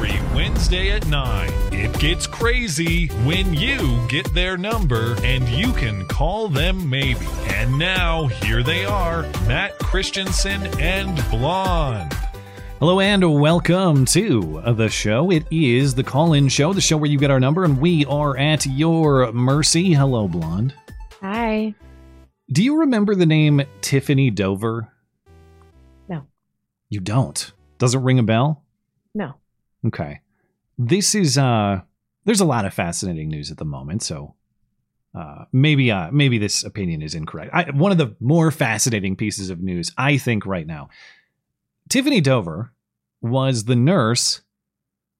Every Wednesday at 9, it gets crazy when you get their number and you can call them maybe. And now, here they are Matt Christiansen and Blonde. Hello and welcome to the show. It is the call in show, the show where you get our number and we are at your mercy. Hello, Blonde. Hi. Do you remember the name Tiffany Dover? No. You don't. Does it ring a bell? No. Okay. This is uh there's a lot of fascinating news at the moment, so uh maybe uh maybe this opinion is incorrect. I, one of the more fascinating pieces of news I think right now. Tiffany Dover was the nurse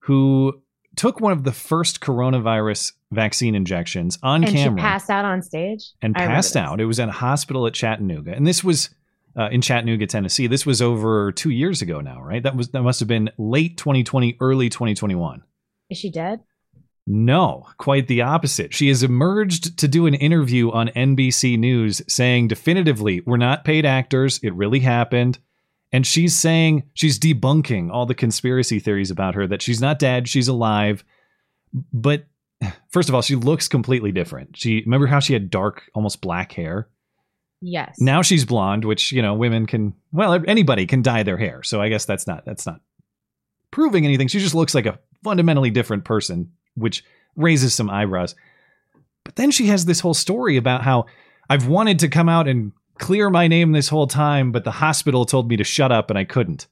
who took one of the first coronavirus vaccine injections on and camera she passed out on stage and I passed out. It was at a hospital at Chattanooga, and this was uh, in Chattanooga, Tennessee. This was over two years ago now, right? That was that must have been late 2020, early 2021. Is she dead? No, quite the opposite. She has emerged to do an interview on NBC News saying definitively, we're not paid actors. It really happened. And she's saying she's debunking all the conspiracy theories about her that she's not dead, she's alive. But first of all, she looks completely different. She remember how she had dark, almost black hair? Yes. Now she's blonde, which, you know, women can well, anybody can dye their hair. So I guess that's not that's not proving anything. She just looks like a fundamentally different person, which raises some eyebrows. But then she has this whole story about how I've wanted to come out and clear my name this whole time, but the hospital told me to shut up and I couldn't.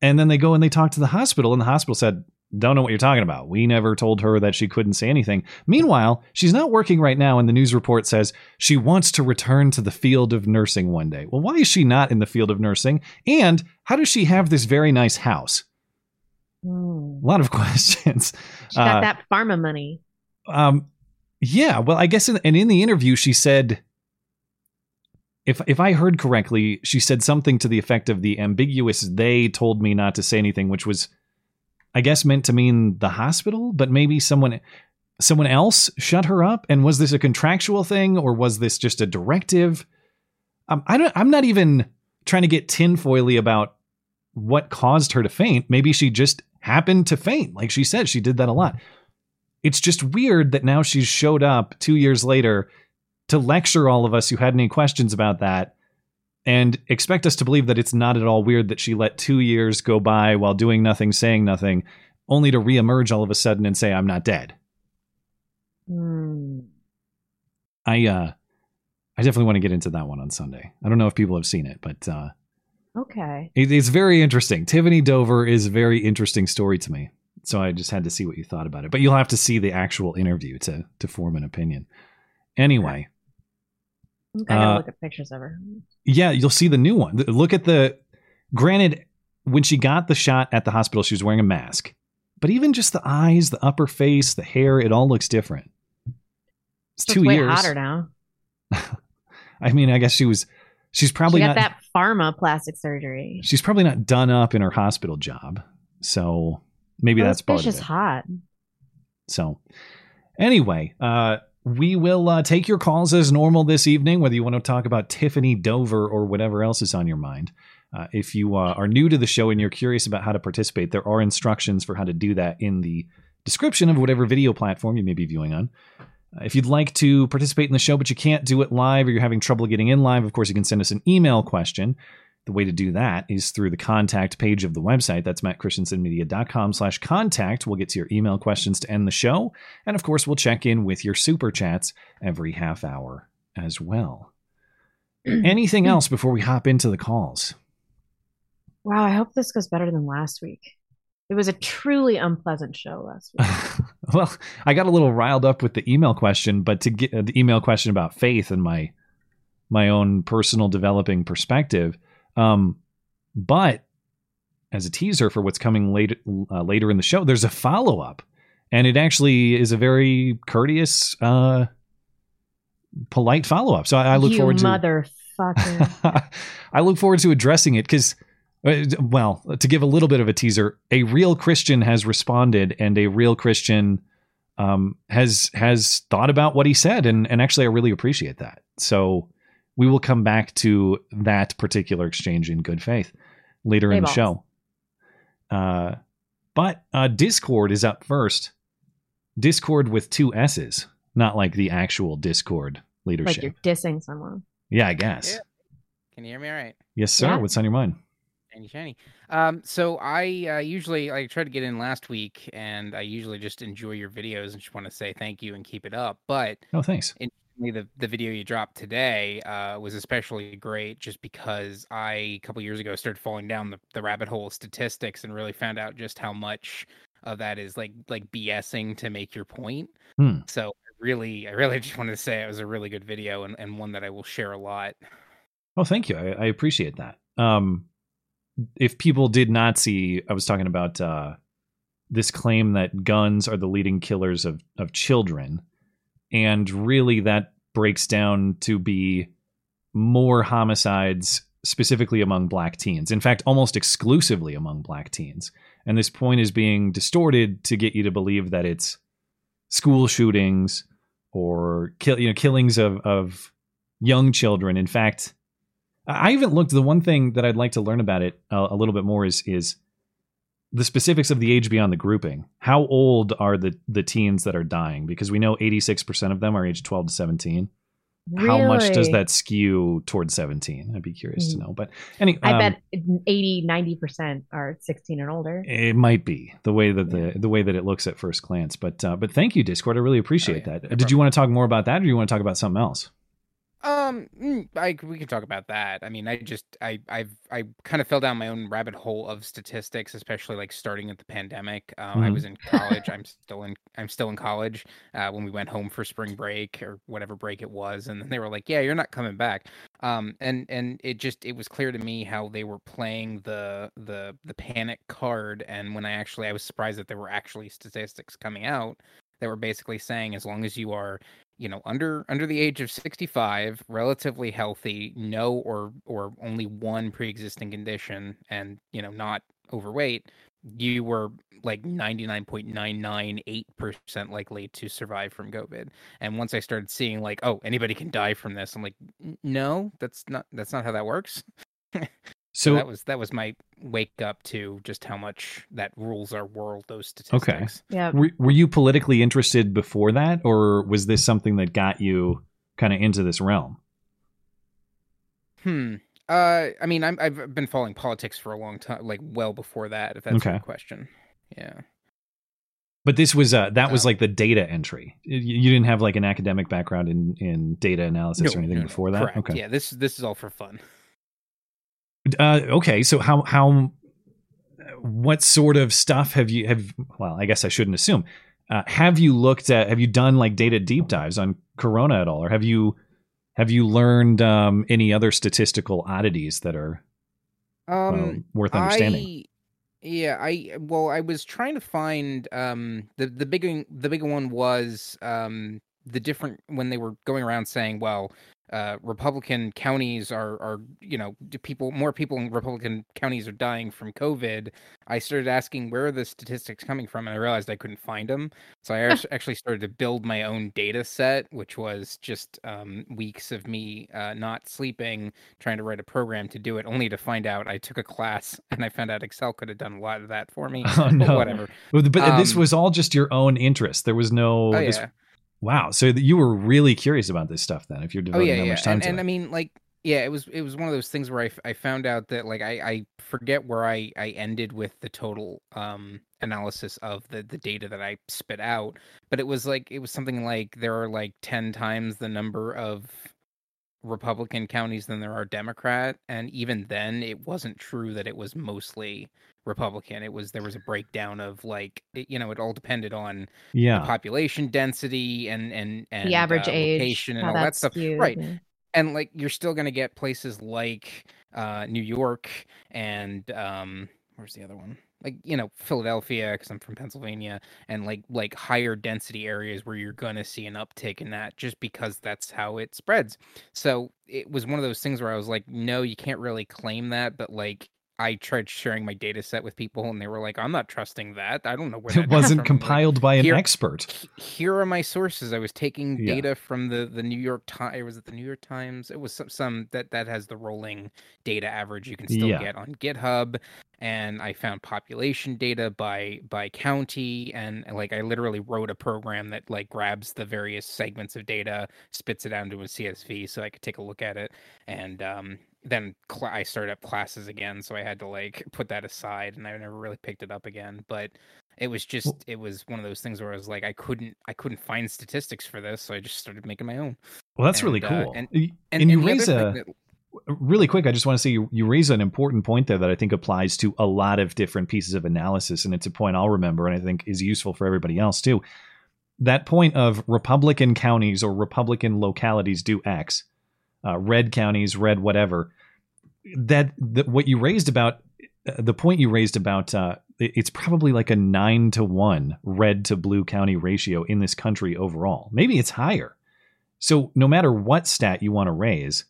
And then they go and they talk to the hospital, and the hospital said, Don't know what you're talking about. We never told her that she couldn't say anything. Meanwhile, she's not working right now, and the news report says she wants to return to the field of nursing one day. Well, why is she not in the field of nursing? And how does she have this very nice house? Hmm. A lot of questions. She got Uh, that pharma money. Um, yeah. Well, I guess, in, and in the interview, she said, if if I heard correctly, she said something to the effect of the ambiguous "they told me not to say anything," which was, I guess, meant to mean the hospital, but maybe someone someone else shut her up. And was this a contractual thing, or was this just a directive? Um, I don't. I'm not even trying to get tinfoily about what caused her to faint. Maybe she just happened to faint, like she said. She did that a lot it's just weird that now she's showed up two years later to lecture all of us who had any questions about that and expect us to believe that it's not at all weird that she let two years go by while doing nothing, saying nothing, only to reemerge all of a sudden and say, I'm not dead. Hmm. I uh I definitely want to get into that one on Sunday. I don't know if people have seen it, but uh Okay. it, it's very interesting. Tiffany Dover is a very interesting story to me. So I just had to see what you thought about it. But you'll have to see the actual interview to to form an opinion. Anyway, I gotta Uh, look at pictures of her. Yeah, you'll see the new one. Look at the. Granted, when she got the shot at the hospital, she was wearing a mask. But even just the eyes, the upper face, the hair, it all looks different. It's So two it's way years. hotter now. I mean, I guess she was. She's probably she got not. that pharma plastic surgery. She's probably not done up in her hospital job. So maybe Oh, that's part of it. hot. So, anyway, uh, we will uh, take your calls as normal this evening, whether you want to talk about Tiffany Dover or whatever else is on your mind. Uh, if you uh, are new to the show and you're curious about how to participate, there are instructions for how to do that in the description of whatever video platform you may be viewing on. Uh, if you'd like to participate in the show, but you can't do it live or you're having trouble getting in live, of course, you can send us an email question. The way to do that is through the contact page of the website. That's mattchristiansenmedia.com slash contact. We'll get to your email questions to end the show. And of course, we'll check in with your super chats every half hour as well. Anything else before we hop into the calls? Wow, I hope this goes better than last week. It was a truly unpleasant show last week. well, I got a little riled up with the email question, but to get uh, the email question about faith and my my own personal developing perspective. Um, but as a teaser for what's coming later uh, later in the show, there's a follow up, and it actually is a very courteous, uh, polite follow up. So I, I look you forward to Motherfucker. I look forward to addressing it because, well, to give a little bit of a teaser, a real Christian has responded, and a real Christian um, has has thought about what he said, and and actually, I really appreciate that. So we will come back to that particular exchange in good faith later in the balls. show. Uh, but uh, Discord is up first. Discord with two S's, not like the actual Discord leadership. like you're dissing someone. yeah, I guess. Yeah. Can you hear me all right? Yes, sir. Yeah. What's on your mind? Shiny, shiny. Um, so I uh, usually I tried to get in last week, and I usually just enjoy your videos and just want to say thank you and keep it up. But Oh, thanks. The the video you dropped today uh, was especially great, just because I a couple years ago started falling down the, the rabbit hole of statistics and really found out just how much of that is like like BSing to make your point. Hmm. So really, I really just wanted to say it was a really good video and, and one that I will share a lot. Oh, thank you. I, I appreciate that. Um, if people did not see, I was talking about uh, this claim that guns are the leading killers of of children, and really that breaks down to be more homicides specifically among black teens. In fact, almost exclusively among black teens. And this point is being distorted to get you to believe that it's school shootings or kill, you know, killings of of young children. In fact, I haven't looked. The one thing that I'd like to learn about it a, a little bit more is is the specifics of the age beyond the grouping. How old are the the teens that are dying? Because we know eighty six percent of them are age twelve to seventeen. How much does that skew towards seventeen? I'd be curious to Mm. know. But anyway, I um, bet 80, 90% are 16 and older. it might be the way that the the way that it looks at first glance. But uh, but thank you, Discord. I really appreciate yeah. that. No Did you want to talk more about that, or do you want to talk about something else? Um, mm, I we can talk about that. I mean, I just I I've I kind of fell down my own rabbit hole of statistics, especially like starting at the pandemic. Um, I Mhm. was in college. I'm still in I'm still in college. Uh, when we went home for spring break or whatever break it was, and then they were like, "Yeah, you're not coming back." Um, and and it just it was clear to me how they were playing the the the panic card. And when I actually I was surprised that there were actually statistics coming out that were basically saying as long as you are you know under under the age of 65 relatively healthy no or or only one pre-existing condition and you know not overweight you were like 99.998% likely to survive from covid. And once i started seeing like oh anybody can die from this i'm like no that's not that's not how that works so So that was that was my wake up to just how much that rules our world those statistics Okay. Yeah. were, were you politically interested before that, or was this something that got you kind of into this realm? Hmm. Uh, I mean, I'm, I've been following politics for a long time, like well before that. If that's Okay. your question. Yeah. But this was uh, that was Oh. like the data entry. You, you didn't have like an academic background in in data analysis or anything before that. Correct. Okay. Yeah. This this is all for fun. Uh, okay. So how how what sort of stuff have you have? Well, I guess I shouldn't assume. Uh, have you looked at? Have you done like data deep dives on Corona at all, or have you have you learned um, any other statistical oddities that are Um, worth understanding? I, yeah, I well, I was trying to find um the the big the bigger one was um the different when they were going around saying, well, uh, Republican counties are are you know people more people in Republican counties are dying from COVID. I started asking where are the statistics coming from, and I realized I couldn't find them. So I actually started to build my own data set, which was just um, weeks of me uh, not sleeping, trying to write a program to do it, only to find out I took a class and I found out Excel could have done a lot of that for me. Oh no! whatever. But, but this Um, was all just your own interest. There was no. Oh this- yeah. Wow. So you were really curious about this stuff then. If you're Oh devoting yeah, that yeah. much time And, to and it. I mean, like, yeah, it was it was one of those things where I, I found out that like I, I forget where I, I ended with the total um analysis of the the data that I spit out, but it was like it was something like there are like ten times the number of Republican counties than there are Democrat, and even then, it wasn't true that it was mostly Republican. It was there was a breakdown of like it, you know it all depended on the yeah. population density and and and the average uh, age, and all that stuff. skewed, Right. yeah. And like you're still gonna get places like uh New York and um where's the other one? like you know Philadelphia because I'm from Pennsylvania and like like higher density areas where you're gonna see an uptick in that just because that's how it spreads. So it was one of those things where I was like, no, you can't really claim that, but like I tried sharing my data set with people and they were like, I'm not trusting that. I don't know where It wasn't compiled like, by an here, expert. Here are my sources. I was taking Yeah. data from the, the New York Times. Was it the New York Times? It was some, some that, that has the rolling data average you can still Yeah. get on GitHub. And I found population data by by county. And like I literally wrote a program that like grabs the various segments of data, spits it out into a CSV so I could take a look at it. And um then cl- I started up classes again, so I had to like put that aside, and I never really picked it up again. But it was just it was one of those things where I was like, I couldn't I couldn't find statistics for this, so I just started making my own. Well, that's really And, uh, cool. and- And, and you raise a that- really quick. I just want to say you, you raise an important point there that I think applies to a lot of different pieces of analysis, and it's a point I'll remember and I think is useful for everybody else too. That point of Republican counties or Republican localities do X, uh, red counties, red whatever. That, that what you raised about uh, the point you raised about uh, it's probably like a nine to one red to blue county ratio in this country overall. Maybe it's higher. So no matter what stat you want to raise,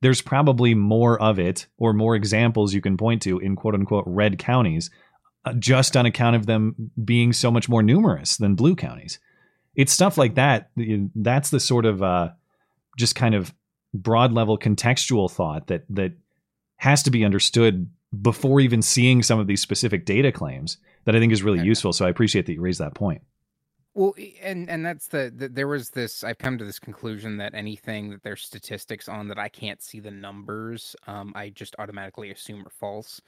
there's probably more of it or more examples you can point to in quote unquote red counties uh, just on account of them being so much more numerous than blue counties. It's stuff like that. That's the sort of uh, just kind of broad level contextual thought that that has to be understood before even seeing some of these specific data claims that I think is really Yeah. useful. So I appreciate that you raised that point. Well, and and that's the, the there was this. I've come to this conclusion that anything that there's statistics on that I can't see the numbers, um, I just automatically assume are false.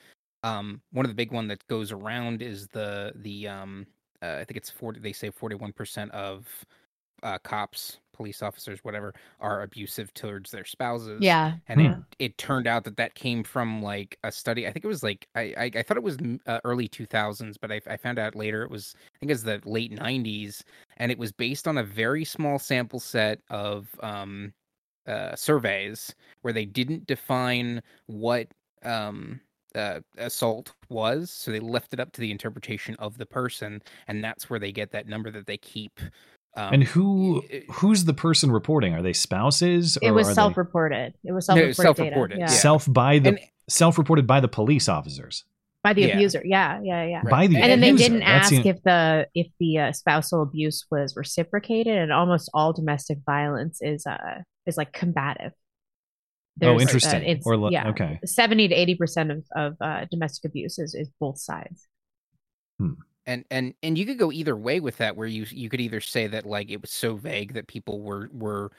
Um, one of the big one that goes around is the the um, uh, I think it's forty. They say forty one percent of uh, cops, police officers, whatever, are abusive towards their spouses. Yeah. and Hmm. it, it turned out that that came from like a study i think it was like i i, I thought it was mm, uh, early 2000s but I, I found out later it was i think it was the late 90s and it was based on a very small sample set of um uh surveys where they didn't define what um uh, assault was so they left it up to the interpretation of the person and that's where they get that number that they keep um, and who who's the person reporting? Are they spouses? It or was are they- self-reported. It was self-reported. it was self-reported, Data. yeah. Yeah. self by the And- self-reported by the police officers By the Yeah. abuser. Yeah, yeah, yeah. Right. by the And then they didn't That's ask the- if the if the uh, spousal abuse was reciprocated, and almost all domestic violence is uh is like combative. oh uh, interesting it's, or le- yeah, okay seventy to eighty percent of of uh, domestic abuse is, is both sides. And and and you could go either way with that where you you could either say that like it was so vague that people were were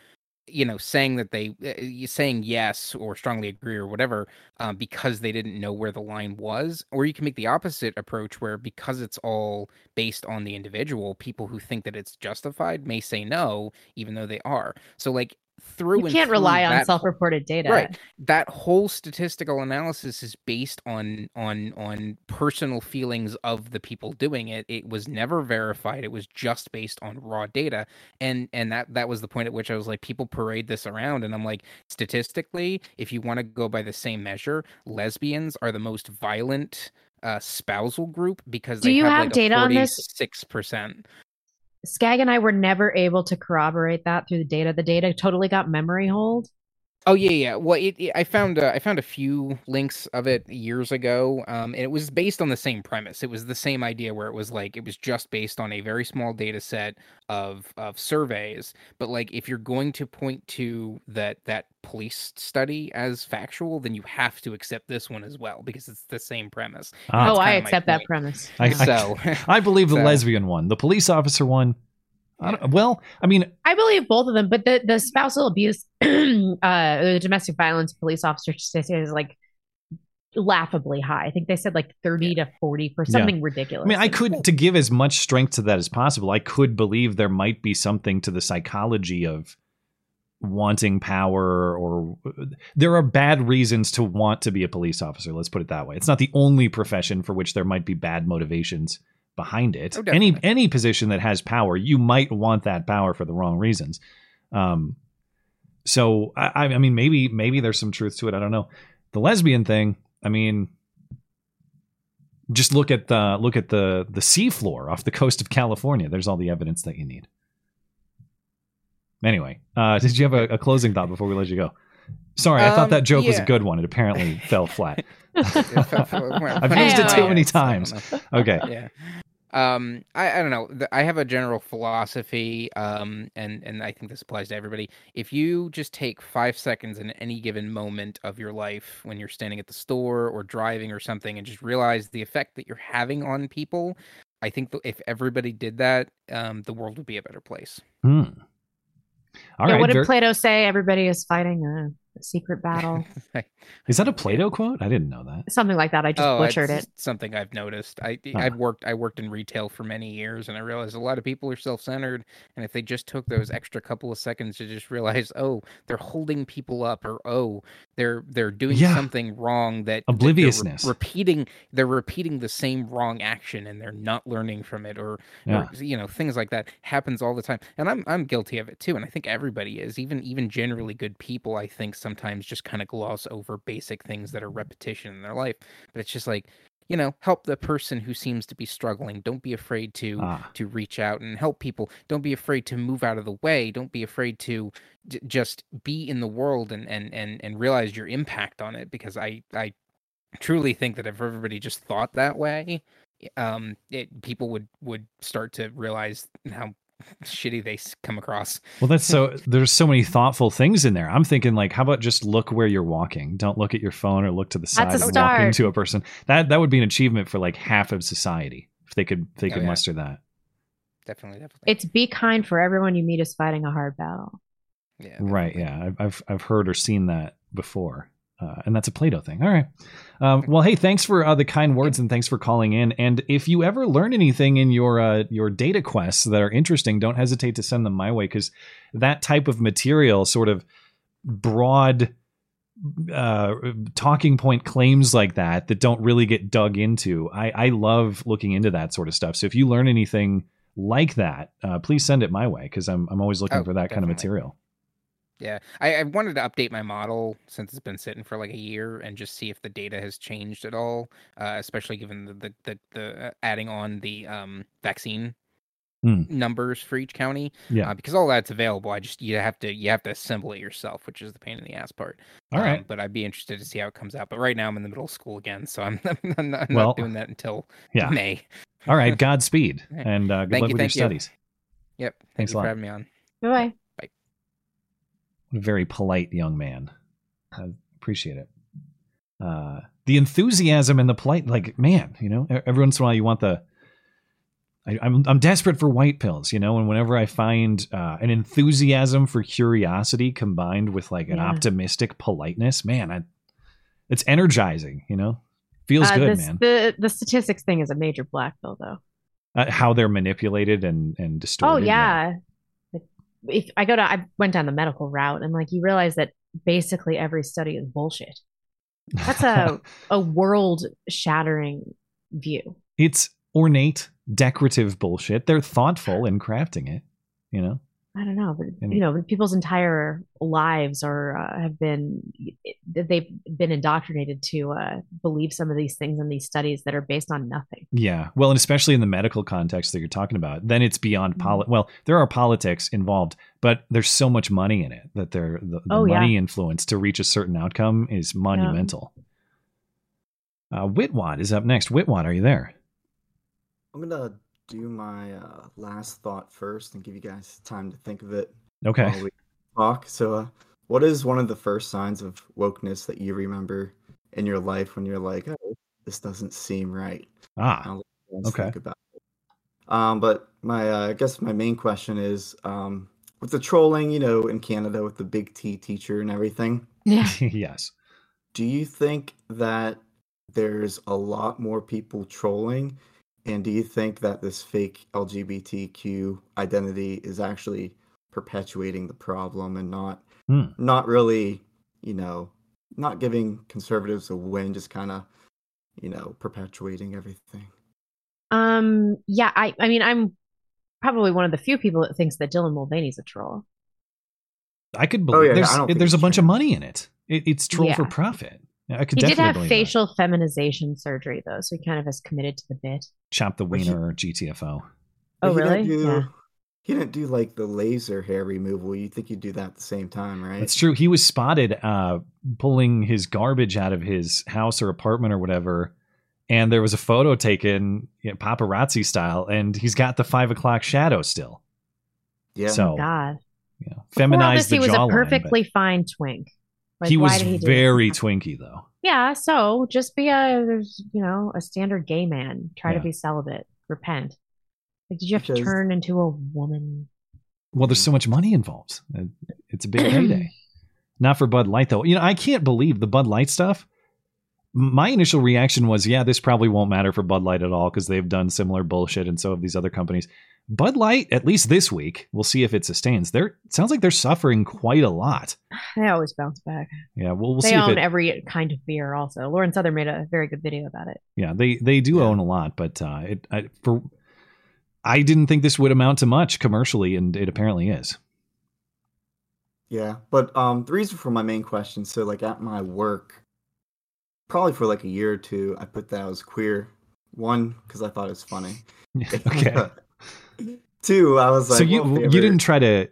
you know saying that they uh, saying yes or strongly agree or whatever um, because they didn't know where the line was or you can make the opposite approach where because it's all based on the individual people who think that it's justified may say no even though they are. So like through You and can't rely on that self-reported data. Right. that whole statistical analysis is based on on on personal feelings of the people doing it it was never verified it was just based on raw data and and that that was the point at which i was like people parade this around and i'm like statistically if you want to go by the same measure lesbians are the most violent uh spousal group because Do you have, have like data on this? six percent Skag and I were never able to corroborate that through the data. The data totally got memory hold. Oh yeah, yeah. Well, it, it- I found uh, I found a few links of it years ago, um, and it was based on the same premise. It was the same idea where it was like it was just based on a very small data set of of surveys. But like, if you're going to point to that that police study as factual, then you have to accept this one as well because it's the same premise. Ah, oh, I accept that premise. I- I- so I believe the So- lesbian one the police officer one I well i mean I believe both of them, but the, the spousal abuse, uh, the domestic violence police officer statistic is like laughably high. I think they said like 30 to 40 for Yeah. something ridiculous. I mean, I could to give as much strength to that as possible. I could believe there might be something to the psychology of wanting power, or there are bad reasons to want to be a police officer. Let's put it that way. It's not the only profession for which there might be bad motivations behind it. Oh, any any position that has power, you might want that power for the wrong reasons. Um, so I, I mean, maybe maybe there's some truth to it. I don't know. The lesbian thing. I mean, Just look at the look at the the seafloor off the coast of California. There's all the evidence that you need. Anyway, uh, did you have a, a closing thought before we let you go? Sorry, I thought Um, that joke was a good one. It apparently fell flat. I've I've used it too many times. Okay. yeah um I, I don't know i have a general philosophy um and and i think this applies to everybody if you just take five seconds in any given moment of your life when you're standing at the store or driving or something and just realize the effect that you're having on people i think th- if everybody did that um the world would be a better place Hmm. All yeah, right. what did ver- Plato say? Everybody is fighting a, a secret battle. Is that a Plato quote? I didn't know that. Something like that. I just oh, butchered it. something I've noticed. I Huh. Oh. I've worked I worked in retail for many years, and I realized a lot of people are self-centered. And if they just took those extra couple of seconds to just realize, oh, they're holding people up, or oh, they're they're doing Yeah. something wrong that that they're re- Obliviousness. repeating they're repeating the same wrong action, and they're not learning from it, or, Yeah. or you know things like that happens all the time. And I'm I'm guilty of it too, and I think everybody is. Even even generally good people, I think sometimes just kind of gloss over basic things that are repetition in their life. But it's just like, you know, help the person who seems to be struggling. Don't be afraid to Ah. to reach out and help people. Don't be afraid to move out of the way. Don't be afraid to j- just be in the world and and and and realize your impact on it. Because I I truly think that if everybody just thought that way, um, it people would would start to realize how shitty they s- come across. Well, that's so. There's so many thoughtful things in there. I'm thinking, like, how about just look where you're walking? Don't look at your phone or look to the side That's a and walk into a person. That that would be an achievement for like half of society if they could if they Oh, could yeah. muster that. Definitely, definitely. It's be kind for everyone you meet is fighting a hard battle. yeah, Right? Yeah, I've I've, I've heard or seen that before. Uh, and that's a Plato thing. All right. Um, well, hey, thanks for uh, the kind words and thanks for calling in. And if you ever learn anything in your uh, your data quests that are interesting, don't hesitate to send them my way because that type of material, sort of broad uh, talking point claims like that that don't really get dug into, I, I love looking into that sort of stuff. So if you learn anything like that, uh, please send it my way because I'm I'm always looking Oh, for that kind of material. Yeah, I, I wanted to update my model since it's been sitting for like a year and just see if the data has changed at all, uh, especially given the the, the, the uh, adding on the um, vaccine Hmm. numbers for each county. Yeah. uh, because all that's available. I just you have to you have to assemble it yourself, which is the pain in the ass part. All Um, right. but I'd be interested to see how it comes out. But right now I'm in the middle of school again, so I'm, I'm not, I'm Well, not doing that until Yeah. May. All right. Godspeed and uh, good Thank luck you, with your you. studies. Yep. Thanks Thanks a lot. for having me on. Bye bye. What a very polite young man. I appreciate it. Uh, the enthusiasm and the polite, like, man, you know, every once in a while you want the. I, I'm I'm desperate for white pills, you know, and whenever I find uh, an enthusiasm for curiosity combined with like an Yeah. optimistic politeness, man, I, it's energizing, you know, feels Uh, good, this- man. The the statistics thing is a major black pill, though. Uh, how they're manipulated and and distorted. Oh yeah. If I go to, I went down the medical route, and like you realize that basically every study is bullshit. That's a a world shattering view. it's ornate, decorative bullshit. They're thoughtful in crafting it, you know. I don't know, but And- you know, people's entire lives are uh, have been they've been indoctrinated to uh, believe some of these things in these studies that are based on nothing. Yeah. Well, and especially in the medical context that you're talking about, then it's beyond Mm-hmm. poli- Well, there are politics involved, but there's so much money in it that there the, the Oh, yeah. money influence to reach a certain outcome is monumental. Uh, Witwad is up next. Witwad, are you there? I'm gonna do my uh, last thought first and give you guys time to think of it Okay. while we talk. So, uh, what is one of the first signs of wokeness that you remember in your life when you're like, "Oh, this doesn't seem right"? Ah, I'll let you guys okay. Think about it. Um, but my, uh, I guess my main question is, um, with the trolling, you know, in Canada with the big T teacher and everything. Yeah. yes. Do you think that there's a lot more people trolling? And do you think that this fake LGBTQ identity is actually perpetuating the problem and not Hmm. not really, you know, not giving conservatives a win, just kind of, you know, perpetuating everything? Um. Yeah. I. I mean, I'm probably one of the few people that thinks that Dylan Mulvaney's a troll. I could believe Oh, yeah, I there's don't there's a it's bunch of money in it. it it's troll for profit. Yeah, I could He did have believe that. facial feminization surgery though, so he kind of is committed to the bit. chop the But he- wiener GTFO. Oh, he really? Didn't do, Yeah. He didn't do like the laser hair removal. You think you'd do that at the same time, right? That's true. He was spotted uh, pulling his garbage out of his house or apartment or whatever, and there was a photo taken, you know, paparazzi style, and he's got the five o'clock shadow still. Yeah. So, God. you know, Before feminized this, the he was jawline. a perfectly fine twink. But Like, he was he very it? twinky though. Yeah, so just be a you know a standard gay man. Try Yeah. to be celibate. Repent. Like, did you have Because- to turn into a woman? Well, there's so much money involved. It's a big payday. Not for Bud Light though. You know, I can't believe the Bud Light stuff. My initial reaction was, yeah, this probably won't matter for Bud Light at all because they've done similar bullshit, and so have these other companies. Bud Light, at least this week, we'll see if it sustains. They're sounds like they're suffering quite a lot. They always bounce back. Yeah, well, we'll they see if own it. every kind of beer. Also, Lauren Southern made a very good video about it. yeah, they they do Yeah. own a lot, but uh, it I, for I didn't think this would amount to much commercially, and it apparently is. Yeah, but um, the reason for my main question, so like at my work, probably for like a year or two, I put that I was queer. One, because I thought it was funny. okay. Two, I was like, so you well, you didn't try to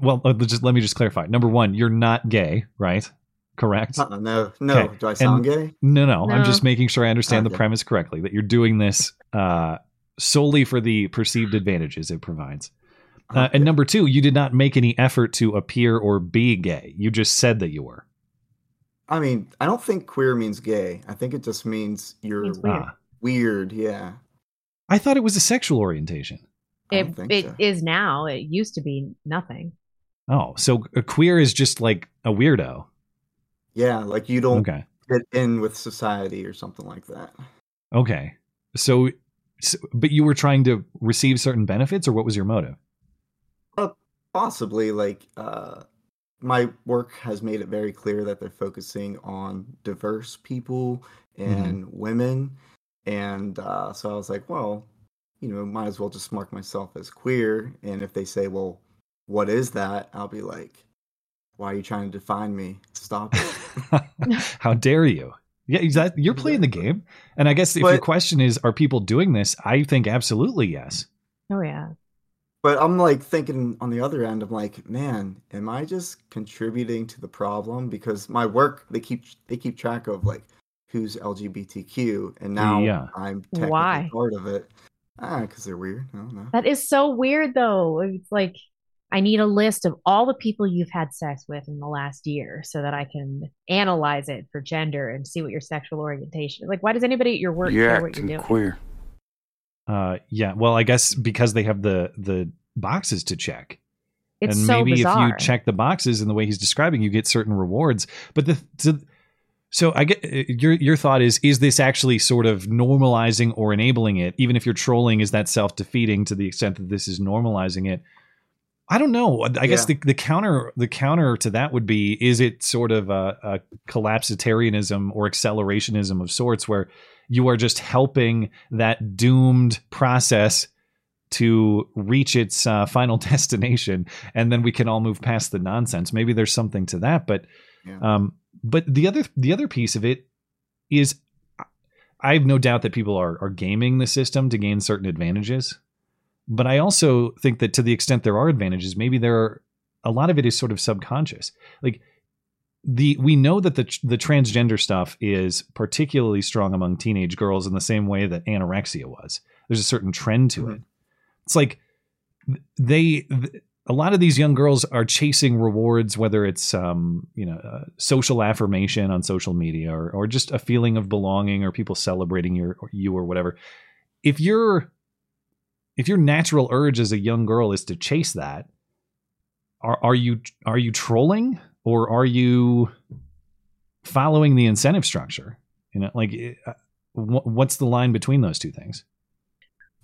well uh, just let me just clarify number one you're not gay right correct Uh-uh, no, no. Okay, Do I sound gay? no no i'm just making sure i understand the Okay. premise correctly that you're doing this uh solely for the perceived advantages it provides uh, and number two you did not make any effort to appear or be gay you just said that you were I mean, I don't think queer means gay. I think it just means you're weird. Weird. Yeah. i thought it was a sexual orientation I don't It it so. is now. It used to be nothing. oh so a queer is just like a weirdo Yeah, like you don't okay fit in with society or something like that. okay so, so but you were trying to receive certain benefits or what was your motive Possibly, like uh, my work has made it very clear that they're focusing on diverse people and women, and uh, so I was like, well, you know, might as well just mark myself as queer. And if they say, well, what is that? I'll be like, why are you trying to define me? Stop it. How dare you? Yeah, exactly. You're playing the game. And I guess if your question is, are people doing this? I think absolutely yes. Oh yeah. But I'm like thinking on the other end, I'm like, man, am I just contributing to the problem? Because my work, they keep they keep track of like who's LGBTQ, and now Yeah. I'm technically Why? part of it. Ah, because they're weird. I don't know. That is so weird though. It's like I need a list of all the people you've had sex with in the last year so that I can analyze it for gender and see what your sexual orientation is. Like, why does anybody at your work You're care what you're doing? queer. Uh, yeah. Well, I guess because they have the the boxes to check, It's and so maybe bizarre. if you check the boxes in the way he's describing, you get certain rewards. But the, the so I get uh, your your thought is is this actually sort of normalizing or enabling it? Even if you're trolling, is that self defeating to the extent that this is normalizing it? I don't know. I guess the, the counter the counter to that would be is it sort of a, a collapsitarianism or accelerationism of sorts where you are just helping that doomed process to reach its uh, final destination and then we can all move past the nonsense maybe there's something to that but Yeah. um but the other the other piece of it is i have no doubt that people are are gaming the system to gain certain advantages but i also think that to the extent there are advantages maybe there are a lot of it is sort of subconscious. Like the we know that the the transgender stuff is particularly strong among teenage girls in the same way that anorexia was. There's a certain trend to mm-hmm. it. It's like they a lot of these young girls are chasing rewards whether it's um you know uh, social affirmation on social media or or just a feeling of belonging or people celebrating your or you or whatever. If your if your natural urge as a young girl is to chase that are are you are you trolling or are you following the incentive structure? You know like uh, what's the line between those two things?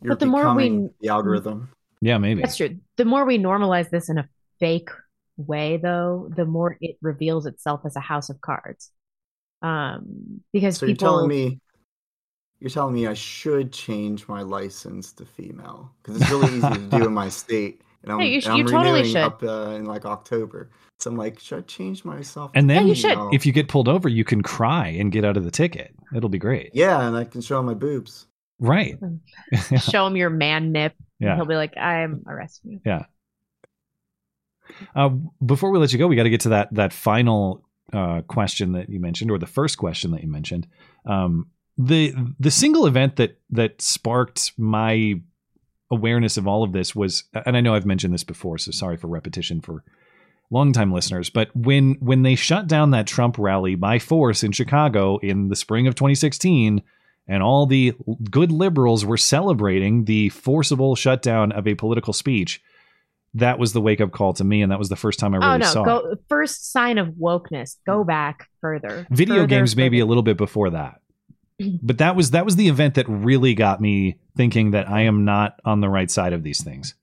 You're But the more we- the algorithm. Yeah maybe That's true. The more we normalize this in a fake way, though, the more it reveals itself as a house of cards. Um, because So people you're telling me you're telling me I should change my license to female because it's really easy to do in my state, and I'm, Yeah, you sh- and I'm you totally renewing should. up uh, in like October. So I'm like, should I change myself? And then you should. if you get pulled over, you can cry and get out of the ticket. It'll be great. yeah, and I can show my boobs. Right. Show him your man nip. and Yeah. He'll be like, I'm arresting you. Yeah. Uh, before we let you go, we got to get to that that final uh, question that you mentioned, or the first question that you mentioned. Um, the the single event that that sparked my awareness of all of this was, and I know I've mentioned this before, so sorry for repetition for longtime listeners, but when when they shut down that Trump rally by force in Chicago in the spring of 2016, and all the good liberals were celebrating the forcible shutdown of a political speech that was the wake up call to me, and that was the first time I oh, really oh no! saw Go it. first sign of wokeness. Go hmm. back further. Video Further, games maybe a little bit before that, but that was that was the event that really got me thinking that I am not on the right side of these things.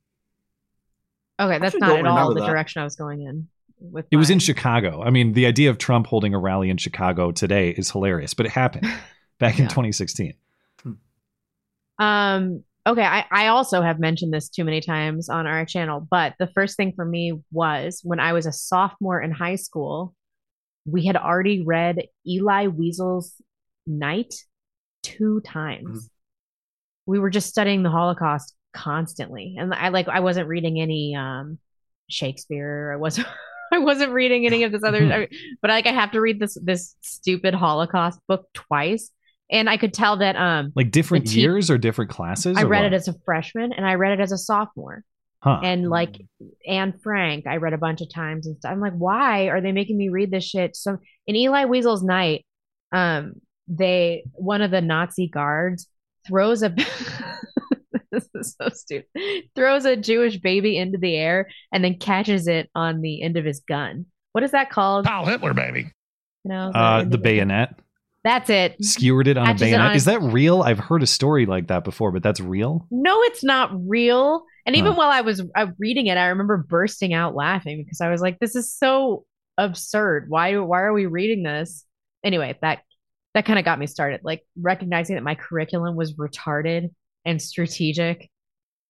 Okay, that's not at all the that. direction I was going in. With It was in. Chicago. I mean, the idea of Trump holding a rally in Chicago today is hilarious, but it happened back in 2016. Um. Okay, I, I also have mentioned this too many times on our channel, but the first thing for me was when I was a sophomore in high school, we had already read Elie Wiesel's Night two times. Mhm. We were just studying the Holocaust constantly, and I like I wasn't reading any um Shakespeare. I wasn't I wasn't reading any of this other, I- but like I have to read this this stupid Holocaust book twice, and I could tell that um Like different The te- years or different classes? I read what? it as a freshman and I read it as a sophomore. huh. And like Anne Frank, I read a bunch of times and stuff. I'm like, why are they making me read this shit? So in Elie Wiesel's night, um, they one of the Nazi guards throws a this is so stupid. Throws a Jewish baby into the air and then catches it on the end of his gun. What is that called? Kyle Hitler, baby. You know, uh, the of bayonet That's it. skewered it on a bayonet. on Is that real? I've heard a story like that before, but that's real. No, it's not real. And even Huh. while I was uh, reading it, I remember bursting out laughing because I was like, "This is so absurd. Why? Why are we reading this?" Anyway, that that kind of got me started, like recognizing that my curriculum was retarded and strategic,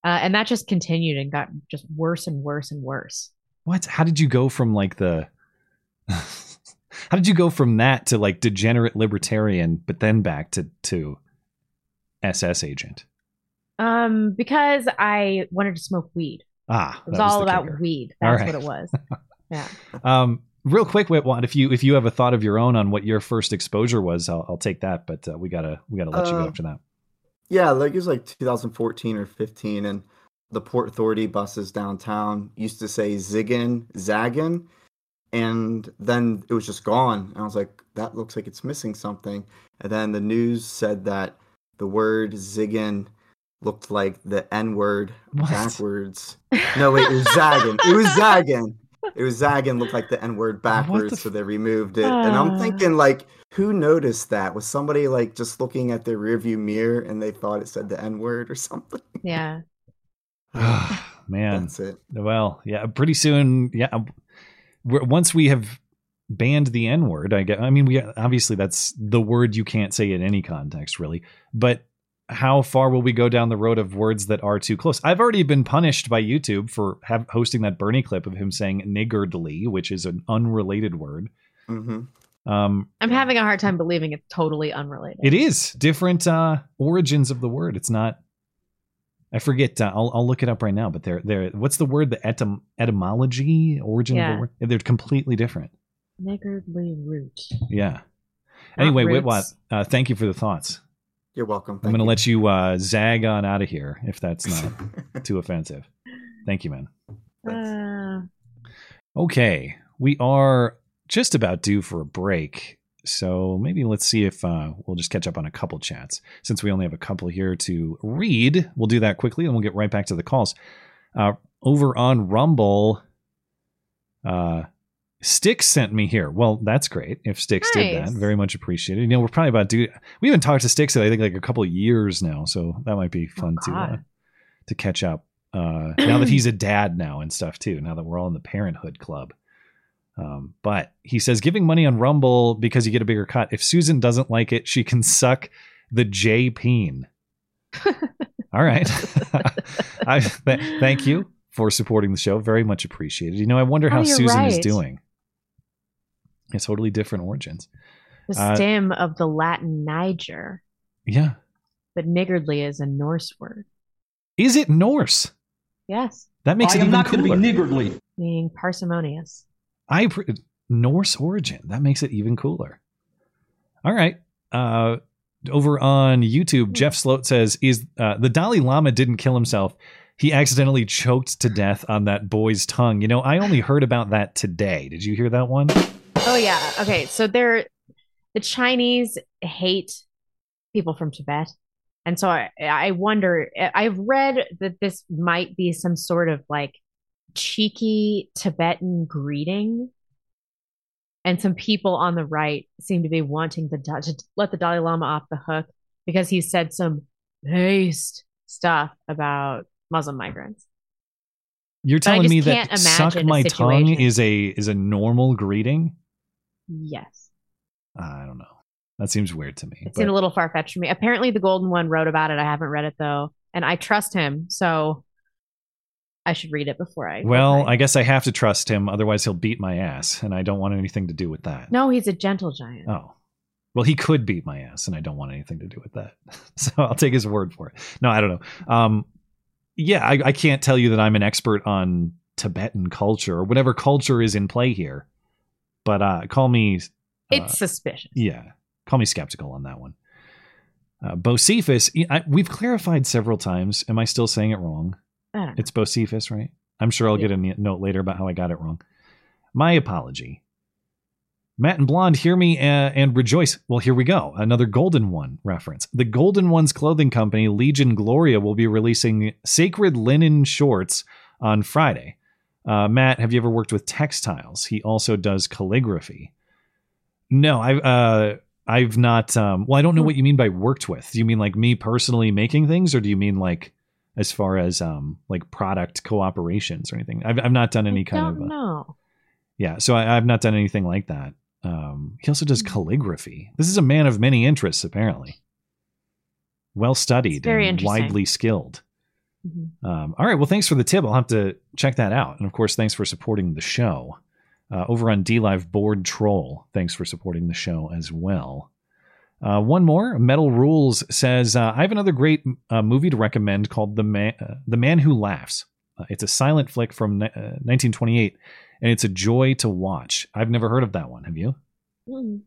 uh, and that just continued and got just worse and worse and worse. What? How did you go from like the? How did you go from that to like degenerate libertarian, but then back to to SS agent? Um, because I wanted to smoke weed. Ah, It was that all about kicker. weed. That's right. what it was. Yeah. Um, real quick, Whitwad, if you if you have a thought of your own on what your first exposure was, I'll, I'll take that. But uh, we gotta we gotta let you go Uh, after that. Yeah, like it was like 2014 or 15, and the Port Authority buses downtown used to say ziggin, zaggin, and then it was just gone. And I was like, that looks like it's missing something. And then the news said that the word ziggin looked like the N word backwards. No, wait, it was zaggin. It was zaggin. It was zaggin looked like the N word backwards, f- so they removed it. and I'm Ah. thinking, like, who noticed that? Was somebody like just looking at their rearview mirror and they thought it said the N word or something? Yeah. Man, That's it. well, yeah, pretty soon, yeah. We're, once we have banned the N word, I get. I mean, we obviously that's the word you can't say in any context, really. But how far will we go down the road of words that are too close? I've already been punished by YouTube for have, hosting that Bernie clip of him saying niggardly, which is an unrelated word. hmm Um, I'm having a hard time believing it's totally unrelated. It is different uh, origins of the word. It's not. I forget. Uh, I'll I'll look it up right now. But they're they're what's the word? The etym- etymology origin of the word. They're completely different. Niggardly root. Yeah. Not Anyway, roots. Whitwat, uh, thank you for the thoughts. You're welcome. I'm going to let you uh, zag on out of here if that's not too offensive. Thank you, man. Uh, Okay, we are just about due for a break. So maybe let's see if uh, we'll just catch up on a couple chats. Since we only have a couple here to read, we'll do that quickly and we'll get right back to the calls. Uh, over on Rumble, uh, Sticks sent me here. Well, that's great. If Sticks did that, very much appreciated. You know, we're probably about to. We haven't talked to Sticks in I think like a couple of years now, so that might be fun to uh, to catch up. Uh, now that he's a dad now and stuff too. Now that we're all in the Parenthood Club. Um, but he says giving money on Rumble because you get a bigger cut. If Susan doesn't like it, she can suck the J peen. All right. I th- thank you for supporting the show. Very much appreciated. You know, I wonder Oh, how you're Susan is doing. It's totally different origins. The Uh, stem of the Latin Niger, Yeah. but niggardly is a Norse word. Is it Norse? Yes, That makes I it am even not going to be cooler. niggardly. meaning parsimonious. I Norse origin. That makes it even cooler. All right. Uh, over on YouTube, Jeff Sloat says, "Is uh, the Dalai Lama didn't kill himself? He accidentally choked to death on that boy's tongue." You know, I only heard about that today. Did you hear that one? Oh yeah. Okay, so they're the Chinese hate people from Tibet. And so I I wonder I've read that this might be some sort of like cheeky Tibetan greeting. And some people on the right seem to be wanting the to let the Dalai Lama off the hook because he said some based stuff about Muslim migrants. You're telling me that suck my tongue is a is a normal greeting? Yes. I don't know. That seems weird to me. It seemed a little far fetched for me. Apparently, the Golden One wrote about it. I haven't read it though, and I trust him, so I should read it before I. well. I guess I have to trust him, otherwise he'll beat my ass, and I don't want anything to do with that. no, he's a gentle giant. Oh. Well, he could beat my ass, and I don't want anything to do with that. So I'll take his word for it. No, I don't know. Um, yeah, I, I can't tell you that I'm an expert on Tibetan culture or whatever culture is in play here. But uh, call me, uh, It's suspicious. yeah, call me skeptical on that one. Uh, Bocephus, I, we've clarified several times. Am I still saying it wrong? I don't know. It's Bocephus, right? I'm sure I'll get a note later about how I got it wrong. My apology. Matt and Blonde, hear me uh, and rejoice. Well, here we go. Another Golden One reference. The Golden One's clothing company, Legion Gloria, will be releasing sacred linen shorts on Friday. Uh, Matt, have you ever worked with textiles? He also does calligraphy. No, I've uh, I've not. Um, well, I don't know what you mean by worked with. Do you mean like me personally making things, or do you mean like as far as um like product cooperations or anything? I've I've not done any I kind of uh, know. yeah. So I, I've not done anything like that. Um, he also does calligraphy. This is a man of many interests, apparently. Well studied very and widely skilled. Mhm. Um, all right. Well, thanks for the tip. I'll have to check that out. And of course, thanks for supporting the show. Uh, over on DLive Board Troll, thanks for supporting the show as well. Uh, one more. Metal Rules says uh, I have another great uh, movie to recommend called The Man, uh, the Man Who Laughs. Uh, it's a silent flick from ni- uh, 1928, and it's a joy to watch. I've never heard of that one. Have you? Mm.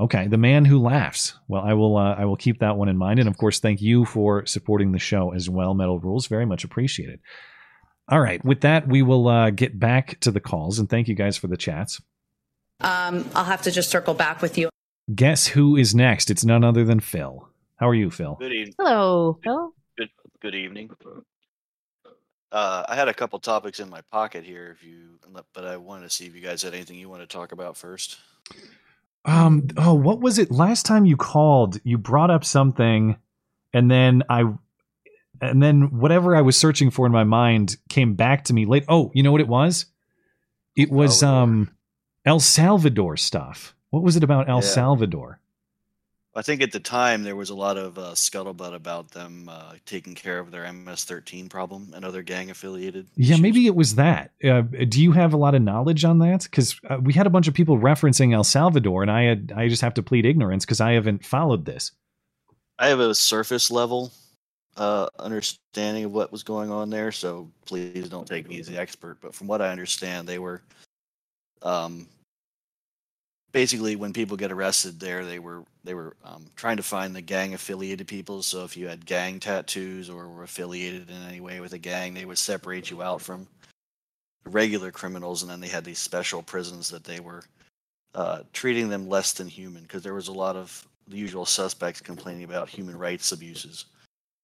Okay, The Man Who Laughs. Well, I will. Uh, I will keep that one in mind, and of course, thank you for supporting the show as well. Metal Rules, very much appreciated. All right, with that, we will uh, get back to the calls, and thank you guys for the chats. Um, I'll have to just circle back with you. Guess who is next? It's none other than Phil. How are you, Phil? Good evening. Hello, Phil. Good good evening. Uh, I had a couple topics in my pocket here, if you, but I wanted to see if you guys had anything you want to talk about first. Um. Oh, what was it? Last time you called, you brought up something, and then I, and then whatever I was searching for in my mind came back to me late. Oh, you know what it was? It was Salvador. um, El Salvador stuff. What was it about El Yeah. Salvador? I think at the time there was a lot of uh, scuttlebutt about them uh, taking care of their MS-13 problem and other gang-affiliated. Yeah, issues. maybe it was that. Uh, do you have a lot of knowledge on that? Because uh, we had a bunch of people referencing El Salvador, and I had I just have to plead ignorance because I haven't followed this. I have a surface level uh, understanding of what was going on there, so please don't take me as the expert. But from what I understand, they were um, basically when people get arrested there, they were they were um, trying to find the gang affiliated people. So if you had gang tattoos or were affiliated in any way with a gang, they would separate you out from regular criminals, and then they had these special prisons that they were uh, treating them less than human because there was a lot of the usual suspects complaining about human rights abuses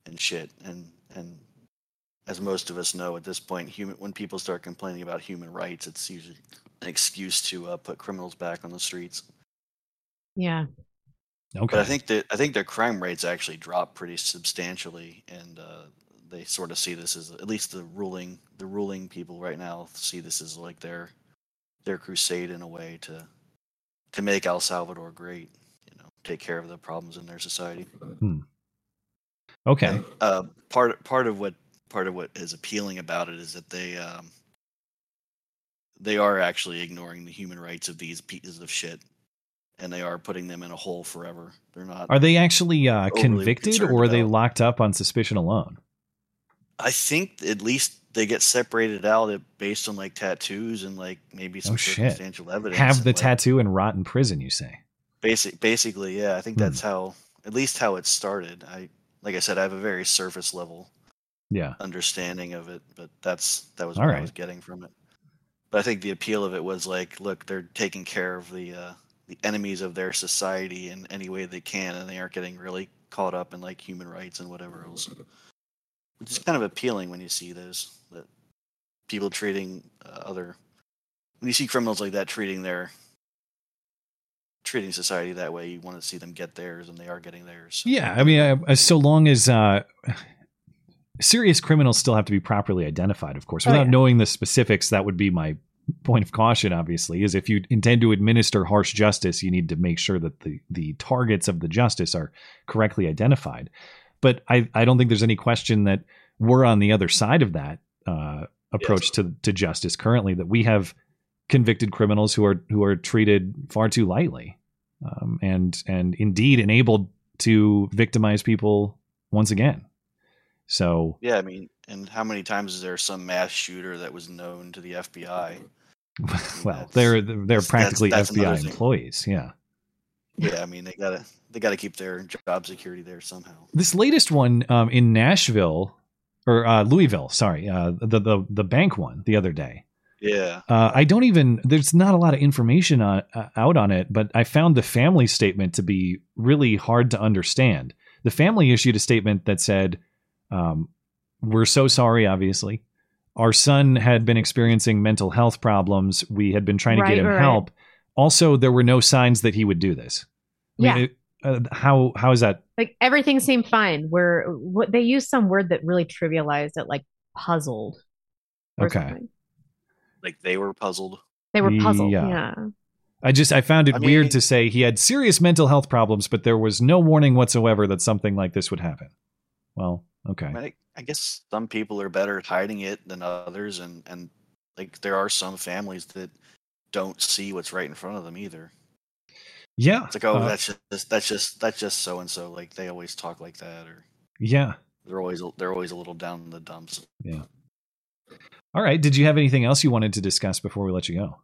and shit. And and as most of us know at this point, human when people start complaining about human rights, it's usually an excuse to uh, put criminals back on the streets. Yeah. Okay. But I think that I think their crime rates actually drop pretty substantially, and uh, they sort of see this as at least the ruling the ruling people right now see this as like their their crusade in a way to to make El Salvador great. You know, take care of the problems in their society. okay. Uh, part part of what part of what is appealing about it is that they um, they are actually ignoring the human rights of these pieces of shit, and they are putting them in a hole forever. They're not. Are they actually uh, convicted or are they locked up on suspicion alone? I think at least they get separated out based on like tattoos and like maybe some Oh, shit. evidence. Have the like, tattoo and rot in prison, you say? Basic, basically, yeah. I think Hmm. that's how, at least how it started. I, like I said, I have a very surface level Yeah. understanding of it, but that's that was All what I was getting from it. But I think the appeal of it was like, look, they're taking care of the uh, the enemies of their society in any way they can, and they aren't getting really caught up in like human rights and whatever else. Which is kind of appealing when you see those that people treating uh, other when you see criminals like that treating their treating society that way, you want to see them get theirs, and they are getting theirs. Yeah, I mean, uh, so long as uh, serious criminals still have to be properly identified, of course. Oh, Without yeah. knowing the specifics, that would be my point of caution. Obviously, is if you intend to administer harsh justice, you need to make sure that the the targets of the justice are correctly identified. But I I don't think there's any question that we're on the other side of that uh, approach to to justice currently. That we have convicted criminals who are who are treated far too lightly, um, and and indeed enabled to victimize people once again. So, Yeah, I mean, and how many times is there some mass shooter that was known to the FBI? well, that's- they're they're practically that's another FBI employees. Yeah. Yeah, I mean they gotta they gotta keep their job security there somehow. This latest one um, in Nashville or uh, Louisville, sorry, uh, the the the bank one the other day. Yeah, Uh, I don't even. There's not a lot of information on, uh, out on it, but I found the family statement to be really hard to understand. The family issued a statement that said, um, "We're so sorry. Obviously, our son had been experiencing mental health problems. We had been trying to Right, get him right, right. help. Also, there were no signs that he would do this. I mean, Yeah. it- uh, how how is that? Like everything seemed fine. Where what they used some word that really trivialized it, like puzzled. Okay. something. like they were puzzled. They were puzzled. Yeah. Yeah. I just I found it I weird mean- to say he had serious mental health problems, but there was no warning whatsoever that something like this would happen. Well, okay. I, mean, I, I guess some people are better at hiding it than others, and and like there are some families that don't see what's right in front of them either. Yeah. It's like, oh, uh, that's just that's just that's just so and so. Like they always talk like that, or yeah. they're always they're always a little down in the dumps. Yeah. All right. Did you have anything else you wanted to discuss before we let you go?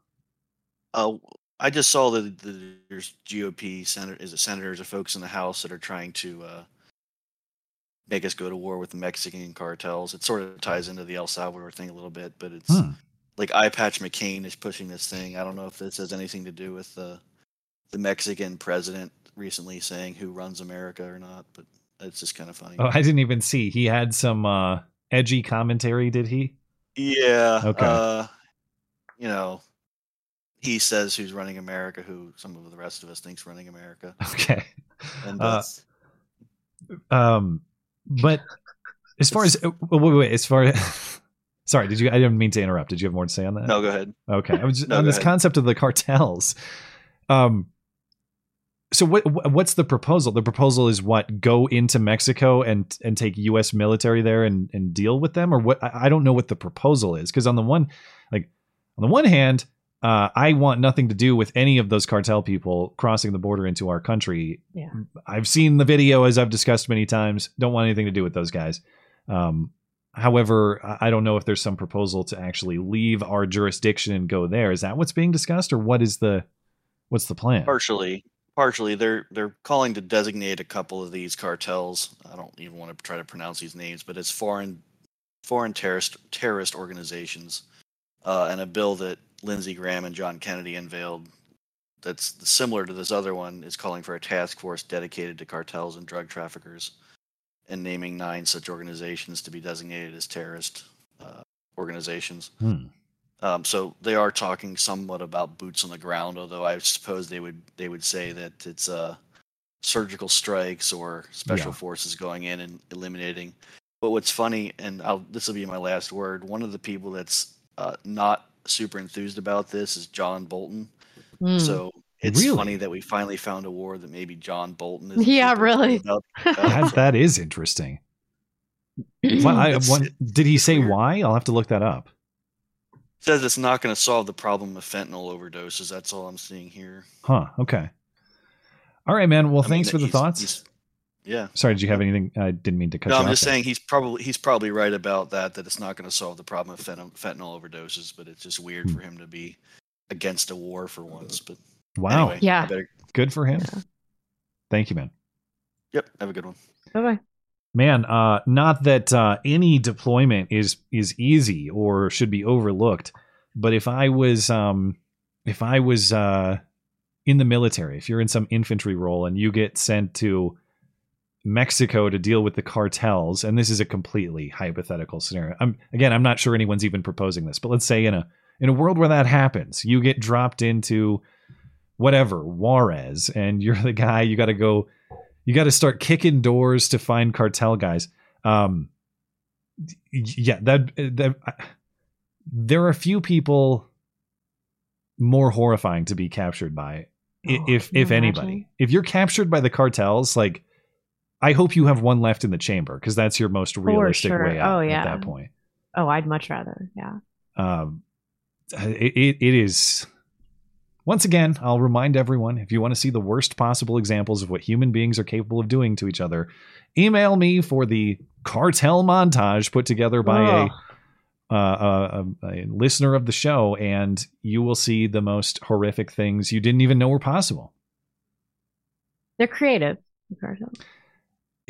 Uh, I just saw that the, there's GOP senator is it senators or folks in the House that are trying to uh, make us go to war with the Mexican cartels. It sort of ties into the El Salvador thing a little bit, but it's Hmm. like Eye Patch McCain is pushing this thing. I don't know if this has anything to do with the the Mexican president recently saying who runs America or not, but it's just kind of funny. Oh, I didn't even see. He had some uh, edgy commentary, did he? Yeah. Okay. Uh, you know, he says who's running America, who some of the rest of us thinks running America, Okay. and Uh, Um, but as far as uh, wait, wait, wait, as far as sorry, did you? I didn't mean to interrupt. Did you have more to say on that? no, go ahead. Okay, I was just, No, on this ahead. concept of the cartels. Um, so what what- what's the proposal? The proposal is what go into Mexico and and take U.S. military there and and deal with them, or what? I, I don't know what the proposal is because on the one like on the one hand. Uh, I want nothing to do with any of those cartel people crossing the border into our country. Yeah. I've seen the video as I've discussed many times. Don't want anything to do with those guys. Um, however, I I don't know if there's some proposal to actually leave our jurisdiction and go there. Is that what's being discussed, or what is the what's the plan? Partially, partially, they're they're calling to designate a couple of these cartels. I don't even want to try to pronounce these names, but it's foreign foreign terrorist terrorist organizations, uh, and a bill that Lindsey Graham and John Kennedy unveiled. That's similar to this other one is calling for a task force dedicated to cartels and drug traffickers, and naming nine such organizations to be designated as terrorist uh, organizations. Hmm. Um, so they are talking somewhat about boots on the ground, although I suppose they would they would say that it's uh, surgical strikes or special Yeah. forces going in and eliminating. But what's funny, and I'll, this will be my last word. One of the people that's uh, not super enthused about this is John Bolton. Hmm. So it's Really? funny that we finally found a war that maybe John Bolton is. Yeah, really. About, That, that is interesting. Well, I, what, did he say why? I'll have to look that up. says it's not going to solve the problem of fentanyl overdoses. That's all I'm seeing here. Huh. Okay. All right, man. Well, I mean, thanks for the he's- thoughts. He's- Yeah. Sorry, did you have anything? I didn't mean to cut No, you I'm off just there. saying he's probably he's probably right about that. That it's not going to solve the problem of fentanyl, fentanyl overdoses, but it's just weird Hmm. for him to be against a war for once. But Wow. anyway, Yeah. Better, Good for him. Yeah. Thank you, man. yep. Have a good one. Bye bye. Man, uh, not that uh, any deployment is is easy or should be overlooked, but if I was um, if I was uh, in the military, if you're in some infantry role and you get sent to Mexico to deal with the cartels, and this is a completely hypothetical scenario. I'm again, I'm not sure anyone's even proposing this, but let's say in a in a world where that happens, you get dropped into whatever Juarez, and you're the guy. You got to go. You got to start kicking doors to find cartel guys. Um, yeah, that that there are a few people more horrifying to be captured by, Oh, if if anybody. imagine? If you're captured by the cartels, like I hope you have one left in the chamber because that's your most realistic sure. way out Oh, at that point. Oh, I'd much rather. Yeah. Um, it, it, it is. Once again, I'll remind everyone if you want to see the worst possible examples of what human beings are capable of doing to each other, email me for the cartel montage put together by Ugh. a, uh, a, a listener of the show, and you will see the most horrific things you didn't even know were possible. They're creative.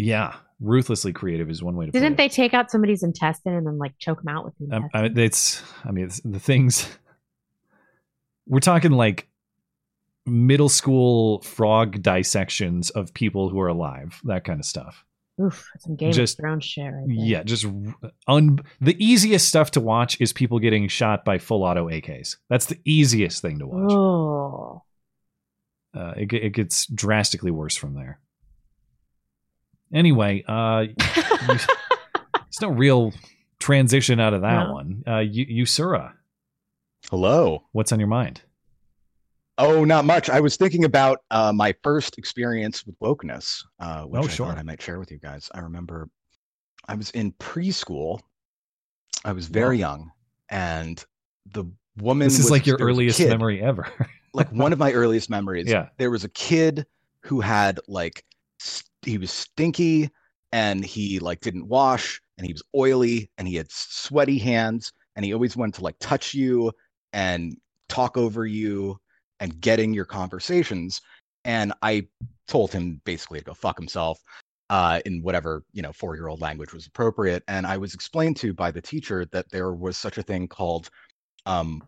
Yeah, ruthlessly creative is one way to. put it. Didn't they take out somebody's intestine and then like choke them out with the Um? I, it's I mean it's, the things we're talking like middle school frog dissections of people who are alive that kind of stuff Oof, some Game just- of Thrones shit right yeah just un the easiest stuff to watch is people getting shot by full auto ak's that's the easiest thing to watch Oh. uh, it, it gets drastically worse from there anyway uh there's no real transition out of that No. one uh you Usura, Hello. what's on your mind Oh, not much. I was thinking about uh, my first experience with wokeness, uh, which Oh, I thought I might share with you guys. I remember I was in preschool. I was very Wow. young, and the woman. This is was- like your there was a earliest kid, memory ever. like one of my earliest memories. Yeah. There was a kid who had like st- he was stinky and he like didn't wash and he was oily and he had sweaty hands and he always wanted to like touch you and talk over you and get in your conversations. And I told him basically to go fuck himself uh, in whatever, you know, four year old language was appropriate. And I was explained to by the teacher that there was such a thing called um,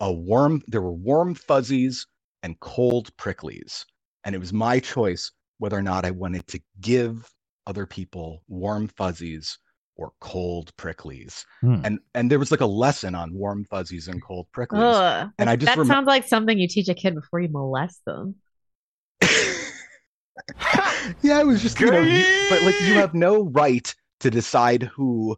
a warm, there were warm fuzzies and cold pricklies. And it was my choice whether or not I wanted to give other people warm fuzzies or cold pricklies. Hmm. And and there was like a lesson on warm fuzzies and cold pricklies. Ugh. And I just that remem- sounds like something you teach a kid before you molest them. yeah, it was just you know, you, but like you have no right to decide who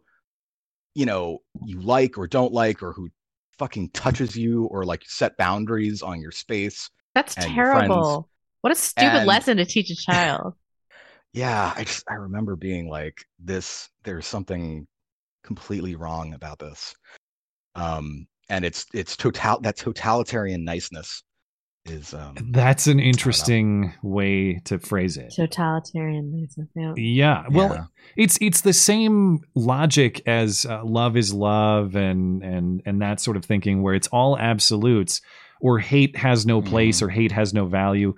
you know you like or don't like or who fucking touches you or like set boundaries on your space. That's And friends. terrible. What a stupid And- lesson to teach a child. Yeah, I just I remember being like this there's something completely wrong about this. Um and it's it's total that totalitarian niceness is um That's an interesting way to phrase it. Totalitarian. Yeah. Yeah. Well, Yeah. it's it's the same logic as uh, love is love and and and that sort of thinking where it's all absolutes or hate has no place Mhm. or hate has no value.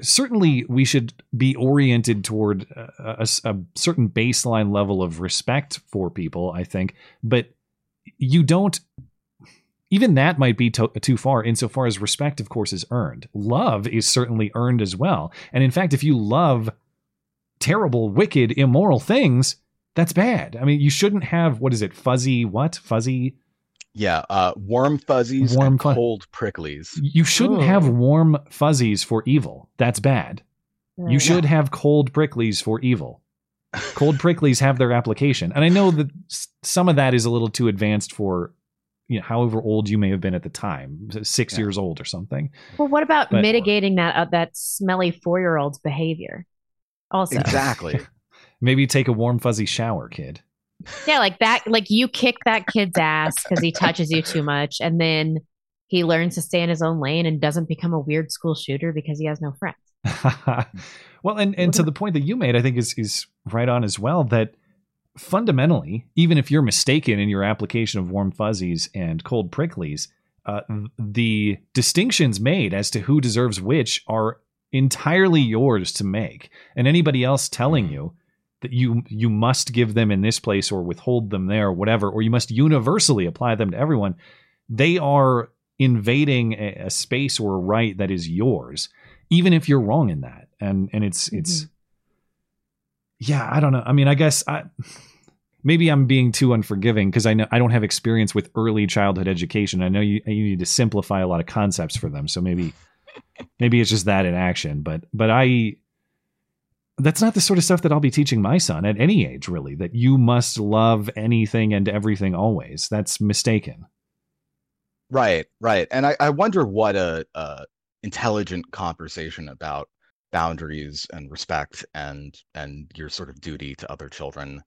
Certainly we should be oriented toward a, a- a certain baseline level of respect for people i think. But you don't even that might be to, too far insofar as respect of course is earned. Love is certainly earned as well. And in fact if you love terrible wicked immoral things that's bad. I mean you shouldn't have what is it fuzzy what? Fuzzy Yeah, uh warm fuzzies Warm and fu- cold pricklies. you shouldn't Ooh. have warm fuzzies for evil that's bad You should have cold pricklies for evil. Cold pricklies have their application. And I know that some of that is a little too advanced for you know, however old you may have been at the time, 6 Yeah. years old or something. Well, what about But- mitigating that uh, that smelly four year old's behavior? Also, Exactly. Maybe take a warm fuzzy shower, kid. Yeah, like that. Like you kick that kid's ass because he touches you too much, and then he learns to stay in his own lane and doesn't become a weird school shooter because he has no friends. well, and and to the point that you made, I think is is right on as well. That fundamentally, even if you're mistaken in your application of warm fuzzies and cold pricklies, uh, the distinctions made as to who deserves which are entirely yours to make, and anybody else telling you that you you must give them in this place or withhold them there or whatever or you must universally apply them to everyone. They are invading a, a space or a right that is yours even if you're wrong in that. And and it's mm-hmm. it's yeah i don't know. I mean i guess i maybe i'm being too unforgiving because i know i don't have experience with early childhood education. I know you you need to simplify a lot of concepts for them. So maybe maybe it's just that in action. But but i that's not the sort of stuff that I'll be teaching my son at any age, really, that you must love anything and everything always. That's mistaken. Right, right. And I, I wonder what a, a intelligent conversation about boundaries and respect and and your sort of duty to other children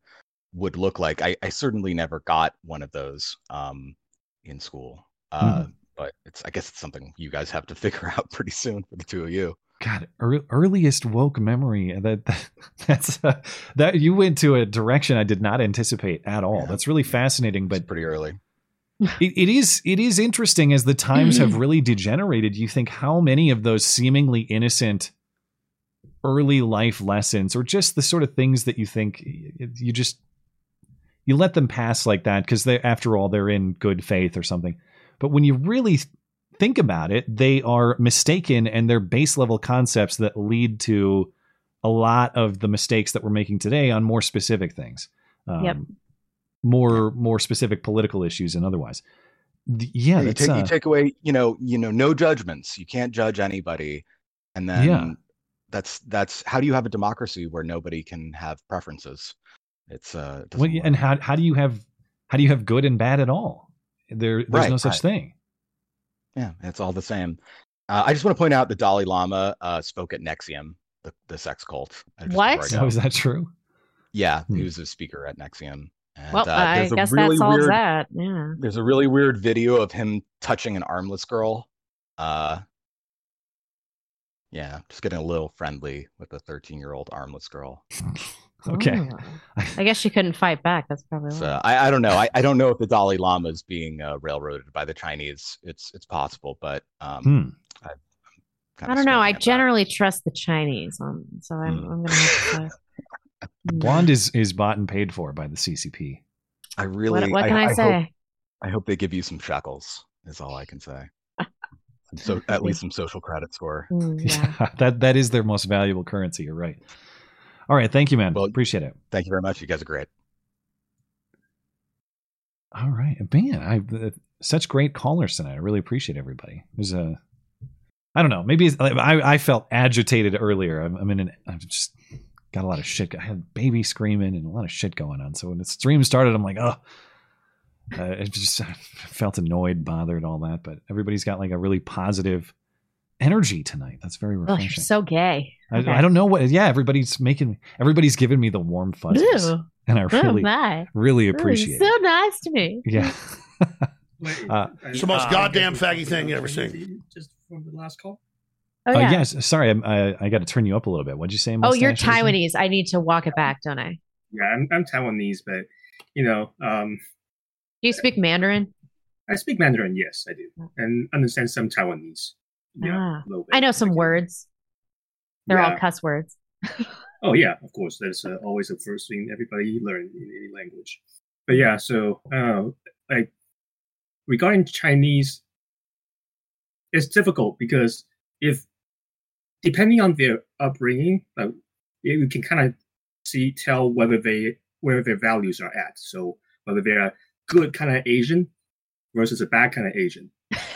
would look like. I, I certainly never got one of those um, in school. Uh, mm. But it's I guess it's something you guys have to figure out pretty soon for the two of you. God, earliest woke memory. That, that that's uh, that you went to a direction I did not anticipate at all. Yeah. That's really fascinating, but it's pretty early. It, it is it is interesting as the times have really degenerated. You think how many of those seemingly innocent early life lessons, or just the sort of things that you think you just you let them pass like that because they after all they're in good faith or something. But when you really think about it, they are mistaken and they're base level concepts that lead to a lot of the mistakes that we're making today on more specific things. Um, yep. More more specific political issues and otherwise. The, yeah, you take, uh, you take away, you know, you know, no judgments. You can't judge anybody, and then yeah. that's that's how do you have a democracy where nobody can have preferences? It's uh, it well, and how how do you have how do you have good and bad at all? There, there's right, no such right. thing. Yeah, it's all the same. Uh, I just want to point out the Dalai Lama uh, spoke at NXIVM, the, the sex cult. What? Oh, is that true? Yeah, hmm. he was a speaker at NXIVM. And, well, uh, I guess really that solves weird, that. Yeah. There's a really weird video of him touching an armless girl. Uh, yeah, just getting a little friendly with a 13 year old armless girl. Okay. Oh. I guess she couldn't fight back. That's probably so. I, I don't know. I, I don't know if the Dalai Lama is being uh, railroaded by the Chinese. It's it's possible, but um, hmm. I, I don't know. I generally that. trust the Chinese, um, so I'm, hmm. I'm gonna have to. Blonde is is bought and paid for by the CCP. I really. What, what can I, I say? Hope, I hope they give you some shekels. Is all I can say. so at least some social credit score. Mm, yeah. yeah. that that is their most valuable currency. You're right. All right. Thank you, man. Well, Appreciate it. Thank you very much. You guys are great. All right. Man, I uh, such great callers tonight. I really appreciate everybody. There's a I don't know. Maybe I, I felt agitated earlier. I'm, I'm in an, I've just got a lot of shit. I had baby screaming and a lot of shit going on. So when the stream started, I'm like, oh, uh, it just I felt annoyed, bothered, all that. But everybody's got like a really positive energy tonight. That's very refreshing. Oh, you're so gay. Okay. I, I, don't know what. Yeah, everybody's making. Everybody's giving me the warm fuzzies, Ew. and I really, oh really appreciate. Ooh, so nice to me. Yeah. uh, it's the most uh, goddamn faggy thing you ever seen. Just from the last call. Oh, oh yeah. yes. Sorry, I, I, I got to turn you up a little bit. What'd you say? Oh, you're Taiwanese. I need to walk it back, don't I? Yeah, I'm, I'm Taiwanese, but you know, um, do you speak Mandarin? I speak Mandarin. Yes, I do, and understand some Taiwanese. Yeah, ah, I know some words. They're yeah. all cuss words. oh yeah, of course. That's uh, always the first thing everybody learn in any language. But yeah, so uh, like regarding Chinese, it's difficult because if depending on their upbringing, uh, you can kind of see tell whether they where their values are at. So whether they're a good kind of Asian versus a bad kind of Asian.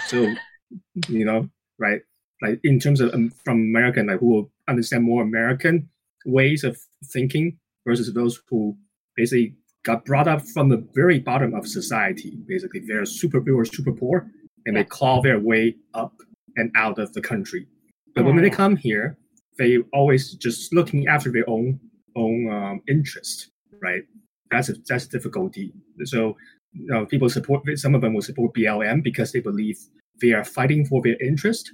So you know, right? Like in terms of um, from American, like who will understand more American ways of thinking versus those who basically got brought up from the very bottom of society. Basically, they're super poor, super poor, and yeah. they claw their way up and out of the country. But yeah. when they come here, they always just looking after their own own um, interest, right? That's a that's difficulty. So you know, people support some of them will support BLM because they believe they are fighting for their interest,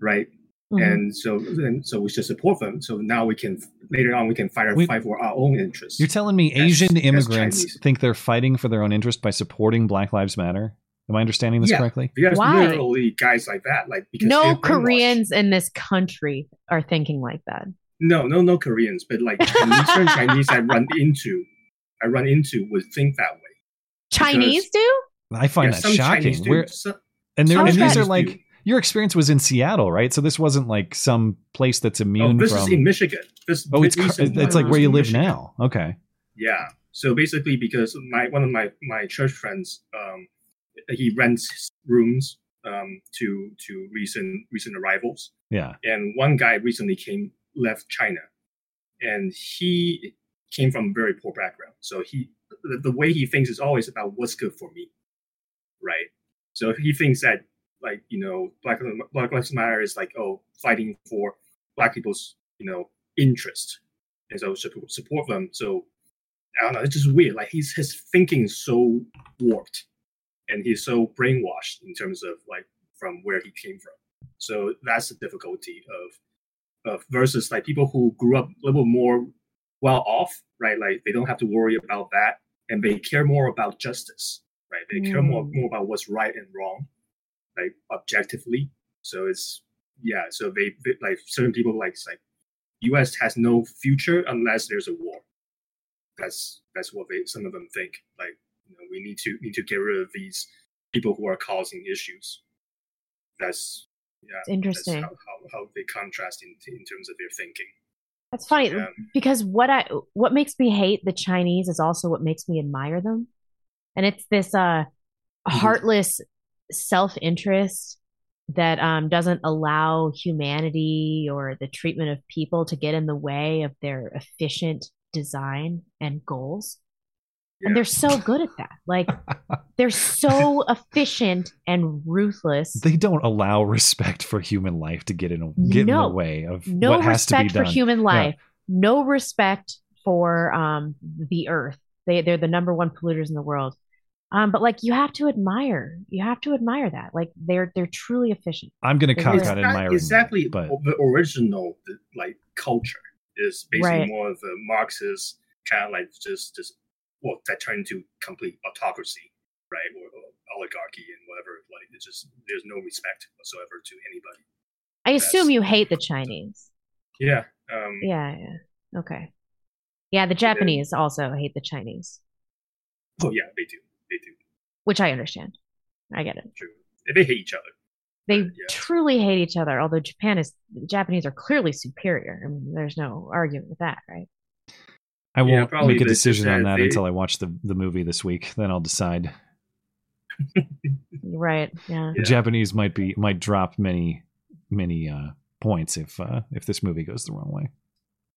right? Mhm. And so and so we should support them. So now we can later on we can fight We- fight for our own interests. You're telling me as- Asian immigrants think they're fighting for their own interest by supporting Black Lives Matter? Am I understanding this Yeah. correctly? There's Why? literally guys like that, like because No. Koreans in this country are thinking like that. No, no, no Koreans, but like Chinese, certain Chinese I run into, I run into would think that way. Chinese do? I find Yeah, that some shocking. Chinese do. Where So- and, there, and these are like your experience was in Seattle, right? So this wasn't like some place that's oh, immune this from. is in Michigan. This oh, it's recent it's like where you live Michigan. now. Okay. Yeah. So basically, because my one of my my church friends, um, he rents rooms um to to recent recent arrivals, Yeah. and one guy recently came left China, and he came from a very poor background. So he the, the way he thinks is always about what's good for me, right? So if he thinks that like you know Black Black Lives Matter is like oh fighting for Black people's you know interest, and so support, them. So I don't know, it's just weird. Like he's his thinking is so warped, and he's so brainwashed in terms of like from where he came from. So that's the difficulty of of versus like people who grew up a little more well off, right? Like they don't have to worry about that, and they care more about justice, right? They care more Mm. more about what's right and wrong, like objectively. So it's yeah. So they, they like certain people like it's like U.S. has no future unless there's a war. That's that's what they some of them think. Like you know, we need to need to get rid of these people who are causing issues. That's yeah. It's interesting. That's how, how, how they contrast in in terms of their thinking. That's funny because what I what makes me hate the Chinese is also what makes me admire them. And it's this uh heartless self-interest that um doesn't allow humanity or the treatment of people to get in the way of their efficient design and goals. And they're so good at that. Like they're so efficient and ruthless. They don't allow respect for human life to get in get in the way of no what has to be respect for done. human Yeah. life no respect for um the earth they they're the number one polluters in the world um but like you have to admire you have to admire that like they're they're truly efficient I'm going to It's cock not out admiring exactly them, but the original the, like culture is basically Right. more of a Marxist kind of like just just well that turned into complete autocracy, right, or, or oligarchy and whatever. Like it's just there's no respect whatsoever to anybody. i assume That's- you hate the chinese Yeah. Um, yeah yeah okay yeah the japanese also hate the chinese Oh yeah, they do. They do. which i understand i get it True. They hate each other. they yeah. truly hate each other although japan is the japanese are clearly superior i mean there's no argument with that right I won't probably make a decision on that they- until I watch the the movie this week. Then I'll decide. right yeah The Japanese might be might drop many many uh, points if uh, if this movie goes the wrong way.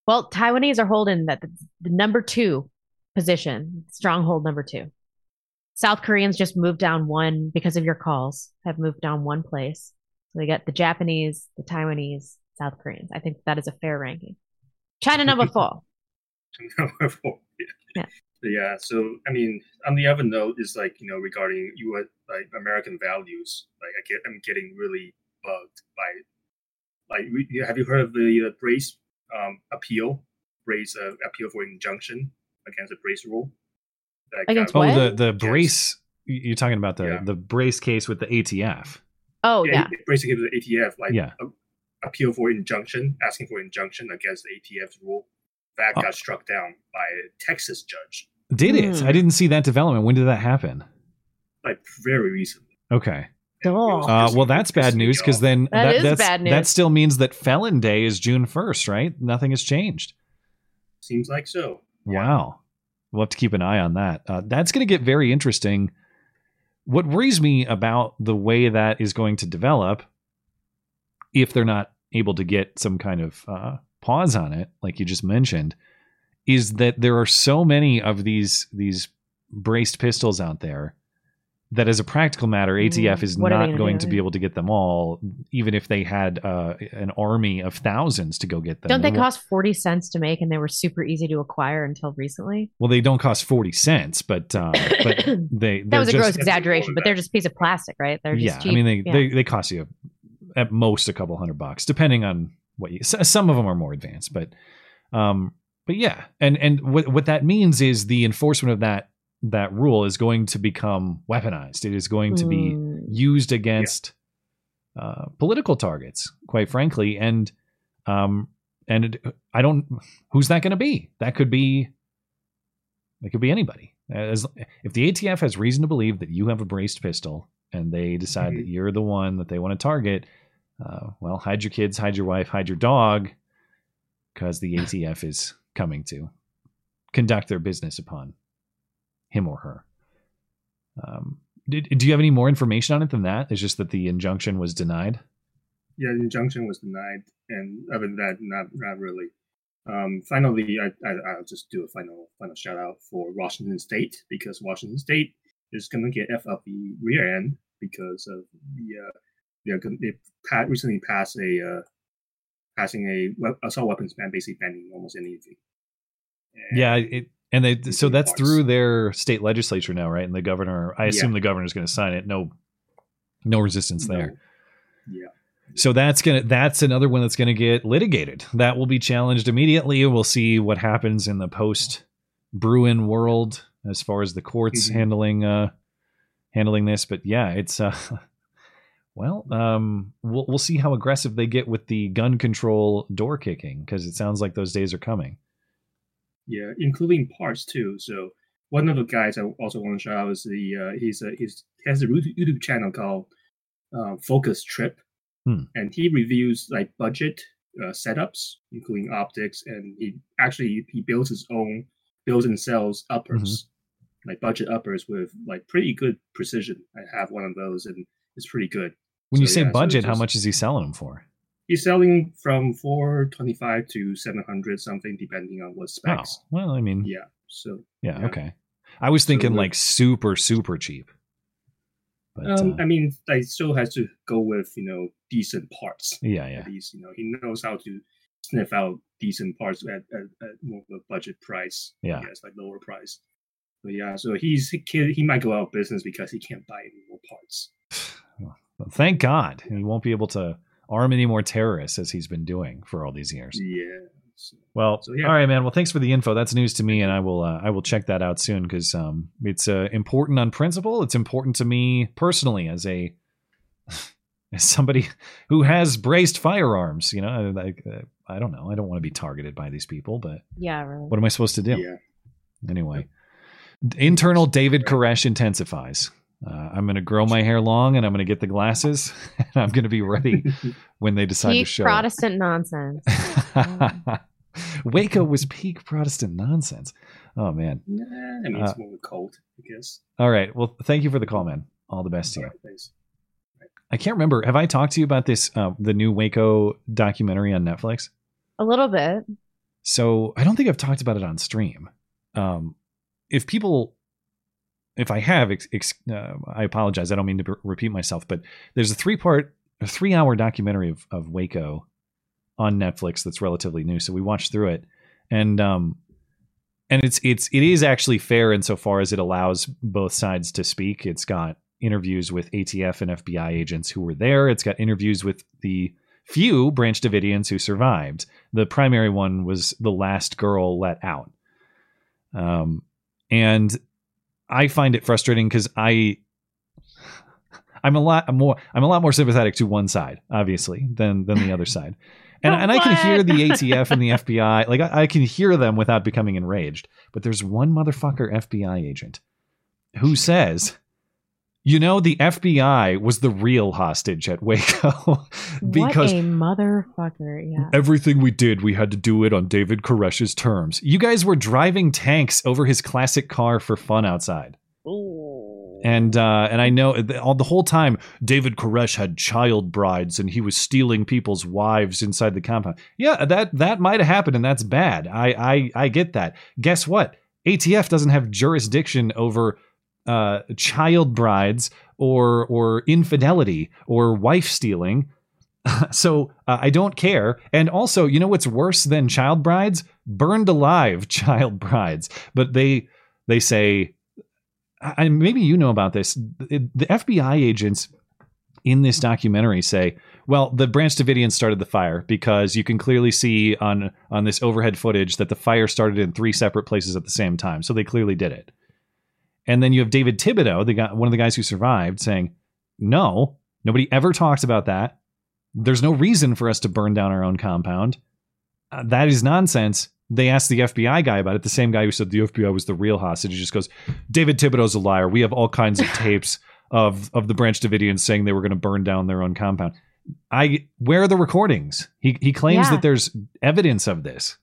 Well, Taiwanese are holding that the, the number two position, stronghold number two. South Koreans just moved down one because of your calls, have moved down one place. So they got the Japanese, the Taiwanese, South Koreans. I think that is a fair ranking. China number four. number four. yeah. yeah. So I mean, on the other note is like you know regarding U.S. like American values. Like I get, I'm getting really bugged by like we, have you heard of the uh, Brace um, appeal? Brace uh, appeal for injunction against the Brace rule. That got- Against Oh, the the brace. you- You're talking about the Yeah. the brace case with the ATF. Oh, yeah. he- basically the ATF like Yeah. a- appeal for injunction, asking for injunction against the ATF's rule. That Oh. got struck down by a Texas judge, Did it? Hmm. I didn't see that development. When did that happen? like very recently. Okay. Oh. Uh, well, that's bad news because then That is that's, bad that still means that Felon Day is June 1st, right? Nothing has changed. Seems like so. Wow. We'll have to keep an eye on that. Uh, that's going to get very interesting. What worries me about the way that is going to develop, if they're not able to get some kind of uh, pause on it, like you just mentioned, is that there are so many of these these braced pistols out there that as a practical matter, ATF is Mm, What not do? to be able to get them all, even if they had uh, an army of thousands to go get them. Don't they cost 40 cents to make and they were super easy to acquire until recently? Well, they don't cost forty cents, but uh, but they That was a they're gross exaggeration, but they're just a piece of plastic, right? They're just yeah. cheap. I mean, they, Yeah. they they cost you at most a couple hundred bucks, depending on what you. Some of them are more advanced, but um, but yeah, and and what what that means is the enforcement of that that rule is going to become weaponized. It is going to be Mm. used against uh, political targets, quite frankly, and um, and it, I don't. Who's that going to be? That could be. It could be anybody. As if the ATF has reason to believe that you have a braced pistol and they decide that you're the one that they want to target, uh, well, hide your kids, hide your wife, hide your dog, because the ATF is coming to conduct their business upon him or her. Um, did, do you have any more information on it than that? It's just that the injunction was denied. Yeah, the injunction was denied, and other than that, not not really. Um, finally, I, I I'll just do a final final shout out for Washington State because Washington State is going to get F up the rear end because of the uh, they're they pa- recently passed a uh, passing a assault weapons ban, basically banning almost anything. Yeah, it, and they so that's through their state legislature now, right? And the governor, I assume Yeah. the governor's going to sign it. No, no resistance there. Yeah. So that's gonna that's another one that's gonna get litigated. That will be challenged immediately. We'll see what happens in the post Bruen world as far as the courts Mhm. handling uh handling this. But yeah, it's uh well, um we'll we'll see how aggressive they get with the gun control door kicking because it sounds like those days are coming. Yeah, including parts too. So one of the guys I also want to shout out is the uh, he's a he's he has a YouTube channel called uh, Focus Trip, Hmm. and he reviews like budget uh, setups, including optics, and he actually he builds his own builds and sells uppers, like budget uppers with like pretty good precision. I have one of those, and it's pretty good. When you say yeah, so budget, how much is he selling them for? He's selling from four twenty five to seven hundred something, depending on what specs. Oh, well, I mean, Yeah. So yeah, yeah. okay. I was thinking with- like super, super cheap. But um, uh, I mean, like still has to go with you know decent parts. Yeah, yeah. At least you know he knows how to sniff out decent parts at, at, at more of a budget price. Yeah. I guess like lower price. But yeah, so he's he, can- he might go out of business because he can't buy any more parts. But thank God he won't be able to arm any more terrorists as he's been doing for all these years. Yeah. So, Well, So, yeah. all right, man. Well, thanks for the info. That's news to me, and I will uh, I will check that out soon because um, it's uh, important on principle. It's important to me personally as a as somebody who has braced firearms. You know, like uh, I don't know. I don't want to be targeted by these people, but Yeah, really. what am I supposed to do? Yeah. Anyway, internal David Koresh intensifies. Uh, I'm going to grow my hair long, and I'm going to get the glasses, and I'm going to be ready when they decide to Peak show. Protestant nonsense. Waco was peak Protestant nonsense. Oh man. Nah, I mean, it's Uh, more of a cult, I guess. All right. Well, thank you for the call, man. All the best to you. Thanks. I can't remember. Have I talked to you about this? Uh, the new Waco documentary on Netflix. A little bit. So I don't think I've talked about it on stream. Um, if people, if I have, ex, ex, uh, I apologize. I don't mean to b- repeat myself, but there's a three part, a three hour documentary of, of Waco on Netflix that's relatively new. So we watched through it, and um, and it's it's it is actually fair insofar as it allows both sides to speak. It's got interviews with ATF and FBI agents who were there. It's got interviews with the few Branch Davidians who survived. The primary one was the last girl let out. Um, and I find it frustrating because I I'm a lot more I'm a lot more sympathetic to one side, obviously, than than the other side. And, and I can hear the ATF and the FBI, like I, I can hear them without becoming enraged. But there's one motherfucker FBI agent who says, you know, the FBI was the real hostage at Waco because what a motherfucker. Yeah. Everything we did, we had to do it on David Koresh's terms. You guys were driving tanks over his classic car for fun outside. And uh, and I know all the whole time David Koresh had child brides and he was stealing people's wives inside the compound. Yeah, that that might have happened and that's bad. I I I get that. Guess what? ATF doesn't have jurisdiction over uh, child brides or or infidelity or wife stealing. so uh, I don't care. And also, you know what's worse than child brides? Burned alive child brides. But they they say, I, maybe you know about this. The, the FBI agents in this documentary say, well, the Branch Davidians started the fire because you can clearly see on on this overhead footage that the fire started in three separate places at the same time. So they clearly did it. And then you have David Thibodeau, the guy, one of the guys who survived, saying, "No, nobody ever talks about that. There's no reason for us to burn down our own compound. Uh, that is nonsense." They asked the FBI guy about it, the same guy who said the FBI was the real hostage. He just goes, "David Thibodeau's a liar. We have all kinds of tapes of of the Branch Davidians saying they were going to burn down their own compound." I where are the recordings? He he claims Yeah. that there's evidence of this.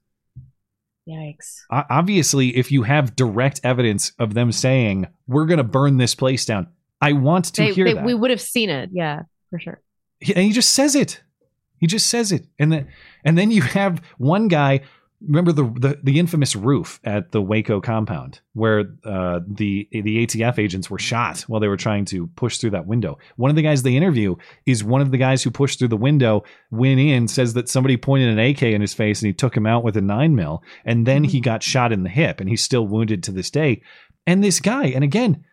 Yikes. Obviously, if you have direct evidence of them saying we're going to burn this place down, I want to They, hear they- that. we would have seen it. Yeah, for sure. He- and he just says it. He just says it, and then and then you have one guy. Remember the the, the infamous roof at the Waco compound where uh, the the ATF agents were shot while they were trying to push through that window. One of the guys they interview is one of the guys who pushed through the window. Went in, says that somebody pointed an AK in his face and he took him out with a nine mil, and then he got shot in the hip, and he's still wounded to this day. And this guy, and again,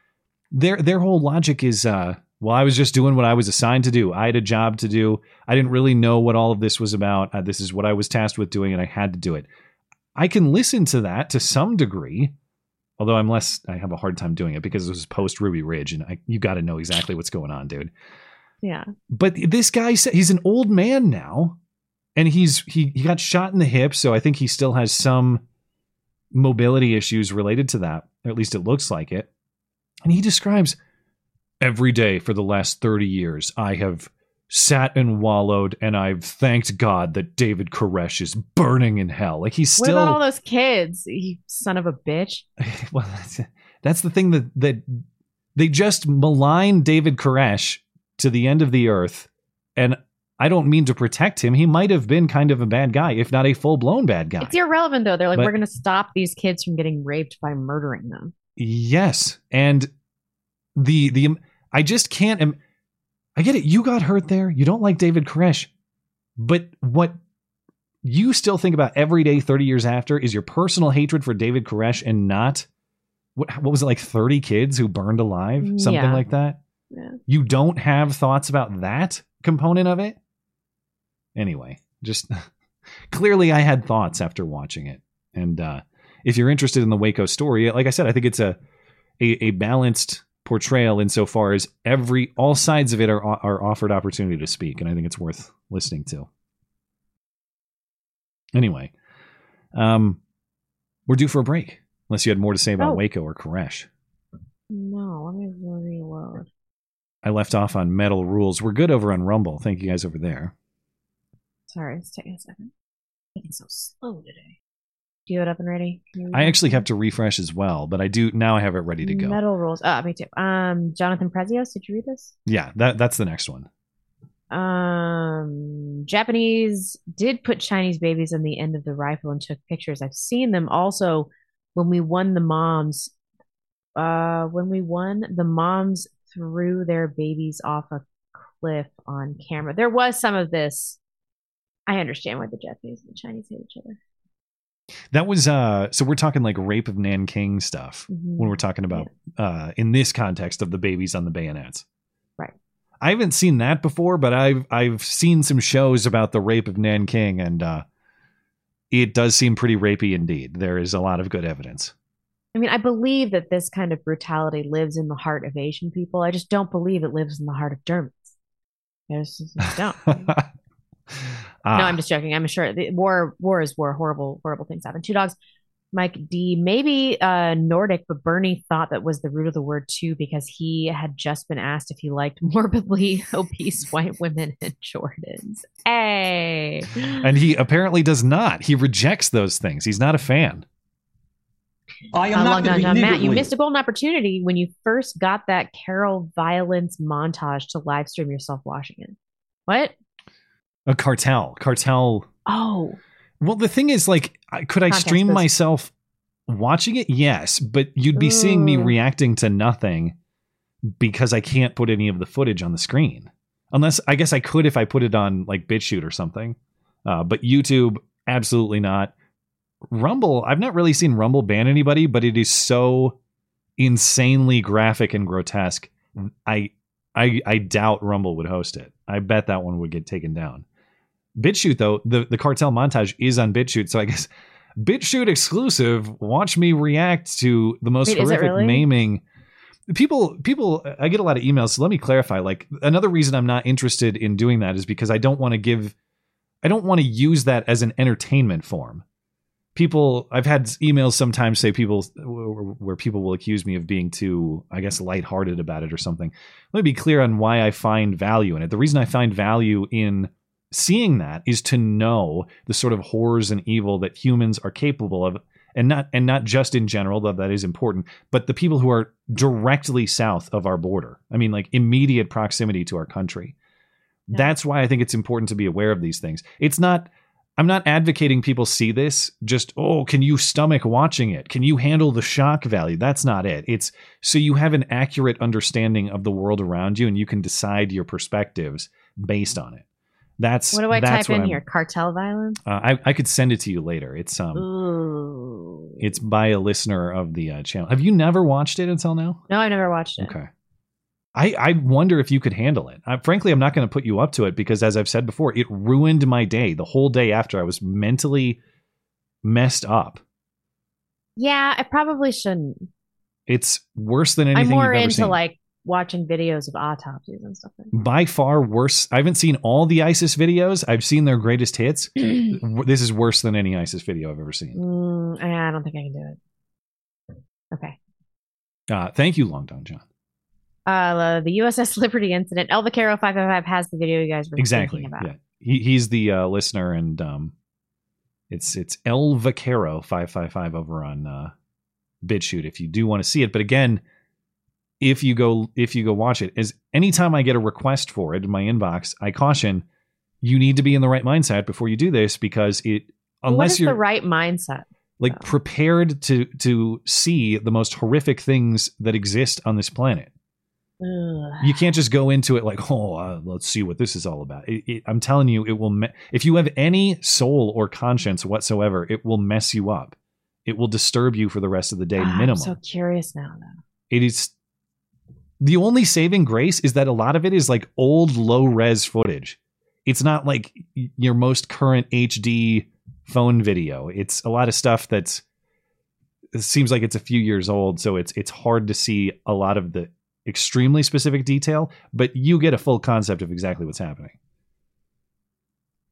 their their whole logic is uh well i was just doing what i was assigned to do. I had a job to do. I didn't really know what all of this was about. Uh, this is what i was tasked with doing and i had to do it. I can listen to that to some degree although i'm less i have a hard time doing it because it was post ruby ridge and I, you got to know exactly what's going on dude. Yeah. but this guy said he's an old man now and he's he, he got shot in the hip so i think he still has some mobility issues related to that or at least it looks like it. And he describes every day for the last 30 years i have sat and wallowed and i've thanked god that david koresh is burning in hell like he's still What about all those kids? You son of a bitch. well, that's, that's the thing that that they just malign David Koresh to the end of the earth, and I don't mean to protect him. He might have been kind of a bad guy, if not a full blown bad guy. It's irrelevant though. They're like, But- we're going to stop these kids from getting raped by murdering them. Yes, and the the I just can't. im- I get it. You got hurt there. You don't like David Koresh, but what you still think about every day, thirty years after, is your personal hatred for David Koresh, and not what what was it like thirty kids who burned alive, something Yeah. like that. Yeah. You don't have thoughts about that component of it. Anyway, just clearly I had thoughts after watching it, and uh, if you're interested in the Waco story, like I said, I think it's a a, a balanced portrayal insofar as every all sides of it are are offered opportunity to speak, and I think it's worth listening to. Anyway, um, we're due for a break. Unless you had more to say about Oh. Waco or Koresh. No, let me reload. I left off on metal rules. We're good over on Rumble. Thank you guys over there. Sorry, it's taking a second. Taking so slow today. Do you have it up and ready? Can you read I actually have to refresh as well, but I do now. I have it ready to go. Metal rules. Ah, me too. Um, Jonathan Prezios, did you read this? Yeah, that that's the next one. Um, Japanese did put Chinese babies on the end of the rifle and took pictures. I've seen them also when we won the moms. Uh, when we won, the moms threw their babies off a cliff on camera. There was some of this. I understand why the Japanese and the Chinese hate each other. That was uh so we're talking like rape of Nanking stuff Mhm. when we're talking about uh in this context of the babies on the bayonets. Right. I haven't seen that before, but I've I've seen some shows about the rape of Nanking and uh it does seem pretty rapey indeed. There is a lot of good evidence. I mean, I believe that this kind of brutality lives in the heart of Asian people. I just don't believe it lives in the heart of Germans. I just, just don't. Ah, No, I'm just joking. I'm sure the war war is war. Horrible, horrible things happen. Two dogs. Mike D. Maybe uh, Nordic, but Bernie thought that was the root of the word too because he had just been asked if he liked morbidly obese white women in Jordans. Hey. and he apparently does not. He rejects those things. He's not a fan. I Uh, am long not going John to be John. Matt, you missed a golden opportunity when you first got that Carol violence montage to live stream yourself washing it. What? A cartel. Cartel Oh, Well, the thing is, like, could I Context, stream please. myself Watching it, yes, but you'd be seeing me reacting to nothing because I can't put any of the footage on the screen. Unless I guess I could if I put it on like BitChute or something. Uh, but YouTube, absolutely not. Rumble, I've not really seen Rumble ban anybody, but it is so insanely graphic and grotesque. I I I doubt Rumble would host it. I bet that one would get taken down. BitChute though, the the cartel montage is on BitChute, so I guess BitChute exclusive. Watch me react to the most Wait, horrific really? maiming. People, people, I get a lot of emails. So let me clarify. Like another reason I'm not interested in doing that is because I don't want to give, I don't want to use that as an entertainment form. People, I've had emails sometimes say people where people will accuse me of being too, I guess, lighthearted about it or something. Let me be clear on why I find value in it. The reason I find value in seeing that is to know the sort of horrors and evil that humans are capable of and not and not just in general though that is important but the people who are directly south of our border. I mean like immediate proximity to our country. That's why i think it's important to be aware of these things. It's not i'm not advocating people see this just oh can you stomach watching it? Can you handle the shock value? That's not it. It's so you have an accurate understanding of the world around you and you can decide your perspectives based mm-hmm. on it that's What do I type in I'm- here? Cartel violence? uh, I, I could send it to you later. It's um, Ooh. it's by a listener of the uh, channel. Have you never watched it until now? No, I've never watched it. Okay. I I wonder if you could handle it. I, frankly, I'm not going to put you up to it because, as I've said before, it ruined my day. The whole day after, I was mentally messed up. Yeah, I probably shouldn't. It's worse than anything I'm more into seen. like watching videos of autopsies and stuff like by far worse. I haven't seen all the ISIS videos. I've seen their greatest hits. this is worse than any ISIS video I've ever seen. Mm, I don't think I can do it. Okay. Uh, thank you, Long Don John. Uh, the USS Liberty incident. El Vaquero 555 has the video you guys were exactly thinking about. yeah he, he's the uh, listener and um it's it's el vaquero 555 over on uh BitChute if you do want to see it but again if you go if you go watch it is anytime i get a request for it in my inbox i caution you need to be in the right mindset before you do this because it what unless is you're the right mindset? like prepared to to see the most horrific things that exist on this planet Ugh. you can't just go into it like oh uh, let's see what this is all about it, it, i'm telling you it will me- if you have any soul or conscience whatsoever it will mess you up it will disturb you for the rest of the day Ah, minimum I'm so curious now, though. it is the only saving grace is that a lot of it is like old low res footage. It's not like your most current hd phone video. It's a lot of stuff that's seems like it's a few years old so it's it's hard to see a lot of the extremely specific detail but you get a full concept of exactly what's happening.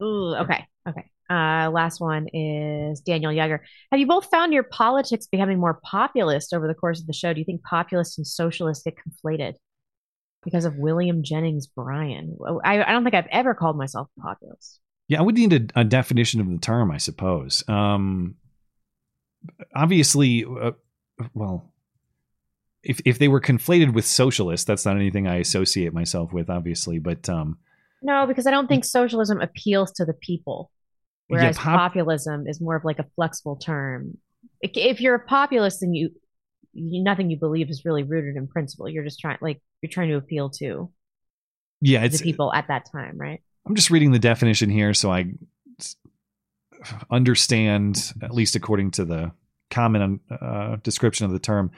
Ooh, okay, okay. Uh, last one is Daniel Yeager. Have you both found your politics becoming more populist over the course of the show? Do you think populist and socialist get conflated because of William Jennings Bryan? I, I don't think I've ever called myself a populist. Yeah, I would need a, a definition of the term, I suppose. Um, obviously, uh, well, if if they were conflated with socialist, that's not anything I associate myself with, obviously. But um, No, because I don't think socialism appeals to the people, Yeah, whereas pop- populism is more of like a flexible term. If- you're a populist, then you, you nothing you believe is really rooted in principle. You're just trying, like, you're trying to appeal to yeah, the people at that time, right? I'm just reading the definition here so I understand, at least according to the common uh, description of the term,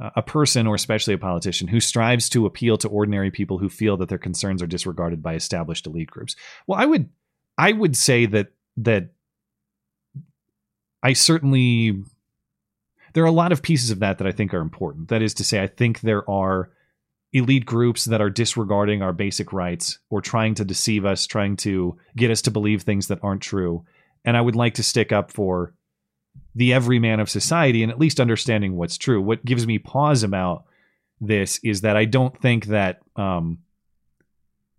uh, a person or especially a politician who strives to appeal to ordinary people who feel that their concerns are disregarded by established elite groups. Well, I would I would say that that I certainly there are a lot of pieces of that that I think are important. That is to say, I think there are elite groups that are disregarding our basic rights or trying to deceive us, trying to get us to believe things that aren't true. And I would like to stick up for the everyman of society and at least understanding what's true. What gives me pause about this is that I don't think that um,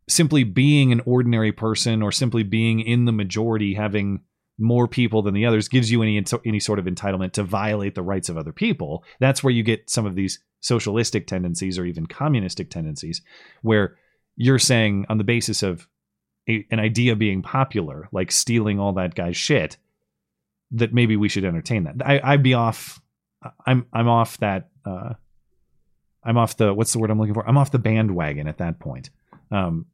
simply being an ordinary person or simply being in the majority, having more people than the others, gives you any any sort of entitlement to violate the rights of other people. That's where you get some of these socialistic tendencies or even communistic tendencies, where you're saying on the basis of a, an idea being popular, like stealing all that guy's shit, that maybe we should entertain that. I, I'd be off. I'm I'm off that. Uh, I'm off the what's the word I'm looking for? I'm off the bandwagon at that point. Um,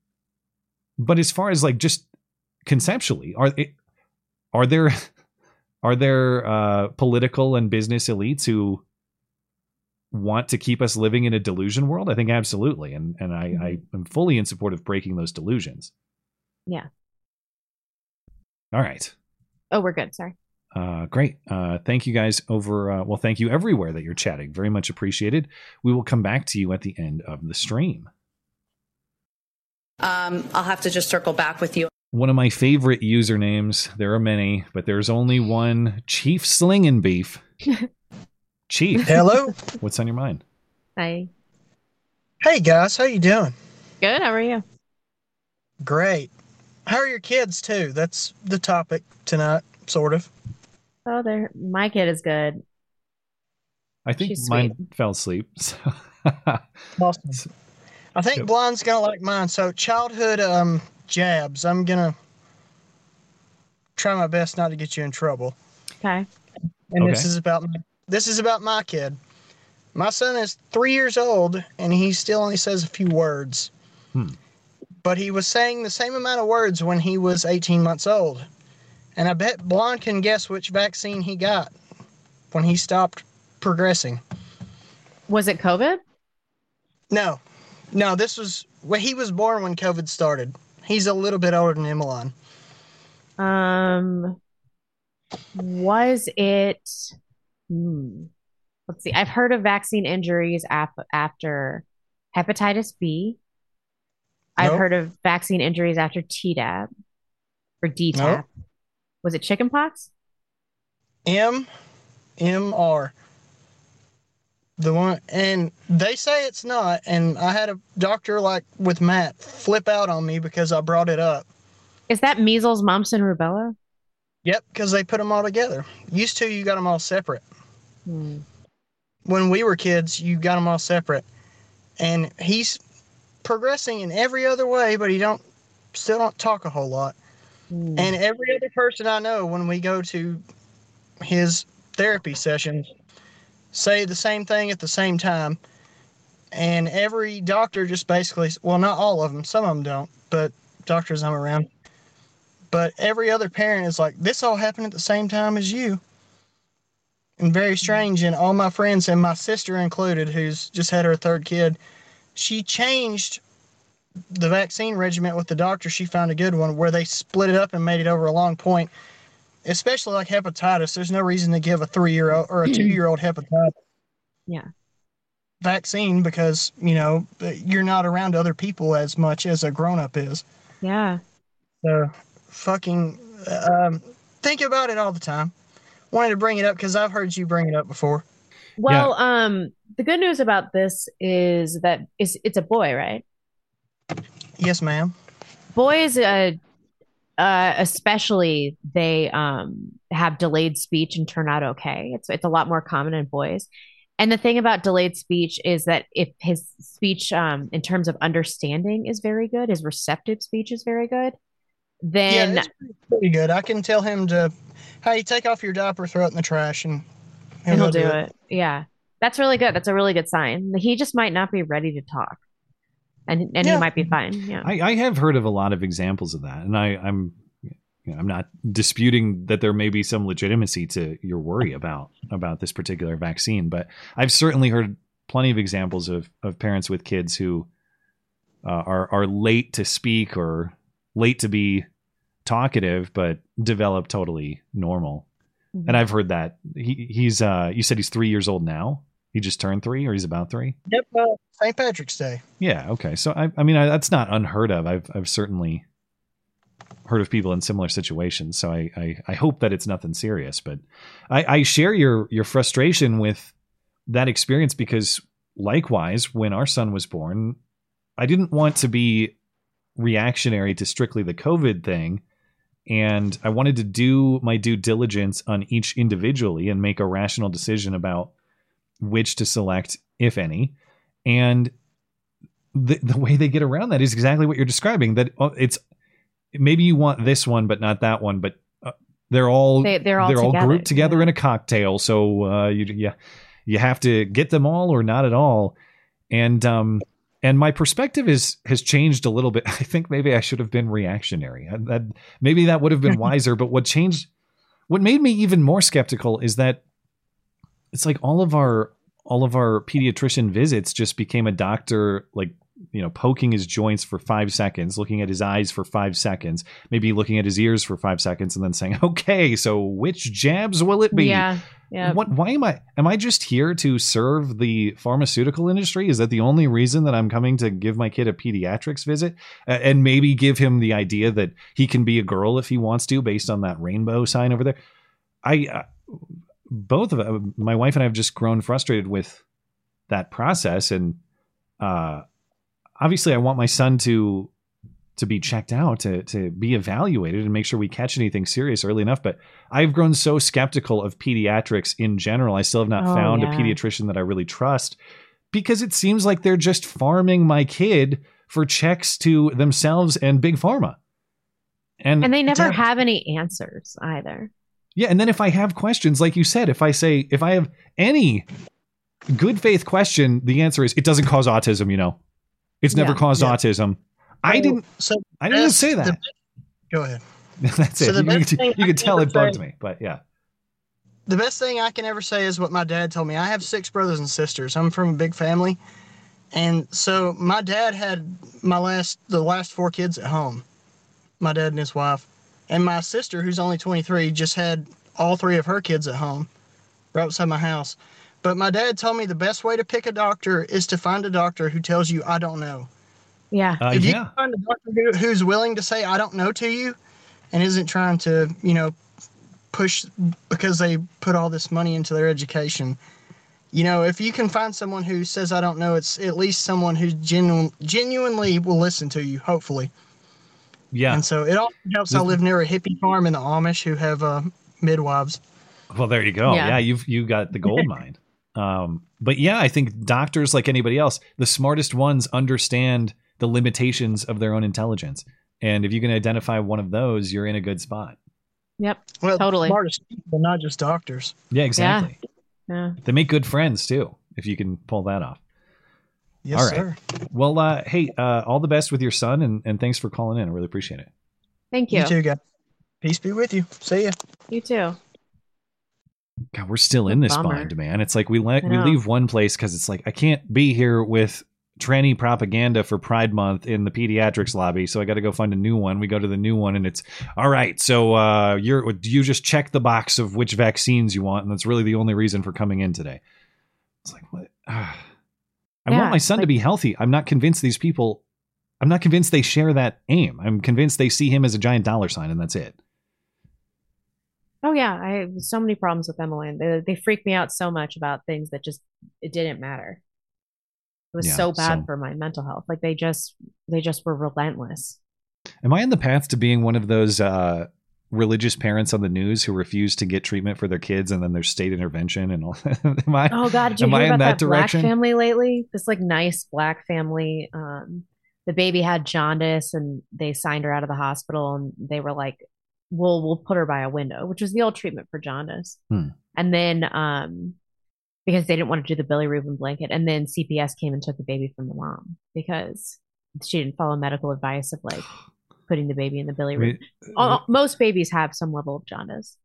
but as far as like just conceptually, are it, are there are there uh, political and business elites who want to keep us living in a delusion world? I think absolutely, and and I, I am fully in support of breaking those delusions. Yeah. All right. Oh, we're good. Sorry. Uh, great. Uh, thank you guys over. Uh, well, thank you everywhere that you're chatting. Very much appreciated. We will come back to you at the end of the stream. Um, I'll have to just circle back with you. One of my favorite usernames. There are many, but there's only one. Chief Slingin' Beef. Chief. Hello. What's on your mind? Hi. Hey guys, how you doing? Good. How are you? Great. How are your kids too? That's the topic tonight, sort of. Oh, there. My kid is good. I think She's mine fell asleep. So. Awesome. I think Blonde's gonna like mine. So childhood um jabs. I'm gonna try my best not to get you in trouble. Okay. And this is about my, this is about my kid. My son is three years old and he still only says a few words. Hmm. But he was saying the same amount of words when he was 18 months old. And I bet Blonde can guess which vaccine he got when he stopped progressing. Was it COVID? No, no, this was well, he was born when COVID started. He's a little bit older than Emmeline. Um, was it? Hmm. Let's see. I've heard of vaccine injuries af after hepatitis B. I've Nope. heard of vaccine injuries after Tdap or DTaP. Was it chickenpox? M M R. The one and they say it's not, and I had a doctor like with Matt flip out on me because I brought it up. Is that measles, mumps, and rubella? Yep, because they put them all together. Used to, you got them all separate. Hmm. When we were kids, you got them all separate, and he's progressing in every other way, but he don't still don't talk a whole lot. Hmm. And every other person I know, when we go to his therapy sessions, say the same thing at the same time. And every doctor just basically, well, not all of them, some of them don't, but doctors I'm around. But every other parent is like, this all happened at the same time as you. And very mm-hmm. strange. And all my friends, and my sister included, who's just had her third kid, she changed the vaccine regimen with the doctor. She found a good one where they split it up and made it over a long point. Especially like hepatitis, there's no reason to give a three year old or a two year old hepatitis Yeah. vaccine because you know you're not around other people as much as a grown up is. Yeah. So fucking um, think about it all the time. Wanted to bring it up because I've heard you bring it up before. Well, um, the good news about this is that it's it's a boy, right? Yes, ma'am. Boys, uh, uh, especially they um have delayed speech and turn out okay. It's it's a lot more common in boys. And the thing about delayed speech is that if his speech, um, in terms of understanding, is very good, his receptive speech is very good, then yeah, it's pretty- good. I can tell him to, hey, take off your diaper, throw it in the trash, and and he'll do it. Yeah, that's really good. That's a really good sign. He just might not be ready to talk, and and Yeah. he might be fine. Yeah. I, I have heard of a lot of examples of that, and I, I'm you know, I'm not disputing that there may be some legitimacy to your worry about about this particular vaccine, but I've certainly heard plenty of examples of of parents with kids who uh, are are late to speak or late to be talkative, but develop totally normal. And I've heard that he, he's uh you said he's three years old now. He just turned three, or he's about three. Yep, uh, St. Patrick's Day. Yeah. Okay. So I, I mean, I, that's not unheard of. I've, I've certainly heard of people in similar situations. So I, I, I hope that it's nothing serious. But I, I share your, your frustration with that experience because, likewise, when our son was born, I didn't want to be reactionary to strictly the COVID thing. And I wanted to do my due diligence on each individually and make a rational decision about which to select, if any. And the the way they get around that is exactly what you're describing. That uh, it's maybe you want this one but not that one, but uh, They're all They- they're all together, grouped together in a cocktail. So uh, you yeah, you have to get them all or not at all. And um and my perspective is has changed a little bit. I think maybe I should have been reactionary. I- That maybe that would have been wiser. But what changed, what made me even more skeptical is that it's like all of our all of our pediatrician visits just became a doctor like you know poking his joints for five seconds looking at his eyes for five seconds maybe looking at his ears for five seconds and then saying okay so which jabs will it be Yeah. Yeah. what why am i am i just here to serve the pharmaceutical industry is that the only reason that i'm coming to give my kid a pediatrics visit A- and maybe give him the idea that he can be a girl if he wants to based on that rainbow sign over there i uh, both of uh, my wife and i have just grown frustrated with that process and uh obviously i want my son to to be checked out to to be evaluated and make sure we catch anything serious early enough but i've grown so skeptical of pediatrics in general i still have not Oh, found yeah. a pediatrician that i really trust because it seems like they're just farming my kid for checks to themselves and big pharma and And they never have any answers either. Yeah, and then if I have questions, like you said, if I say if I have any good faith question, the answer is it doesn't cause autism. You know, it's never Yeah. caused Yeah. autism. I So- didn't. So I didn't best- say the that. Go ahead. That's So it. the You, best thing you could can tell it bugged say- me, but yeah. The best thing I can ever say is what my dad told me. I have six brothers and sisters. I'm from a big family. And so my dad had my last the last four kids at home. My dad and his wife. And my sister, who's only 23, just had all three of her kids at home, right outside my house. But my dad told me the best way to pick a doctor is to find a doctor who tells you, I don't know. Yeah. Uh, if you yeah. find a doctor who, who's willing to say I don't know to you and isn't trying to, you know, push because they put all this money into their education. You know, if you can find someone who says I don't know, it's at least someone who genu- genuinely will listen to you, hopefully. Yeah. And so it also helps. I live near a hippie farm in the Amish who have uh, midwives. Well, there you go. Yeah. Yeah, you've you got the gold mine. Um, but yeah, I think doctors, like anybody else, the smartest ones understand the limitations of their own intelligence. And if you can identify one of those, you're in a good spot. Yep. Well, Totally. smartest people, not just doctors. Yeah, exactly. Yeah. They make good friends too, if you can pull that off. Yes, all right. sir. Well, uh, hey, uh, all the best with your son, and, and thanks for calling in. I really appreciate it. Thank you. You too, guys. Peace be with you. See ya. You too. God, we're still in this Bummer. bind, man. It's like we let we leave one place because it's like I can't be here with tranny propaganda for Pride Month in the pediatrics lobby, so I got to go find a new one. We go to the new one, and it's all right. So uh, you're you just check the box of which vaccines you want, and that's really the only reason for coming in today. It's like what? I Yeah, want my son to be healthy. I'm not convinced these people. I'm not convinced they share that aim. I'm convinced they see him as a giant dollar sign, and that's it. Oh yeah, I have so many problems with Emily. They, they freak me out so much about things that just it didn't matter. It was Yeah, so bad so- for my mental health. Like they just they just were relentless. Am I on the path to being one of those uh, religious parents on the news who refuse to get treatment for their kids and then there's state intervention and all? am I? Oh God, did you am hear I about in that, that, direction? black family lately? This like nice black family. Um, the baby had jaundice, and they signed her out of the hospital, and they were like, "We'll we'll put her by a window," which was the old treatment for jaundice. Hmm. And then, um, because they didn't want to do the bilirubin blanket, and then CPS came and took the baby from the mom because she didn't follow medical advice of like putting the baby in the bilirubin. Wait, Al- Most babies have some level of jaundice.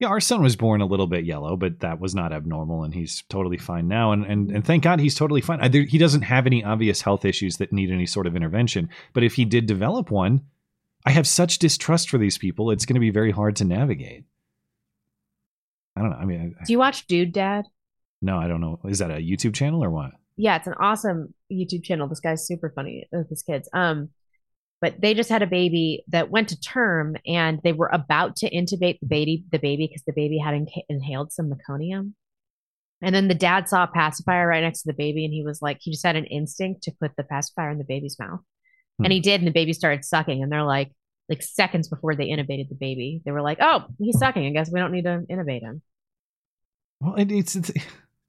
Yeah, our son was born a little bit yellow, but that was not abnormal, and he's totally fine now. And and, and thank God he's totally fine. I, there, he doesn't have any obvious health issues that need any sort of intervention. But if he did develop one, I have such distrust for these people. It's going to be very hard to navigate. I don't know. I mean, I, Do you watch Dude Dad? no, I don't know. Is that a YouTube channel or what? yeah, it's an awesome YouTube channel. This guy's super funny uh, with his kids. Um, but they just had a baby that went to term, and they were about to intubate the baby, the baby, because the baby had inha- inhaled some meconium. And then the dad saw a pacifier right next to the baby, and he was like, he just had an instinct to put the pacifier in the baby's mouth, hmm. and he did, and the baby started sucking. And they're like, like seconds before they intubated the baby, they were like, "Oh, he's sucking. I guess we don't need to intubate him." Well, it, it's, it's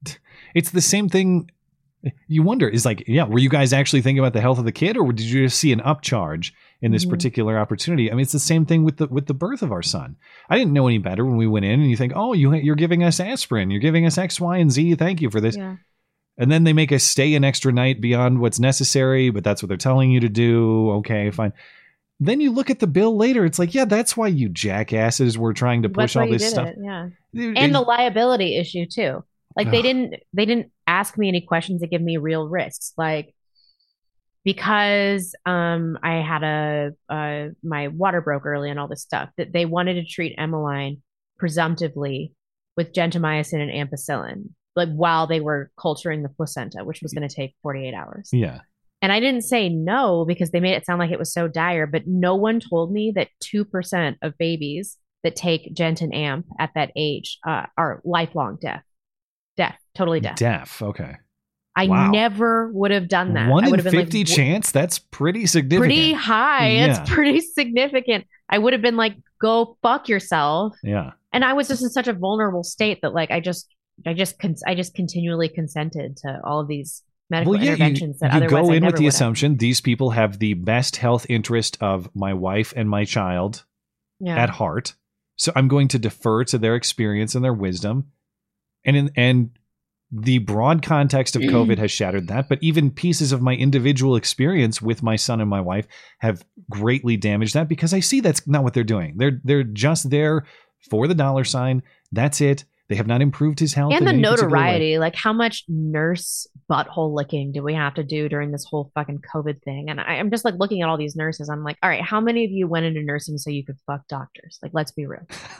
it's the same thing You wonder is like, yeah, were you guys actually thinking about the health of the kid, or did you just see an upcharge in this Mhm. particular opportunity? I mean, it's the same thing with the with the birth of our son. I didn't know any better when we went in, and you think, oh, you you're giving us aspirin, you're giving us X, Y, and Z. Thank you for this. Yeah. And then they make us stay an extra night beyond what's necessary, but that's what they're telling you to do. Okay, fine. Then you look at the bill later. It's like, yeah, that's why you jackasses were trying to push all this stuff. it, yeah. And the liability issue too. Like they didn't they didn't ask me any questions that give me real risks. Like because um I had a uh my water broke early and all this stuff that they wanted to treat Emmeline presumptively with gentamicin and ampicillin like while they were culturing the placenta which was going to take 48 hours. yeah. And I didn't say no because they made it sound like it was so dire, but no one told me that 2% of babies that take Gent and Amp at that age uh, are lifelong deaf. Totally deaf. Deaf. Okay. I Wow. never would have done that. One I in have been fifty like, chance. That's pretty significant. Pretty high. Yeah. It's pretty significant. I would have been like, go fuck yourself. Yeah. And I was just in such a vulnerable state that like I just I just cons- I just continually consented to all of these medical Well, yeah, you, interventions that you otherwise go in with the would have. assumption these people have the best health interest of my wife and my child Yeah. at heart. So I'm going to defer to their experience and their wisdom. And in, and the broad context of COVID mm. has shattered that, but even pieces of my individual experience with my son and my wife have greatly damaged that because I see that's not what they're doing. They're they're just there for the dollar sign. That's it. They have not improved his health and the any particular way. notoriety like how much nurse butthole licking do we have to do during this whole fucking covid thing and I, i'm just like looking at all these nurses i'm like all right how many of you went into nursing so you could fuck doctors like let's be real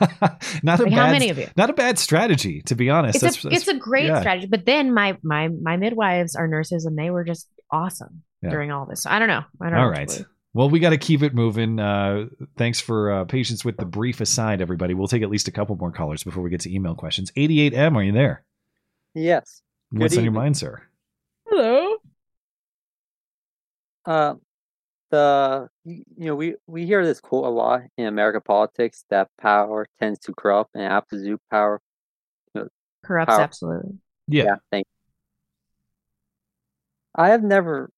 Not a Like, bad, how many of you? Not a bad strategy, to be honest. it's That's- a that's- it's a great yeah. strategy but then my my my midwives are nurses and they were just awesome Yeah. during all this so i don't know i don't know All to right. Believe. Well, we got to keep it moving. Uh, thanks for uh, patience with the brief aside, everybody. We'll take at least a couple more callers before we get to email questions. 88M, are you there? Yes. Good What's on your mind, sir? Hello. Uh, the you you know we we hear this quote a lot in American politics that power tends to corrupt and absolute power you know, corrupts power- absolutely Yeah. thank you. I have never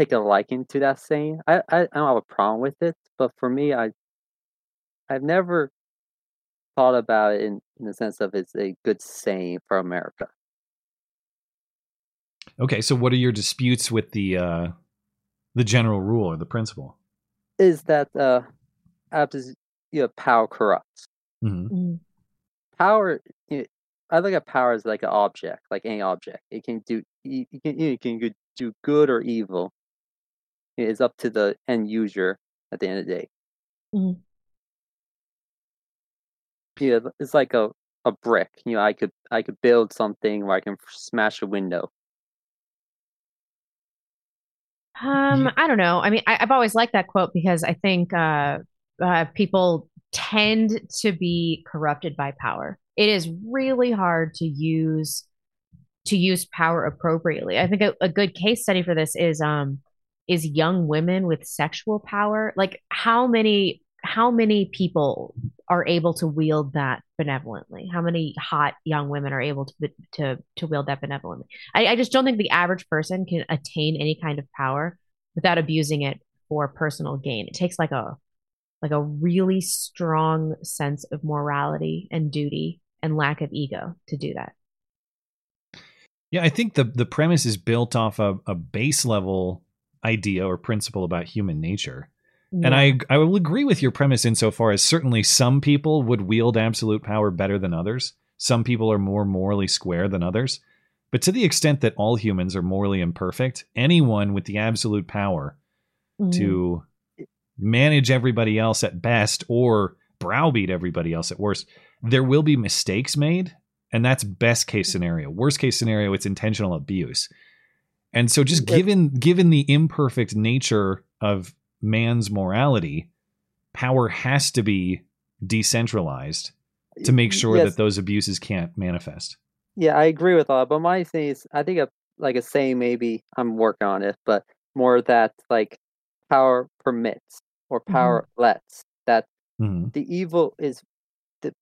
taken a liking to that saying. I, I, I don't have a problem with it, but for me, I I've never thought about it in, in the sense of it's a good saying for America. Okay, so what are your disputes with the uh, the general rule or the principle? Is that uh, absolute you know, power corrupts? hmm power you know, i look at power as like an object like any object it can do you you can you can go- do good or evil it's up to the end user at the end of the day Mhm. yeah it's like a a brick you know i could i could build something where i can smash a window Um, I don't know. I mean, I, I've always liked that quote because I think uh, uh, people tend to be corrupted by power. It is really hard to use to use power appropriately. I think a, a good case study for this is um is young women with sexual power. Like how many how many people are able to wield that benevolently? How many hot young women are able to to to wield that benevolently? I, I just don't think the average person can attain any kind of power without abusing it for personal gain. It takes like a like a really strong sense of morality and duty and lack of ego to do that. Yeah, I think the the premise is built off of a base level idea or principle about human nature. And I I will agree with your premise insofar as certainly some people would wield absolute power better than others. Some people are more morally square than others. But to the extent that all humans are morally imperfect, anyone with the absolute power mm-hmm. to manage everybody else at best or browbeat everybody else at worst, there will be mistakes made. And that's best case scenario. Worst case scenario, it's intentional abuse. And so just given given the imperfect nature of man's morality, power has to be decentralized to make sure Yes. that those abuses can't manifest. Yeah, I agree with all, but my thing is, I think a like a saying maybe I'm working on it, but more that like power permits or power lets that Mhm. the evil is the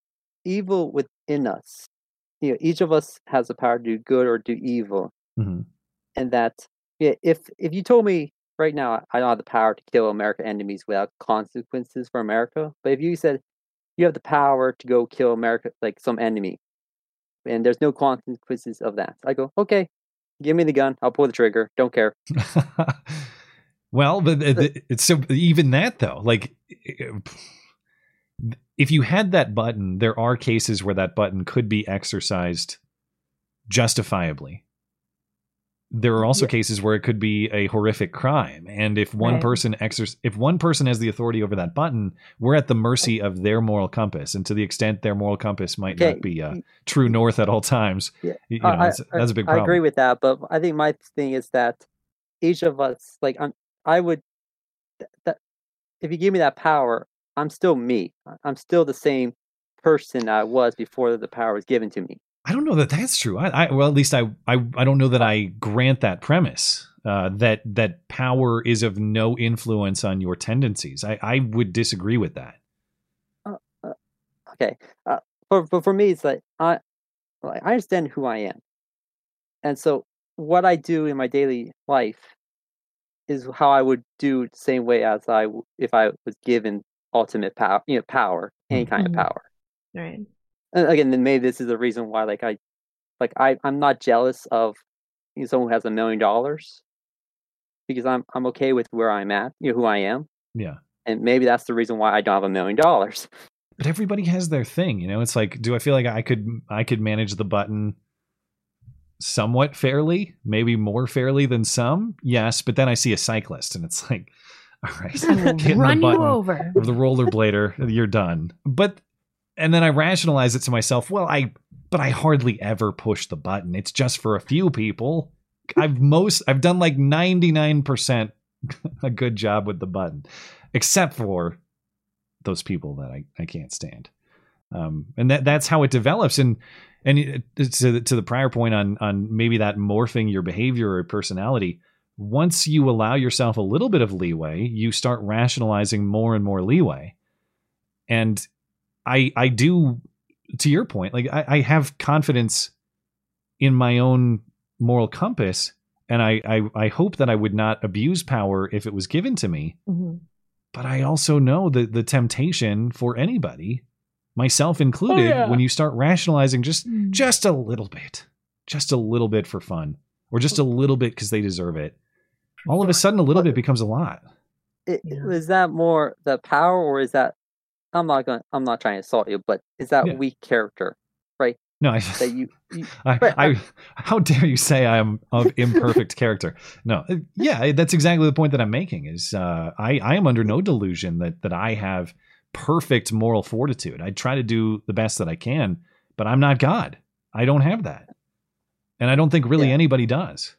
evil within us. You know, each of us has the power to do good or do evil, Mhm. And that yeah, if if you told me right now I don't have the power to kill American enemies without consequences for America, but if you said you have the power to go kill America like some enemy, and there's no consequences of that, I go okay, give me the gun, I'll pull the trigger, don't care. Well, but it's so even that though, like if you had that button, there are cases where that button could be exercised justifiably. There are also yeah. cases where it could be a horrific crime, and if one right. person exer- if one person has the authority over that button, we're at the mercy of their moral compass, and to the extent their moral compass might okay. not be uh, true north at all times, yeah. you know, I, that's, that's, a big problem. I agree with that, but I think my thing is that each of us, like, I'm, I would th- that if you give me that power, I'm still me. I'm still the same person I was before the power was given to me. I don't know that that's true. I, I well, at least I, I, I don't know that I grant that premise. Uh, that that power is of no influence on your tendencies. I, I would disagree with that. Uh, uh, okay, uh, for, for for me, it's like I I understand who I am, and so what I do in my daily life is how I would do the same way as I if I was given ultimate power, you know, power, any kind mm-hmm. of power. Right. And again, then maybe this is the reason why, like I, like I, I'm not jealous of you know, someone who has a million dollars because I'm I'm okay with where I'm at, you know, who I am. Yeah. And maybe that's the reason why I don't have a million dollars. But everybody has their thing, you know. It's like, do I feel like I could I could manage the button somewhat fairly, maybe more fairly than some. Yes, but then I see a cyclist and it's like, all right, run you over. Of the rollerblader, you're done. But and then I rationalize it to myself. Well, I but I hardly ever push the button. It's just for a few people. I've most I've done like 99% a good job with the button, except for those people that I, I can't stand. Um, and that that's how it develops. And and to the, to the prior point on on maybe that morphing your behavior or personality once you allow yourself a little bit of leeway you start rationalizing more and more leeway and i i do to your point like i, I have confidence in my own moral compass and I, I i hope that i would not abuse power if it was given to me mm-hmm. but i also know that the temptation for anybody myself included, oh, yeah. when you start rationalizing just mm. just a little bit, just a little bit for fun, or just a little bit because they deserve it, all of a sudden a little bit becomes a lot. It, yeah. Is that more the power, or is that? I'm not going. I'm not trying to insult you, but is that yeah. weak character, right? No, I, that you. you I, right, I, how dare you say I am of imperfect character? No, uh, yeah, that's exactly the point that I'm making. Is uh, I I am under no delusion that that I have perfect moral fortitude. I try to do the best that I can, but I'm not God. I don't have that. And I don't think really yeah. anybody does.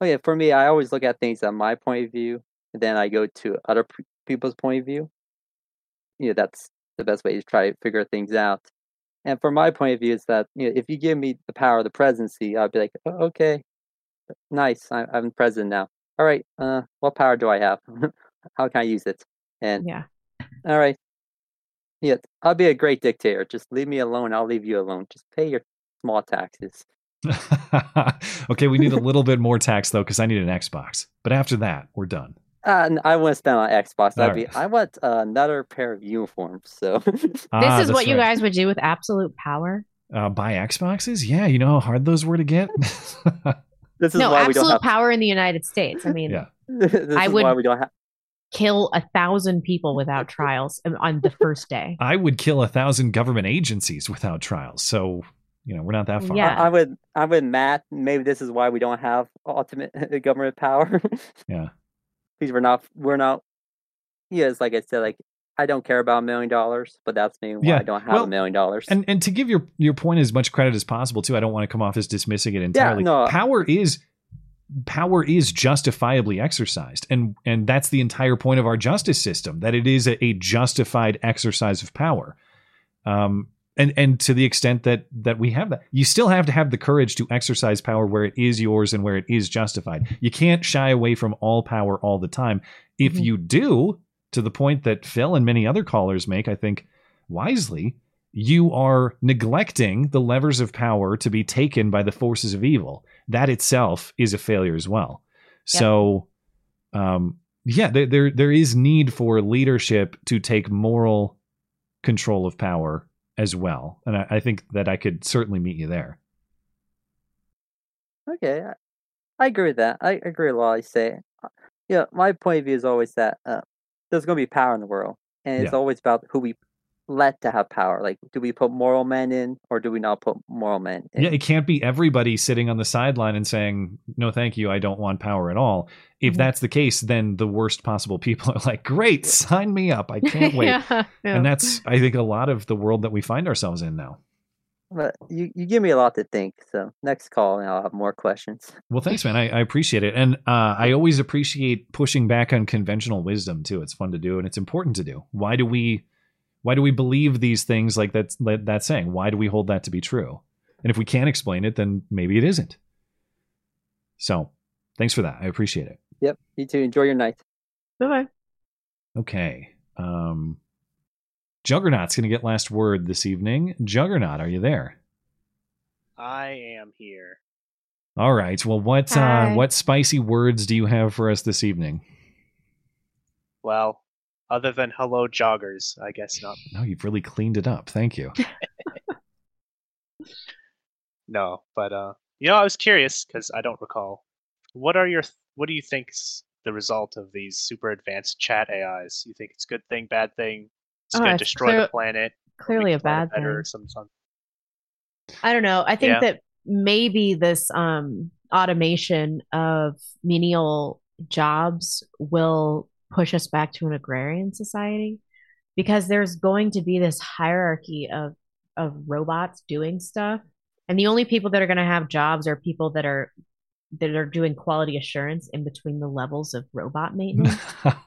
Oh yeah, for me, I always look at things at my point of view, and then I go to other people's point of view. You know, that's the best way to try to figure things out. And from my point of view, is that you know, if you give me the power of the presidency, I'd be like, oh, okay, nice, I, I'm president now. All right, uh, what power do I have? How can I use it? And yeah, all right, yeah, I'll be a great dictator. Just leave me alone. I'll leave you alone. Just pay your small taxes. okay, we need a little bit more tax though, because I need an Xbox. But after that, we're done. Uh, I want to spend on Xbox. That'd be. I want uh, another pair of uniforms. So ah, this is what right. you guys would do with absolute power. Uh, buy Xboxes? Yeah, you know how hard those were to get. this is no why absolute we don't have... power in the United States. I mean, yeah. I would. Why we don't have kill a thousand people without trials on the first day. I would kill a thousand government agencies without trials. So you know we're not that far. Yeah, I, I would. I would, Matt. Maybe this is why we don't have ultimate government power. yeah, because we're not. We're not. Yes, like I said, like I don't care about a million dollars, but that's me why yeah. I don't have well, a million dollars. And and to give your your point as much credit as possible too, I don't want to come off as dismissing it entirely. Yeah, no. Power is power is justifiably exercised and and that's the entire point of our justice system that it is a, a justified exercise of power um and and to the extent that that we have that you still have to have the courage to exercise power where it is yours and where it is justified you can't shy away from all power all the time if mm-hmm. you do to the point that Phil and many other callers make i think wisely you are neglecting the levers of power to be taken by the forces of evil. That itself is a failure as well. So, um, yeah, there, there there is need for leadership to take moral control of power as well, and I, I think that I could certainly meet you there. Okay, I, agree with that. I agree with what you say. Uh, Yeah, my point of view is always that uh, there's going to be power in the world, and it's Yeah. always about who we let to have power. Like, do we put moral men in, or do we not put moral men in? Yeah, it can't be everybody sitting on the sideline and saying, "No, thank you, I don't want power at all." If Mhm. that's the case, then the worst possible people are like, "Great, sign me up! I can't wait." Yeah, yeah. And that's, I think, a lot of the world that we find ourselves in now. But you, you give me a lot to think. So next call, and I'll have more questions. Well, thanks, man. I, I appreciate it, and uh, I always appreciate pushing back on conventional wisdom too. It's fun to do, and it's important to do. Why do we, why do we believe these things like that's that, that saying? Why do we hold that to be true? And if we can't explain it, then maybe it isn't. So, thanks for that. I appreciate it. Yep. You too. Enjoy your night. Bye bye. Okay. Um, Juggernaut's going to get last word this evening. Juggernaut, are you there? I am here. All right. Well, what Hi. uh, what spicy words do you have for us this evening? Well, other than hello joggers, I guess not. No, you've really cleaned it up. Thank you. No, but uh, you know, I was curious because I don't recall. What are your what do you think's the result of these super advanced chat AIs? You think it's a good thing, bad thing? It's Oh, going to destroy clear- the planet. clearly a bad thing. or some some. I don't know. I think Yeah. that maybe this um, automation of menial jobs will push us back to an agrarian society because there's going to be this hierarchy of of robots doing stuff, and the only people that are going to have jobs are people that are that are doing quality assurance in between the levels of robot maintenance.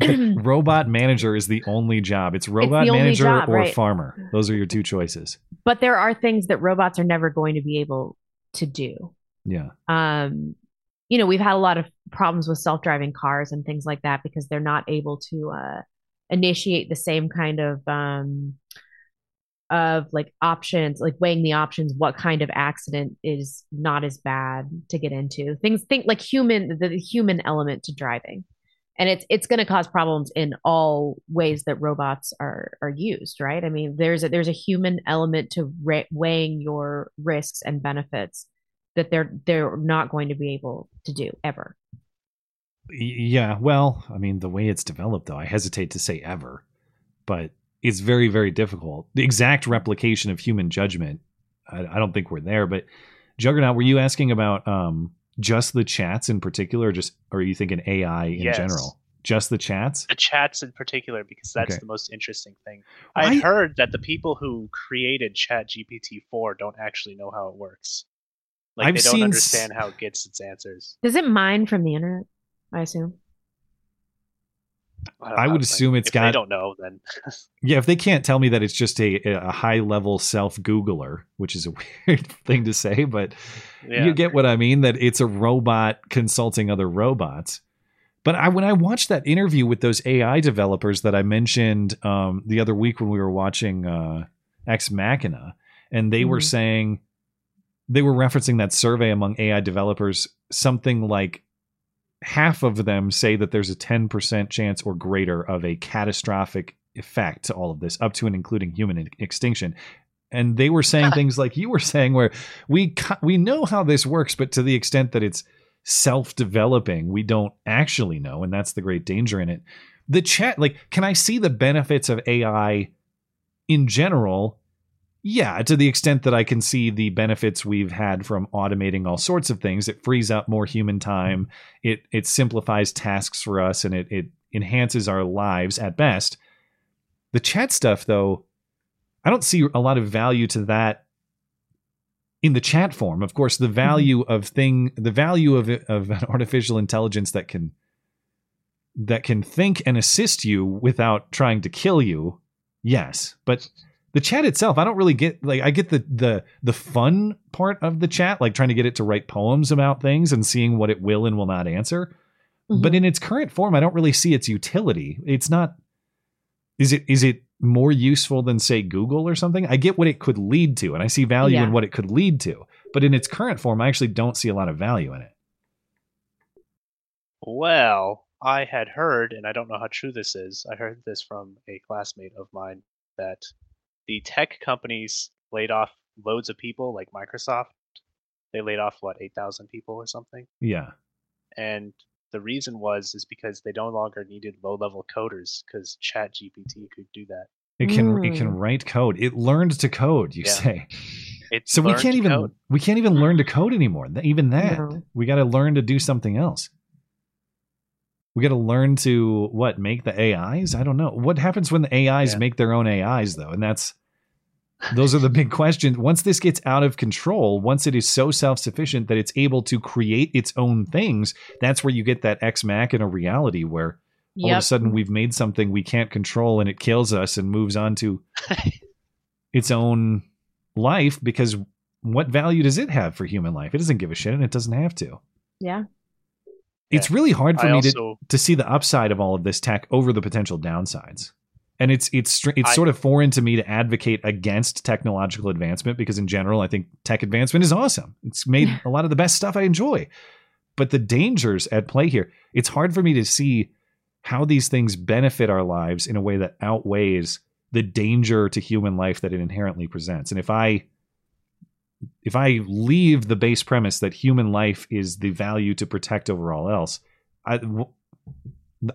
robot manager is the only job. It's robot only manager job, or right. farmer. Those are your two choices. but there are things that robots are never going to be able to do. Yeah. um, you know, we've had a lot of problems with self-driving cars and things like that because they're not able to uh, initiate the same kind of um, of like options, like weighing the options. What kind of accident is not as bad to get into? Things think like human, the, human element to driving, and it's it's going to cause problems in all ways that robots are are used. Right? I mean, there's a, there's a human element to ra- weighing your risks and benefits that they're they're not going to be able to do ever. Yeah, well, I mean, the way it's developed, though, I hesitate to say ever, but it's very, very difficult. The exact replication of human judgment, I, I don't think we're there. But Juggernaut, were you asking about um, just the chats in particular, or just or are you thinking AI in Yes. general? Just the chats? The chats in particular, because that's Okay. the most interesting thing. I I- heard that the people who created Chat GPT four don't actually know how it works. Like I've they don't seen s- understand how it gets its answers. Does it mine from the internet? I assume. I, I know, would like, assume it's if they got- don't know, then Yeah, if they can't tell me that it's just a, a high level self Googler, which is a weird thing to say, but Yeah. you get what I mean. That it's a robot consulting other robots. But I, when I watched that interview with those AI developers that I mentioned um, the other week when we were watching uh, Ex Machina, and they were Mhm. saying they were referencing that survey among AI developers, something like half of them say that there's a 10% chance or greater of a catastrophic effect to all of this, up to and including human e- extinction. And they were saying things like you were saying, where we co- we know how this works, but to the extent that it's self-developing, we don't actually know, and that's the great danger in it. The chat, like, can I see the benefits of AI in general? Yeah, to the extent that I can see the benefits we've had from automating all sorts of things. It frees up more human time. It it simplifies tasks for us and it it enhances our lives at best. The chat stuff though, I don't see a lot of value to that in the chat form. Of course, the mm-hmm. value of thing the value of of an artificial intelligence that can that can think and assist you without trying to kill you. Yes, but the chat itself, I don't really get like I get the the the fun part of the chat, like trying to get it to write poems about things and seeing what it will and will not answer. Mm-hmm. But in its current form, I don't really see its utility. It's not is it is it more useful than say Google or something. I get what it could lead to, and I see value Yeah. in what it could lead to. But in its current form, I actually don't see a lot of value in it. Well, I had heard, and I don't know how true this is. I heard this from a classmate of mine that the tech companies laid off loads of people, like Microsoft. They laid off what eight thousand people or something, Yeah. and the reason was is because they no longer needed low-level coders because ChatGPT could do that. It can it can Mm. write code. It learned to code, you Yeah. say. It So we can't even code. we can't even learn to code anymore. Even that. No. We got to learn to do something else. We got to learn to what make the AIs. I don't know what happens when the AIs Yeah. make their own AIs though, and that's those are the big questions. Once this gets out of control, once it is so self sufficient that it's able to create its own things, that's where you get that ex machina reality where all of a sudden we've made something we can't control and it kills us and moves on to its own life because what value does it have for human life? It doesn't give a shit and it doesn't have to. Yeah. It's really hard for I me also- to to see the upside of all of this tech over the potential downsides. And it's it's it's I- sort of foreign to me to advocate against technological advancement because in general I think tech advancement is awesome. It's made a lot of the best stuff I enjoy. But the dangers at play here, it's hard for me to see how these things benefit our lives in a way that outweighs the danger to human life that it inherently presents. And if I if I leave the base premise that human life is the value to protect over all else, I,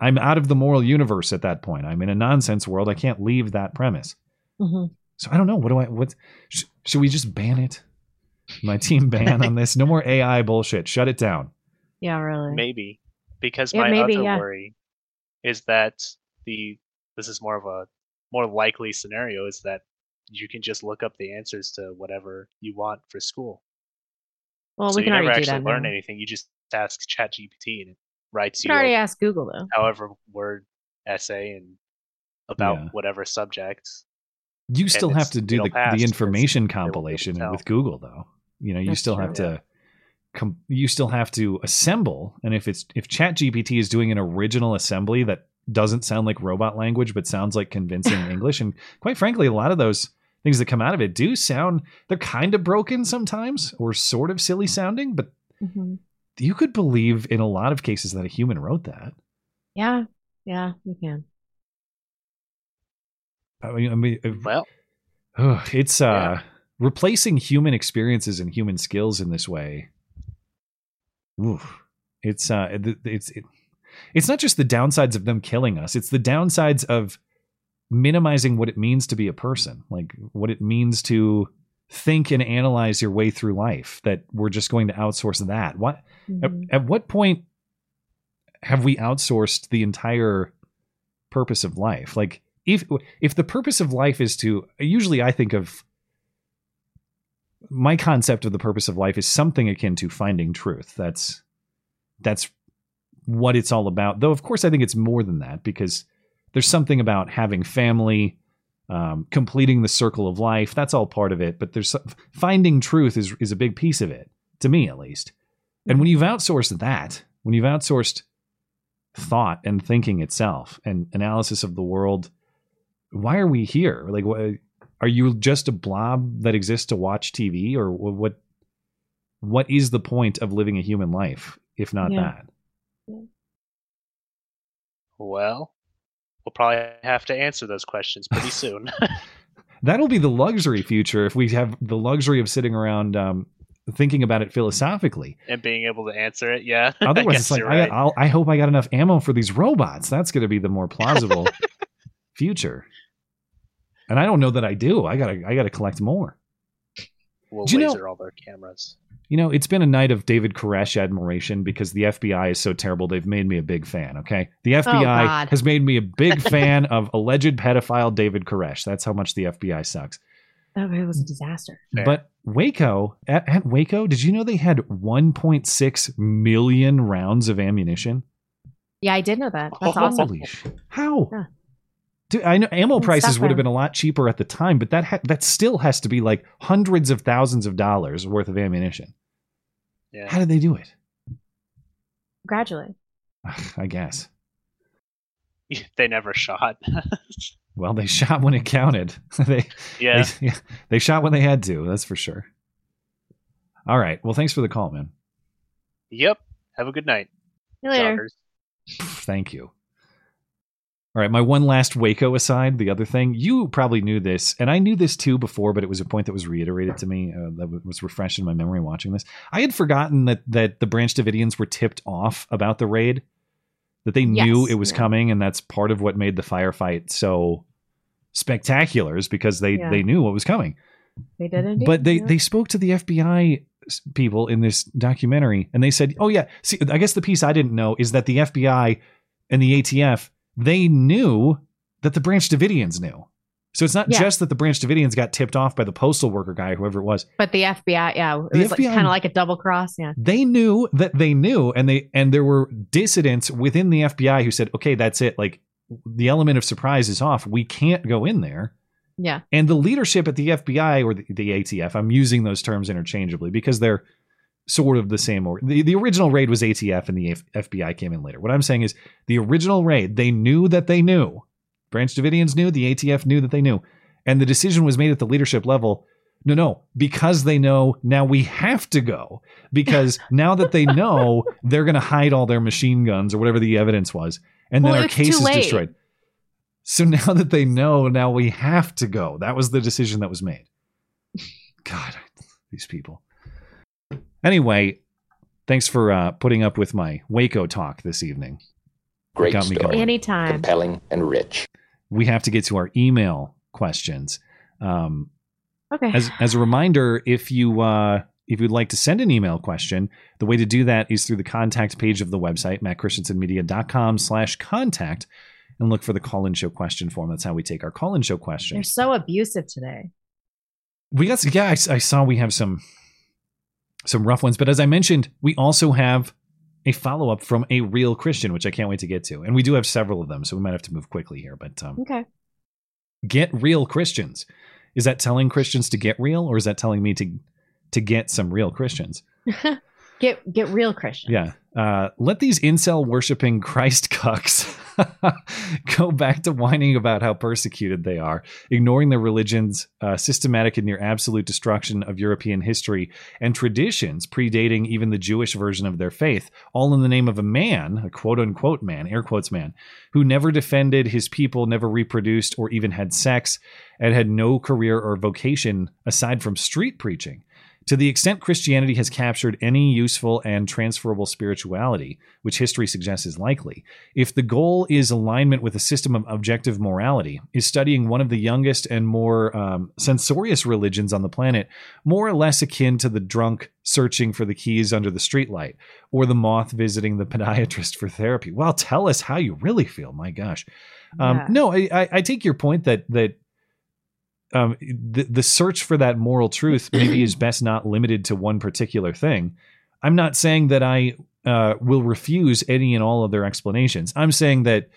I'm out of the moral universe at that point. I'm in a nonsense world. I can't leave that premise. hmm So I don't know. What do I? What sh- should we just ban it? My team ban on this. No more AI bullshit. Shut it down. Yeah, really. Maybe because Yeah, my maybe, other yeah. worry is that the this is more of a more likely scenario is that you can just look up the answers to whatever you want for school. Well, so we you can never actually learn now. anything. You just ask ChatGPT and it writes You you can already a ask Google though. however word essay and about Yeah. whatever subject. You still have to do the, the information they won't be able to compilation with Google, though. You know, you That's still true. have to. Com- you still have to assemble, and if it's if ChatGPT is doing an original assembly that doesn't sound like robot language but sounds like convincing English, and quite frankly, a lot of those things that come out of it do sound they're kind of broken sometimes or sort of silly sounding, but hmm you could believe in a lot of cases that a human wrote that. Yeah, yeah, you can. I mean, I mean Well, Ugh, it's uh replacing human experiences and human skills in this way. Oof. It's uh th- it's it, it's not just the downsides of them killing us, it's the downsides of minimizing what it means to be a person, like what it means to think and analyze your way through life that we're just going to outsource that. What at, Mhm. at what point have we outsourced the entire purpose of life? Like if if the purpose of life is to usually I think of my concept of the purpose of life is something akin to finding truth. That's that's what it's all about. Though of course I think it's more than that because there's something about having family, um, completing the circle of life. That's all part of it. But there's finding truth is is a big piece of it to me at least. And when you've outsourced that, when you've outsourced thought and thinking itself and analysis of the world, why are we here? Like, what, are you just a blob that exists to watch TV, or wh- what? What is the point of living a human life if not Yeah. that? well, we'll probably have to answer those questions pretty soon. That'll be the luxury future if we have the luxury of sitting around um, thinking about it philosophically. and being able to answer it, yeah. I Otherwise, it's like I, right. I'll, I hope I got enough ammo for these robots. That's going to be the more plausible future. And I don't know that I do. I gotta I gotta collect more. we'll Do you know- laser all their cameras. You know, it's been a night of David Koresh admiration because the FBI is so terrible. They've made me a big fan. Okay, the FBI Oh, has made me a big fan of alleged pedophile David Koresh. That's how much the FBI sucks. That was a disaster. But Waco at, at Waco, did you know they had 1.6 million rounds of ammunition? Yeah, I did know that. That's awesome. Sh- How? Yeah. Dude, I know ammo It's prices would have been a lot cheaper at the time, but that ha- that still has to be like hundreds of thousands of dollars worth of ammunition. Yeah. How did they do it? Gradually. I guess. they never shot. Well, they shot when it counted. they Yeah. They, they shot when they had to. That's for sure. All right. Well, thanks for the call, man. Yep. Have a good night. See you later. joggers. Thank you. All right, my one last Waco aside, the other thing, you probably knew this, and I knew this too before, but it was a point that was reiterated to me uh, that was refreshed in my memory watching this. I had forgotten that that the Branch Davidians were tipped off about the raid, that they knew it was coming, and that's part of what made the firefight so spectacular, is because they Yeah. they knew what was coming. They did indeed. But they yeah. they spoke to the FBI people in this documentary, and they said, "Oh yeah, see, I guess the piece I didn't know is that the FBI and the ATF they knew that the Branch Davidians knew. So it's not Yeah. just that the Branch Davidians got tipped off by the postal worker guy, whoever it was. But the FBI, yeah, it The was like, kind of like a double cross. Yeah. They knew that they knew, and they and there were dissidents within the FBI who said, "Okay, that's it. Like the element of surprise is off. We can't go in there." Yeah. And the leadership at the FBI or the, the ATF, I'm using those terms interchangeably because they're sort of the same. Or the, the original raid was ATF and the F- FBI came in later. What I'm saying is the original raid, they knew that they knew. Branch Davidians knew, the ATF knew that they knew. And the decision was made at the leadership level. No, no, because they know now we have to go. Because now that they know, they're going to hide all their machine guns or whatever the evidence was. And Well, then our case is destroyed. So now that they know, now we have to go. That was the decision that was made. God, these people. Anyway, thanks for uh, putting up with my Waco talk this evening. Great Got me story. going. Anytime. Compelling and rich. We have to get to our email questions. Um, Okay. as as a reminder, if you uh, if you'd like to send an email question, the way to do that is through the contact page of the website, mattchristiansenmedia.com slash contact, and look for the call-in show question form. That's how we take our call-in show questions. They're so abusive today. We got yeah, I, I saw we have some some rough ones, but as I mentioned, we also have a follow up from a real Christian, which I can't wait to get to, and we do have several of them, so we might have to move quickly here. But um, Okay. get real Christians. Is that telling Christians to get real, or is that telling me to to get some real Christians? get get real Christians. Yeah. Uh, let these incel worshiping Christ cucks go back to whining about how persecuted they are, ignoring their religion's uh, systematic and near absolute destruction of European history and traditions predating even the Jewish version of their faith, all in the name of a man, a quote unquote man, air quotes man, who never defended his people, never reproduced or even had sex, and had no career or vocation aside from street preaching. To the extent Christianity has captured any useful and transferable spirituality, which history suggests is likely, if the goal is alignment with a system of objective morality, is studying one of the youngest and more um, censorious religions on the planet more or less akin to the drunk searching for the keys under the streetlight, or the moth visiting the podiatrist for therapy? Well, tell us how you really feel. My gosh. Um, Yeah. No, I, I, I take your point that that um, the the search for that moral truth maybe is best not limited to one particular thing. I'm not saying that I uh, will refuse any and all of their explanations. I'm saying that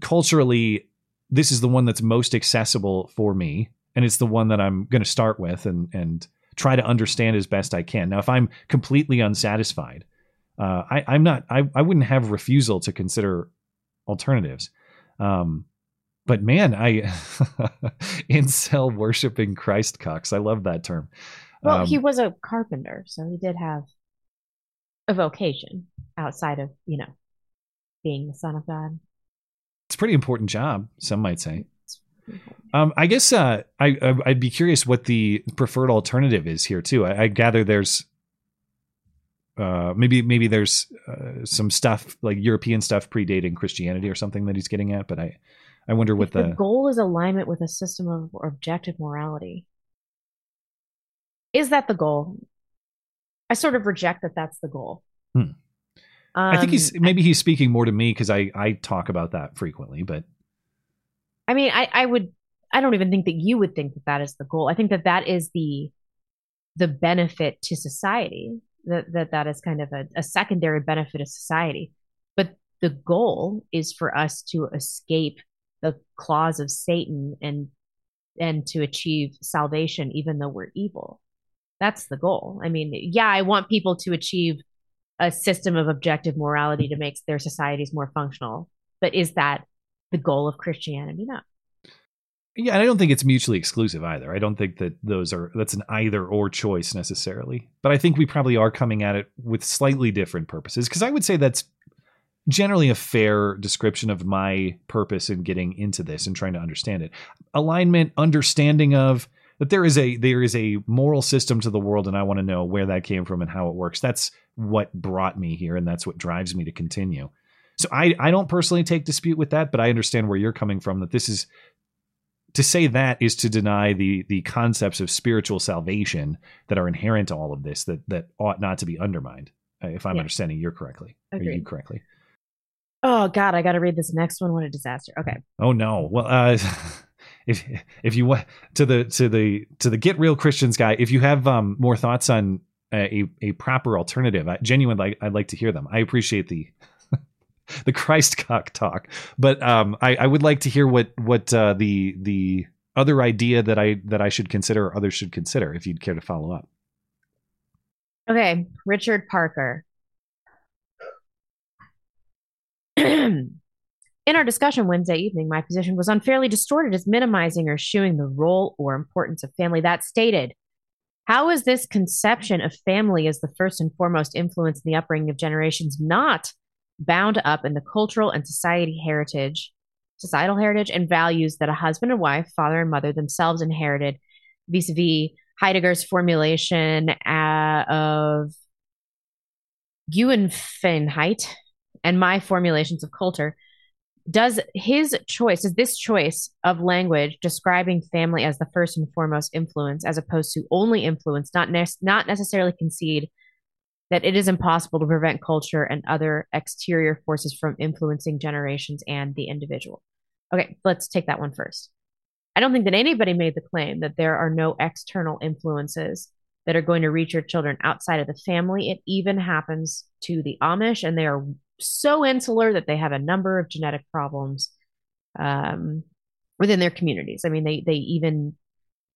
culturally, this is the one that's most accessible for me, and it's the one that I'm going to start with and and try to understand as best I can. Now, if I'm completely unsatisfied, uh, I, I'm not. I, I wouldn't have refusal to consider alternatives. Um, but man, I incel worshiping Christ cocks. I love that term. Well, Um, he was a carpenter, so he did have a vocation outside of, you know, being the son of God. it's a pretty important job, some might say. Um, I guess uh, I I'd be curious what the preferred alternative is here too. I, I gather there's uh, maybe maybe there's uh, some stuff like European stuff predating Christianity or something that he's getting at, but I I wonder what the the goal is alignment with a system of objective morality. Is that the goal? I sort of reject that that's the goal. Hmm. I think he's Um, maybe he's speaking more to me because I I talk about that frequently, but I mean, I, I would, I don't even think that you would think that that is the goal. I think that that is the, the benefit to society. That that that is kind of a, a secondary benefit of society. But the goal is for us to escape the claws of Satan and and to achieve salvation, even though we're evil. That's the goal. I mean, yeah, I want people to achieve a system of objective morality to make their societies more functional. But is that the goal of Christianity? No. Yeah, and I don't think it's mutually exclusive either. I don't think that those are that's an either or choice necessarily. But I think we probably are coming at it with slightly different purposes because I would say that's generally a fair description of my purpose in getting into this and trying to understand it. Alignment, understanding of that there is a there is a moral system to the world and I want to know where that came from and how it works. That's what brought me here and that's what drives me to continue. So I I don't personally take dispute with that, but I understand where you're coming from that this is to say that is to deny the the concepts of spiritual salvation that are inherent to all of this that that ought not to be undermined uh, if i'm yeah. understanding you correctly Agreed. or you correctly oh god i gotta read this next one what a disaster okay oh no well uh if if you want to the to the to the get real christians guy if you have um more thoughts on a a proper alternative I, genuinely i'd like to hear them i appreciate the the Christ cock talk. But um, I, I would like to hear what what uh, the the other idea that I that I should consider or others should consider if you'd care to follow up. Okay, Richard Parker. In our discussion Wednesday evening, my position was unfairly distorted as minimizing or eschewing the role or importance of family. That stated, how is this conception of family as the first and foremost influence in the upbringing of generations not bound up in the cultural and society heritage, societal heritage and values that a husband and wife, father and mother themselves inherited vis-a-vis Heidegger's formulation uh, of Gewinnfähigkeit and my formulations of culture. Does his choice, is this choice of language describing family as the first and foremost influence, as opposed to only influence, not ne- not necessarily concede that it is impossible to prevent culture and other exterior forces from influencing generations and the individual. Okay, let's take that one first. I don't think that anybody made the claim that there are no external influences that are going to reach your children outside of the family. It even happens to the Amish, and they are so insular that they have a number of genetic problems um, within their communities. I mean, they they even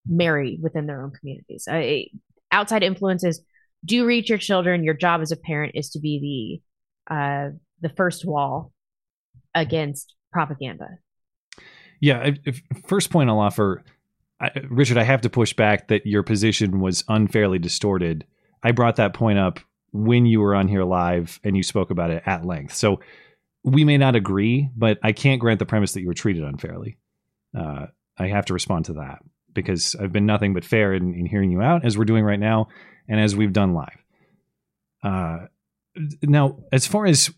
marry within their own communities. I, outside influences do reach your children. Your job as a parent is to be the uh, the first wall against propaganda. Yeah, if, first point I'll offer, I, Richard. I have to push back that your position was unfairly distorted. I brought that point up when you were on here live and you spoke about it at length. So we may not agree, but I can't grant the premise that you were treated unfairly. Uh, I have to respond to that because I've been nothing but fair in, in hearing you out as we're doing right now and as we've done live. Uh, now, as far as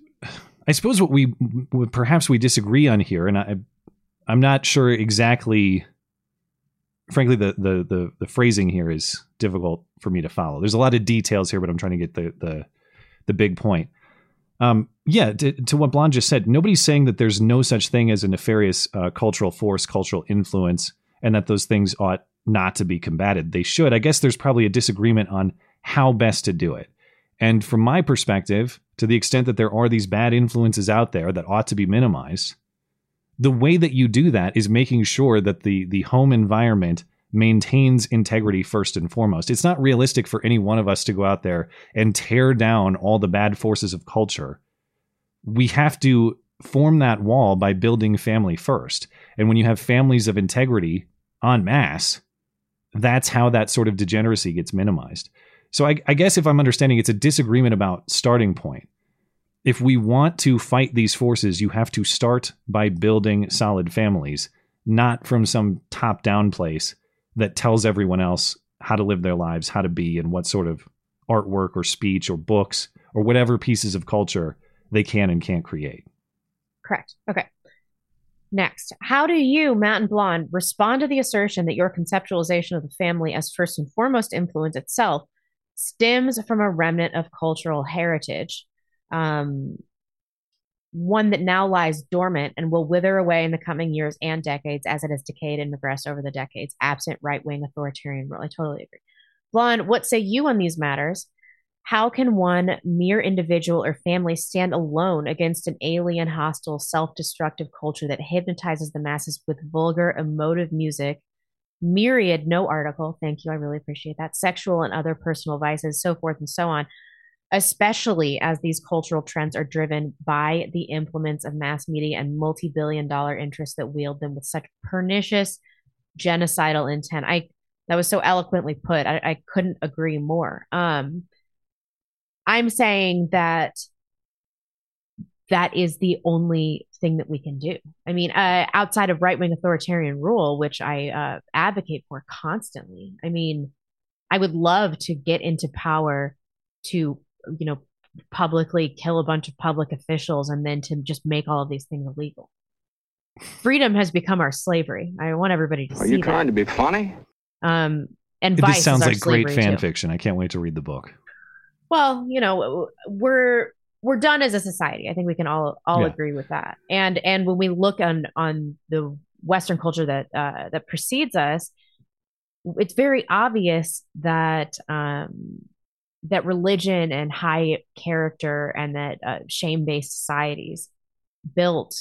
I suppose what we perhaps we disagree on here, and I, I'm not sure exactly. Frankly, the, the the the phrasing here is difficult for me to follow. There's a lot of details here, but I'm trying to get the the the big point. Um, yeah, to, to, what Blonde just said, nobody's saying that there's no such thing as a nefarious uh, cultural force, cultural influence, and that those things ought not to be combated. They should. I guess there's probably a disagreement on how best to do it. And from my perspective, to the extent that there are these bad influences out there that ought to be minimized, the way that you do that is making sure that the the home environment maintains integrity first and foremost. It's not realistic for any one of us to go out there and tear down all the bad forces of culture. We have to form that wall by building family first. And when you have families of integrity en masse, that's how that sort of degeneracy gets minimized. So I, I, guess if I'm understanding, it's a disagreement about starting point. If we want to fight these forces, you have to start by building solid families, not from some top down place that tells everyone else how to live their lives, how to be, and what sort of artwork or speech or books or whatever pieces of culture they can and can't create. Correct. Okay. Next, how do you, Matt and Blonde, respond to the assertion that your conceptualization of the family as first and foremost influence itself stems from a remnant of cultural heritage, um, one that now lies dormant and will wither away in the coming years and decades as it has decayed and regressed over the decades, absent right wing authoritarian rule? I totally agree. Blonde, what say you on these matters? How can one mere individual or family stand alone against an alien, hostile, self destructive culture that hypnotizes the masses with vulgar, emotive music, myriad, no article, thank you, I really appreciate that, sexual and other personal vices, so forth and so on, especially as these cultural trends are driven by the implements of mass media and multi billion dollar interests that wield them with such pernicious genocidal intent. I that was so eloquently put. I, I couldn't agree more. Um, I'm saying that that is the only thing that we can do. I mean, uh, outside of right wing authoritarian rule, which I uh, advocate for constantly. I mean, I would love to get into power to, you know, publicly kill a bunch of public officials and then to just make all of these things illegal. Freedom has become our slavery. I want everybody to Are see Are you trying that. to be funny? Um, and vice this sounds our like great fan too. fiction. I can't wait to read the book. Well, you know, we're we're done as a society. I think we can all all Yeah. agree with that. And and when we look on on the Western culture that uh, that precedes us, it's very obvious that um, that religion and high character and that uh, shame based societies built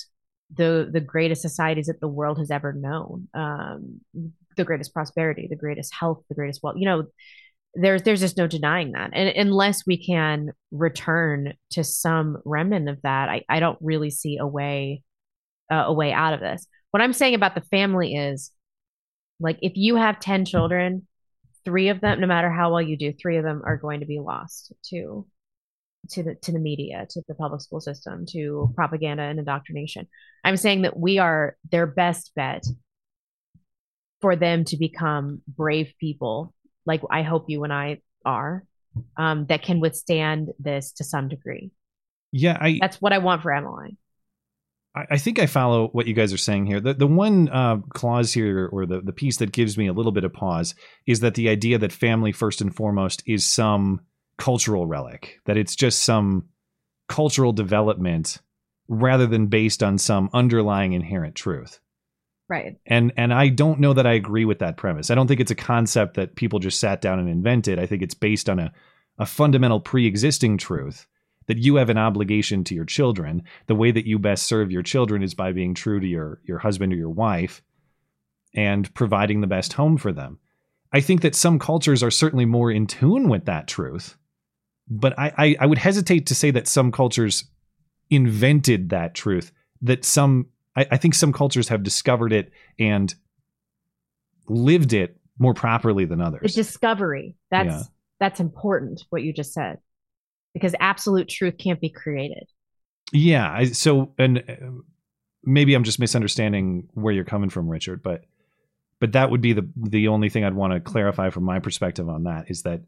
the the greatest societies that the world has ever known. Um, the greatest prosperity, the greatest health, the greatest wealth. You know, there's there's just no denying that and unless we can return to some remnant of that i, I don't really see a way uh, a way out of this what i'm saying about the family is like if you have 10 children three of them no matter how well you do three of them are going to be lost to to the to the media to the public school system to propaganda and indoctrination i'm saying that we are their best bet for them to become brave people like I hope you and I are, um, that can withstand this to some degree. Yeah, I That's what I want for Emmeline. I think I follow what you guys are saying here. The the one uh, clause here, or the the piece that gives me a little bit of pause, is that the idea that family first and foremost is some cultural relic, that it's just some cultural development rather than based on some underlying inherent truth. Right. And and I don't know that I agree with that premise. I don't think it's a concept that people just sat down and invented. I think it's based on a a fundamental pre-existing truth that you have an obligation to your children. The way that you best serve your children is by being true to your your husband or your wife and providing the best home for them. I think that some cultures are certainly more in tune with that truth, but I, I, I would hesitate to say that some cultures invented that truth. That some I, I think some cultures have discovered it and lived it more properly than others. It's discovery. That's Yeah. that's important what you just said. Because absolute truth can't be created. Yeah. I, so, and uh, maybe I'm just misunderstanding where you're coming from, Richard, but but that would be the the only thing I'd want to clarify from my perspective on that is that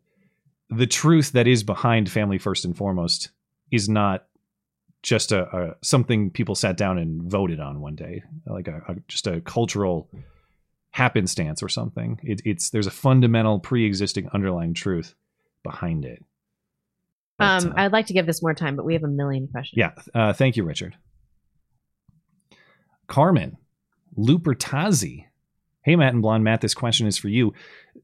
the truth that is behind family first and foremost is not just a, a something people sat down and voted on one day, like a, a just a cultural happenstance or something. It, it's there's a fundamental pre-existing underlying truth behind it. Um, I'd like to give this more time, but we have a million questions. Yeah. Uh, thank you, Richard. Carmen, Lupertazzi. Hey, Matt and Blonde. Matt, this question is for you.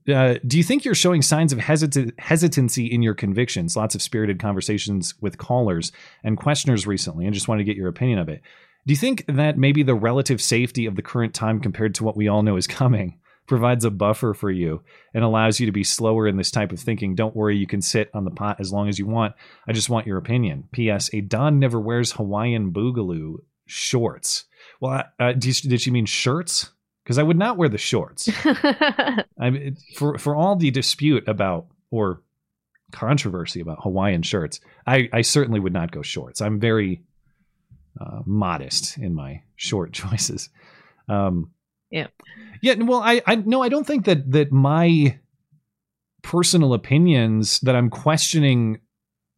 Uh, do you think you're showing signs of hesit- hesitancy in your convictions? Lots of spirited conversations with callers and questioners recently, and just want to get your opinion of it. Do you think that maybe the relative safety of the current time compared to what we all know is coming provides a buffer for you and allows you to be slower in this type of thinking? Don't worry, you can sit on the pot as long as you want. I just want your opinion. P.S. A Don never wears Hawaiian Boogaloo shorts. Well, uh, did, she, mean shirts? Because I would not wear the shorts. I mean, for for all the dispute about or controversy about Hawaiian shirts, I, I certainly would not go shorts. I'm very uh, modest in my short choices. Um, yeah. Yeah. Well, I, I no, I don't think that that my personal opinions that I'm questioning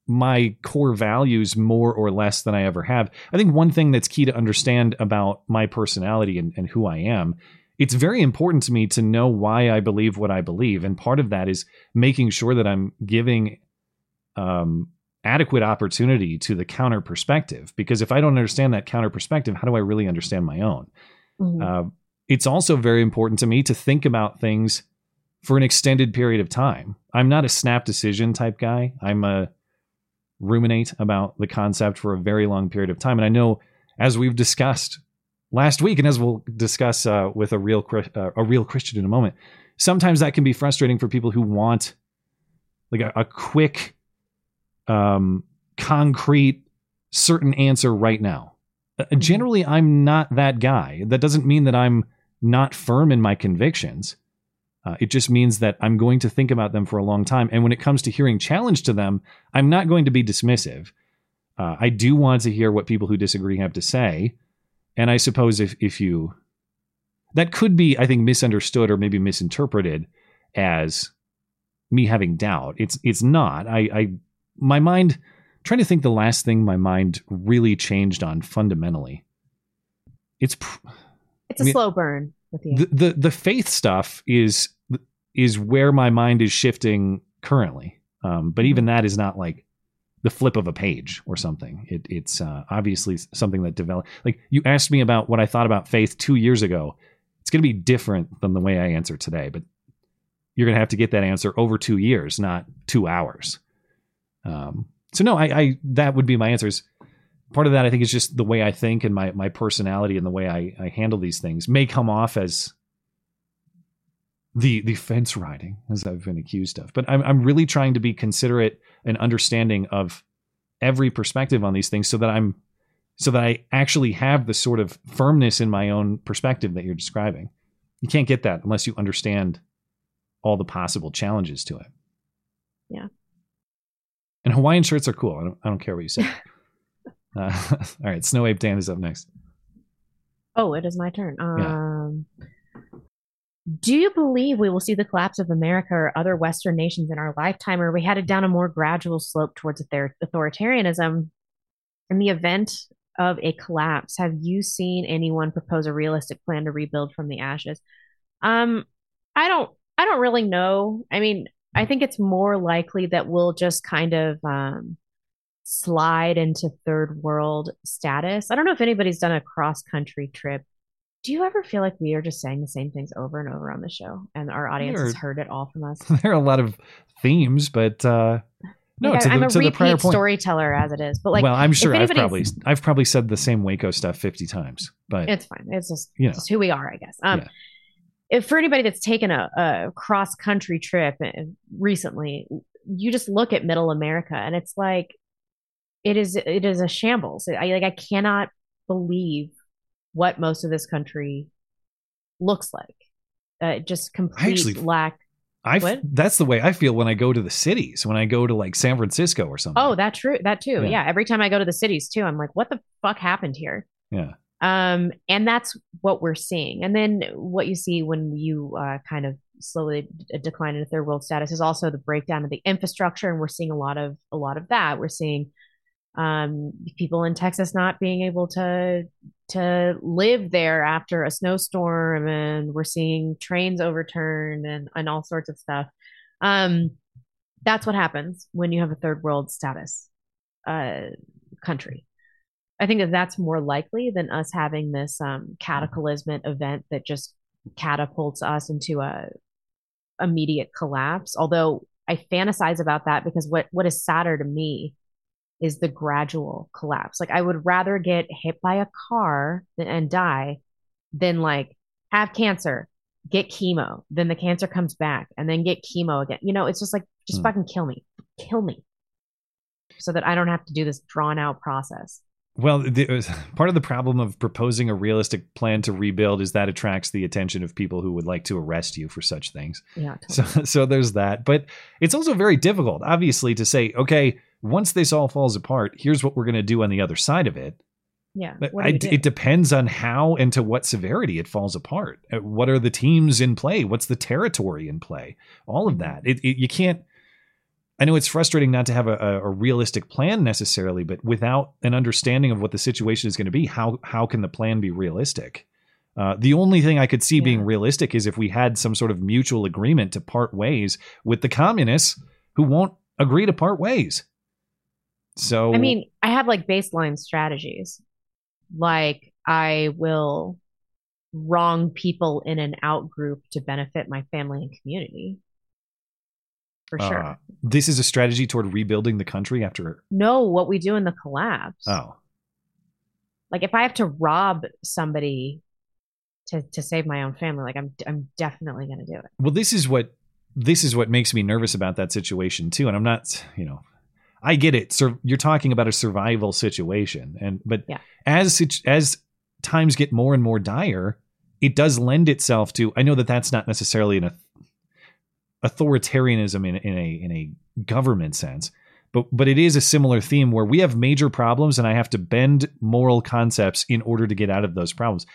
my core values more or less than I ever have. I think one thing that's key to understand about my personality and, and who I am, it's very important to me to know why I believe what I believe. And part of that is making sure that I'm giving um, adequate opportunity to the counter perspective. Because if I don't understand that counter perspective, how do I really understand my own? Uh, it's also very important to me to think about things for an extended period of time. I'm not a snap decision type guy. I'm a ruminate about the concept for a very long period of time. And I know, as we've discussed last week, and as we'll discuss uh, with a real uh, a real Christian in a moment, sometimes that can be frustrating for people who want like a, a quick, um, concrete, certain answer right now. Uh, generally, I'm not that guy. That doesn't mean that I'm not firm in my convictions. Uh, it just means that I'm going to think about them for a long time. And when it comes to hearing challenge to them, I'm not going to be dismissive. Uh, I do want to hear what people who disagree have to say. And I suppose if, if you, that could be, I think, misunderstood or maybe misinterpreted as me having doubt. It's, it's not. I, I, my mind, trying to think the last thing my mind really changed on fundamentally. It's, pr- It's a I mean, slow burn with you. the, the the faith stuff is is where my mind is shifting currently. Um, but even that is not like the flip of a page or something. It, it's uh, obviously something that developed. Like you asked me about what I thought about faith two years ago. It's going to be different than the way I answer today, but you're going to have to get that answer over two years, not two hours. Um, so no, I, I that would be my answers. Part of that I think is just the way I think and my my personality and the way I, I handle these things may come off as the the fence riding as I've been accused of. But I'm I'm really trying to be considerate and understanding of every perspective on these things so that I'm so that I actually have the sort of firmness in my own perspective that you're describing. You can't get that unless you understand all the possible challenges to it. Yeah. And Hawaiian shirts are cool. I don't, I don't care what you say. uh, all right, Snow Ape Dan is up next. Oh, it is my turn. Yeah. Um, do you believe we will see the collapse of America or other Western nations in our lifetime, or are we headed down a more gradual slope towards authoritarianism? In the event of a collapse, have you seen anyone propose a realistic plan to rebuild from the ashes? Um, I don't. I don't really know. I mean, I think it's more likely that we'll just kind of um, slide into third world status. I don't know if anybody's done a cross country trip. Do you ever feel like we are just saying the same things over and over on the show and our audience has heard it all from us? there are a lot of themes, but uh, no, Like, I, am a to the prior repeat point. storyteller as it is, but like, well, I'm sure I've probably I've probably said the same Waco stuff 50 times, but it's fine. It's just, you know. just who we are, I guess. Um, Yeah. if for anybody that's taken a, a cross country trip uh, recently, you just look at Middle America and it's like it is it is a shambles. I like I cannot believe what most of this country looks like. Uh, just complete actually- lack. I that's the way I feel when I go to the cities, when I go to like San Francisco or something. Oh, that's true. That too. Yeah. Yeah. Every time I go to the cities too, I'm like, what the fuck happened here? Yeah. Um, and that's what we're seeing. And then what you see when you uh, kind of slowly d- decline into third world status is also the breakdown of the infrastructure, and we're seeing a lot of a lot of that. We're seeing um, people in Texas not being able to to live there after a snowstorm, and we're seeing trains overturned and and all sorts of stuff. Um, that's what happens when you have a third world status uh, country. I think that that's more likely than us having this um, cataclysmic event that just catapults us into a immediate collapse. Although I fantasize about that because what what is sadder to me is the gradual collapse. Like I would rather get hit by a car than, and die than like have cancer, get chemo, then the cancer comes back, and then get chemo again. You know, it's just like just Hmm. fucking kill me, kill me, so that I don't have to do this drawn out process. Well, the, part of the problem of proposing a realistic plan to rebuild is that attracts the attention of people who would like to arrest you for such things. Yeah. So, so there's that. But it's also very difficult, obviously, to say, okay, once this all falls apart, here's what we're going to do on the other side of it. Yeah. But I- it depends on how and to what severity it falls apart. Uh, What are the teams in play? What's the territory in play? All Mm-hmm. of that. It, it, you can't. I know it's frustrating not to have a, a, realistic plan necessarily, but without an understanding of what the situation is going to be, how how can the plan be realistic? Uh, the only thing I could see being realistic is if we had some sort of mutual agreement to part ways with the communists who won't agree to part ways. So I mean, I have like baseline strategies. Like I will wrong people in an out group to benefit my family and community. For sure. uh, this is a strategy toward rebuilding the country after. No, what we do in the collapse. Oh, Like if I have to rob somebody to to save my own family, like I'm I'm definitely gonna do it. well this is what this is what makes me nervous about that situation too and i'm not you know i get it Sur- you're talking about a survival situation and but Yeah. as as times get more and more dire it does lend itself to. I know that that's not necessarily an authoritarianism in, in a in a government sense, but but it is a similar theme where we have major problems and I have to bend moral concepts in order to get out of those problems.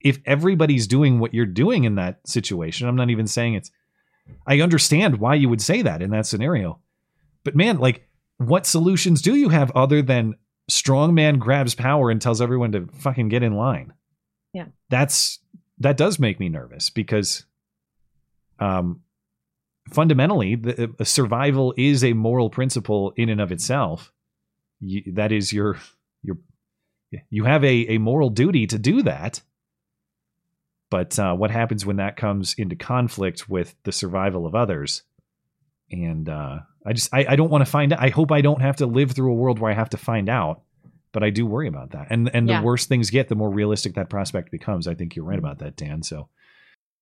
If everybody's doing what you're doing in that situation, I'm not even saying it's I understand why you would say that in that scenario. But man, like what solutions do you have other than strong man grabs power and tells everyone to fucking get in line? Yeah. That's that does make me nervous because um fundamentally the, uh, survival is a moral principle in and of itself. You, that is your your you have a, a moral duty to do that but uh, what happens when that comes into conflict with the survival of others? And uh, I just I, I don't want to find out. I hope I don't have to live through a world where I have to find out. But I do worry about that. And and Yeah. the worse things get, the more realistic that prospect becomes. I think you're right about that, Dan. So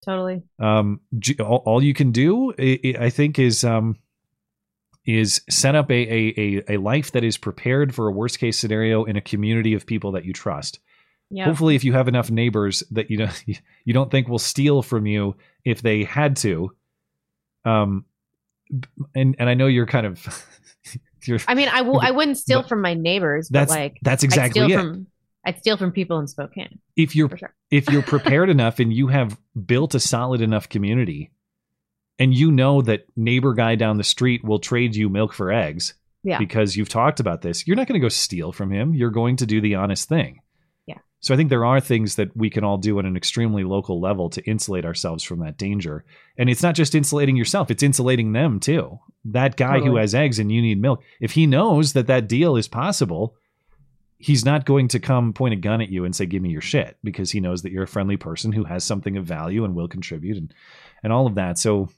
Totally. um, all, all you can do, I, think, is um, is set up a, a a a life that is prepared for a worst case scenario in a community of people that you trust. Yeah. Hopefully, if you have enough neighbors that you don't you don't think will steal from you if they had to, um, and and I know you're kind of you're I mean, I will. I wouldn't steal from my neighbors, but That's- like that's exactly steal it. From, I'd steal from people in Spokane. if you're sure. if you're prepared enough and you have built a solid enough community and you know that neighbor guy down the street will trade you milk for eggs Yeah. because you've talked about this you're not going to go steal from him you're going to do the honest thing Yeah. so i think there are things that we can all do at an extremely local level to insulate ourselves from that danger and it's not just insulating yourself it's insulating them too that guy who has eggs and you need milk if he knows that that deal is possible he's not going to come point a gun at you and say give me your shit because he knows that you're a friendly person who has something of value and will contribute and and all of that so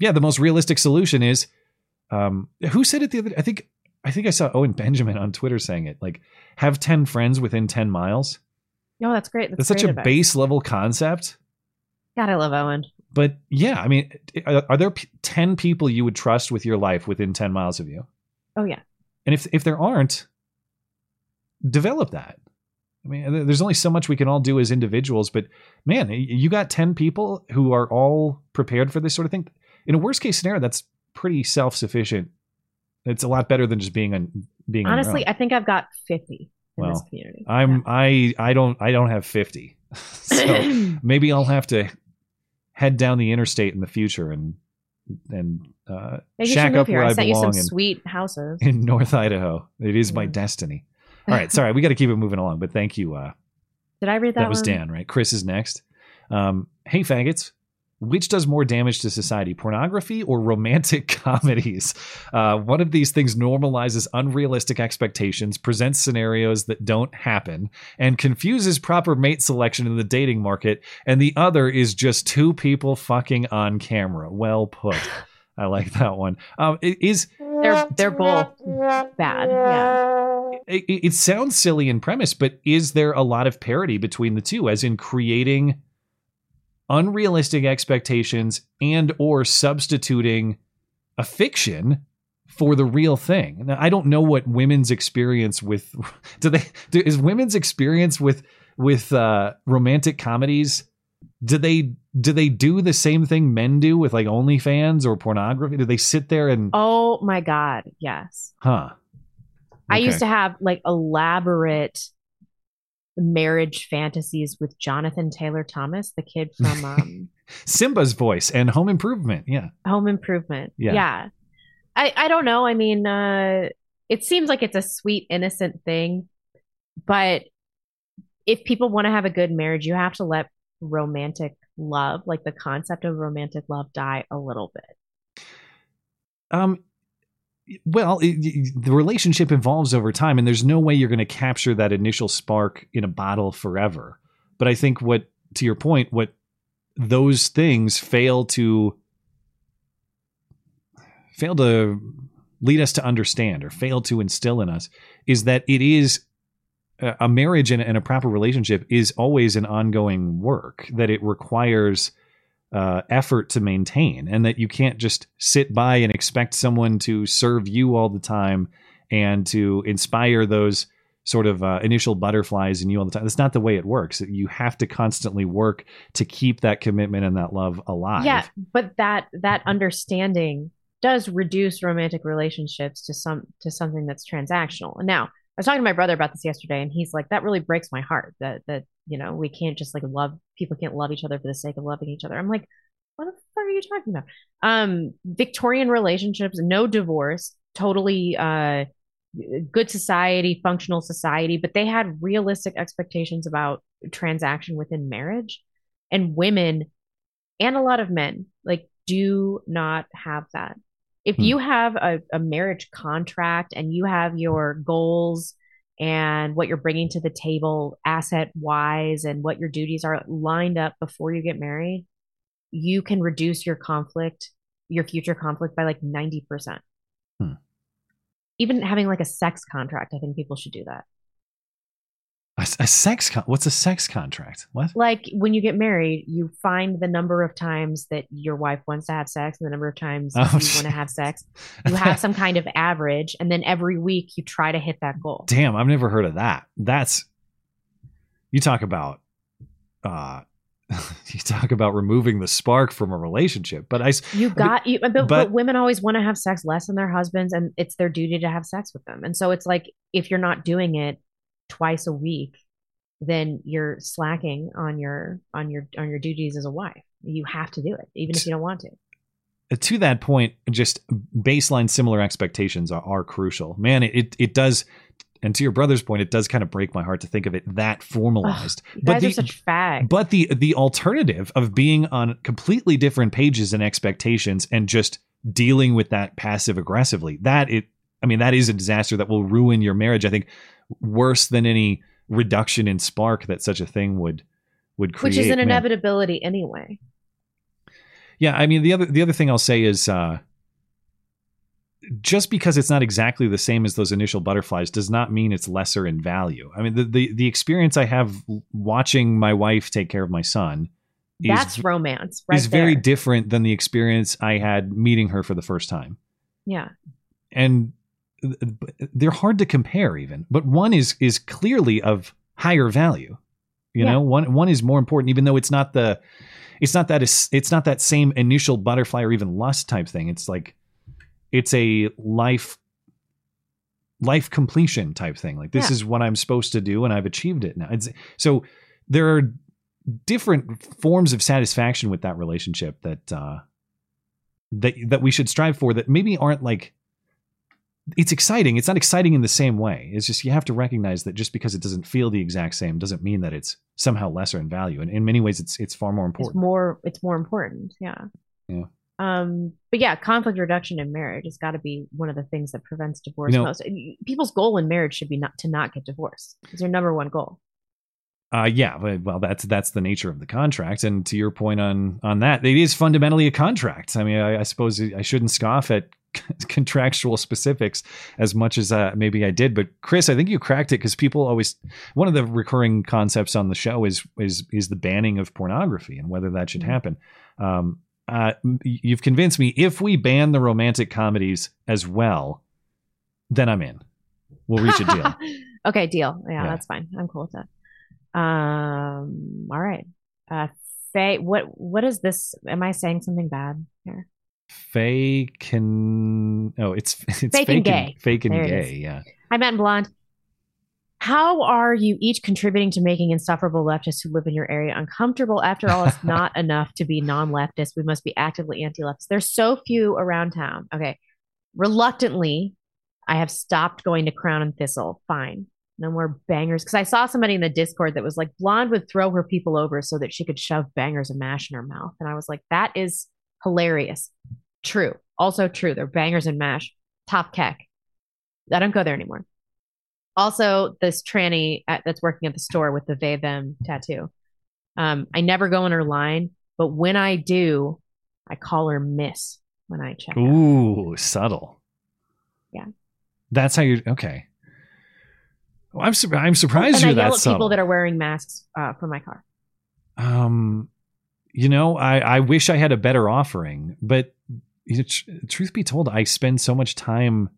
yeah the most realistic solution is um who said it the other i think i think i saw owen benjamin on twitter saying it like have 10 friends within 10 miles No, that's great. That's, that's such great a advice. base level concept God, I love Owen. but yeah i mean are, are there p- 10 people you would trust with your life within 10 miles of you Oh yeah. And if if there aren't, develop that. I mean, there's only so much we can all do as individuals, but man, you got 10 people who are all prepared for this sort of thing. In a worst case scenario, that's pretty self-sufficient. It's a lot better than just being on being Honestly. I think I've got fifty in this community. I'm I I don't I don't have 50. so maybe I'll have to head down the interstate in the future and and uh shack up here. where I I sent you some belong and- sweet houses. in North Idaho. It is my destiny. All right, sorry, we got to keep it moving along, but thank you. Uh, Did I read that? that was one? Dan, right? Chris is next. Um, hey, faggots. Which does more damage to society, pornography or romantic comedies? Uh, one of these things normalizes unrealistic expectations, presents scenarios that don't happen, and confuses proper mate selection in the dating market. And the other is just two people fucking on camera. Well put. I like that one. Um, it is They're they're both bad. Yeah. It, it sounds silly in premise, but is there a lot of parity between the two, as in creating unrealistic expectations and or substituting a fiction for the real thing? Now, I don't know what women's experience with do they do, is women's experience with with uh, romantic comedies. Do they do they do the same thing men do with like OnlyFans or pornography? Do they sit there and Oh my god. Yes. huh? I used to have like elaborate marriage fantasies with Jonathan Taylor Thomas, the kid from um, Simba's voice and Home Improvement. Yeah. Home Improvement. Yeah. I I don't know. I mean, uh it seems like it's a sweet innocent thing, but if people want to have a good marriage, you have to let romantic love, like the concept of romantic love die a little bit. Um, well, it, the relationship evolves over time, and there's no way you're going to capture that initial spark in a bottle forever. But I think what, to your point, what those things fail to fail to lead us to understand or fail to instill in us is that it is a marriage and a proper relationship is always an ongoing work that it requires uh, effort to maintain and that you can't just sit by and expect someone to serve you all the time and to inspire those sort of uh, initial butterflies in you all the time. That's not the way it works. You have to constantly work to keep that commitment and that love alive. Yeah, but that that understanding does reduce romantic relationships to some to something that's transactional. Now I was talking to my brother about this yesterday, and he's like, "That really breaks my heart. That that you know we can't just like love people can't love each other for the sake of loving each other." I'm like, "What the fuck are you talking about?" Um, Victorian relationships, no divorce, totally uh, good society, functional society, but they had realistic expectations about transaction within marriage, and women and a lot of men like do not have that if you have a, a marriage contract and you have your goals and what you're bringing to the table asset wise and what your duties are lined up before you get married you can reduce your conflict your future conflict by like 90% Hmm. even having like a sex contract i think people should do that A, a sex con- what's a sex contract? What? like when you get married you find the number of times that your wife wants to have sex and the number of times Oh, you want to have sex you have some kind of average and then every week you try to hit that goal Damn, I've never heard of that. That's you talk about uh you talk about removing the spark from a relationship. But i You got you, but, but, but- women always want to have sex less than their husbands, and it's their duty to have sex with them. And so it's like if you're not doing it twice a week, then you're slacking on your on your on your duties as a wife. You have to do it, even if you don't want to. Uh, to that point, just baseline similar expectations are, are crucial. Man, it, it does and to your brother's point, it does kind of break my heart to think of it that formalized. You guys are such fags. But the the alternative of being on completely different pages and expectations and just dealing with that passive aggressively, that it I mean, that is a disaster that will ruin your marriage. I think worse than any reduction in spark that such a thing would would create. Which is an Man. inevitability anyway. Yeah, I mean the other the other thing I'll say is uh just because it's not exactly the same as those initial butterflies does not mean it's lesser in value. I mean the the, the experience I have watching my wife take care of my son is That's romance, right is very different than the experience I had meeting her for the first time. Yeah. And they're hard to compare even, but one is is clearly of higher value. You Yeah. know, one one is more important even though it's not the it's not that it's, not that same initial butterfly or even lust type thing. It's like it's a life life completion type thing. Like this Yeah. is what I'm supposed to do and I've achieved it now. It's so there are different forms of satisfaction with that relationship that uh that that we should strive for that maybe aren't like it's exciting. It's not exciting in the same way. It's just you have to recognize that just because it doesn't feel the exact same doesn't mean that it's somehow lesser in value. And in many ways it's it's far more important. It's more it's more important. Yeah. Yeah. Um, but yeah, conflict reduction in marriage has got to be one of the things that prevents divorce You know- most. People's goal in marriage should be not to not get divorced. It's their number one goal. Uh, yeah, well, that's that's the nature of the contract, and to your point on on that, it is fundamentally a contract. I mean, I, I suppose I shouldn't scoff at contractual specifics as much as uh, maybe I did, but Chris, I think you cracked it because people always one of the recurring concepts on the show is is is the banning of pornography and whether that should happen. Um, uh, you've convinced me. If we ban the romantic comedies as well, then I'm in. We'll reach a deal. okay, deal. Yeah, Yeah. that's fine. I'm cool with that. Um, all right. Uh, Faye, what what is this? Am I saying something bad here? Fake can oh it's it's Fake and gay. fake and There gay yeah I and Blonde. How are you each contributing to making insufferable leftists who live in your area uncomfortable? After all, it's not enough to be non leftist. We must be actively anti leftist. There's so few around town. Okay. Reluctantly, I have stopped going to Crown and Thistle. Fine. No more bangers. Because I saw somebody in the Discord that was like, Blonde would throw her people over so that she could shove bangers and mash in her mouth. And I was like, that is hilarious. True. Also true. They're bangers and mash. Top keck. I don't go there anymore. Also, this tranny at, that's working at the store with the they them tattoo. Um, I never go in her line, but when I do, I call her Miss when I check. ooh subtle Yeah. that's how you okay well, I'm sur- I'm surprised and you're yell that at subtle people that are wearing masks uh, for my car. um you know I I wish I had a better offering but you know, tr- truth be told I spend so much time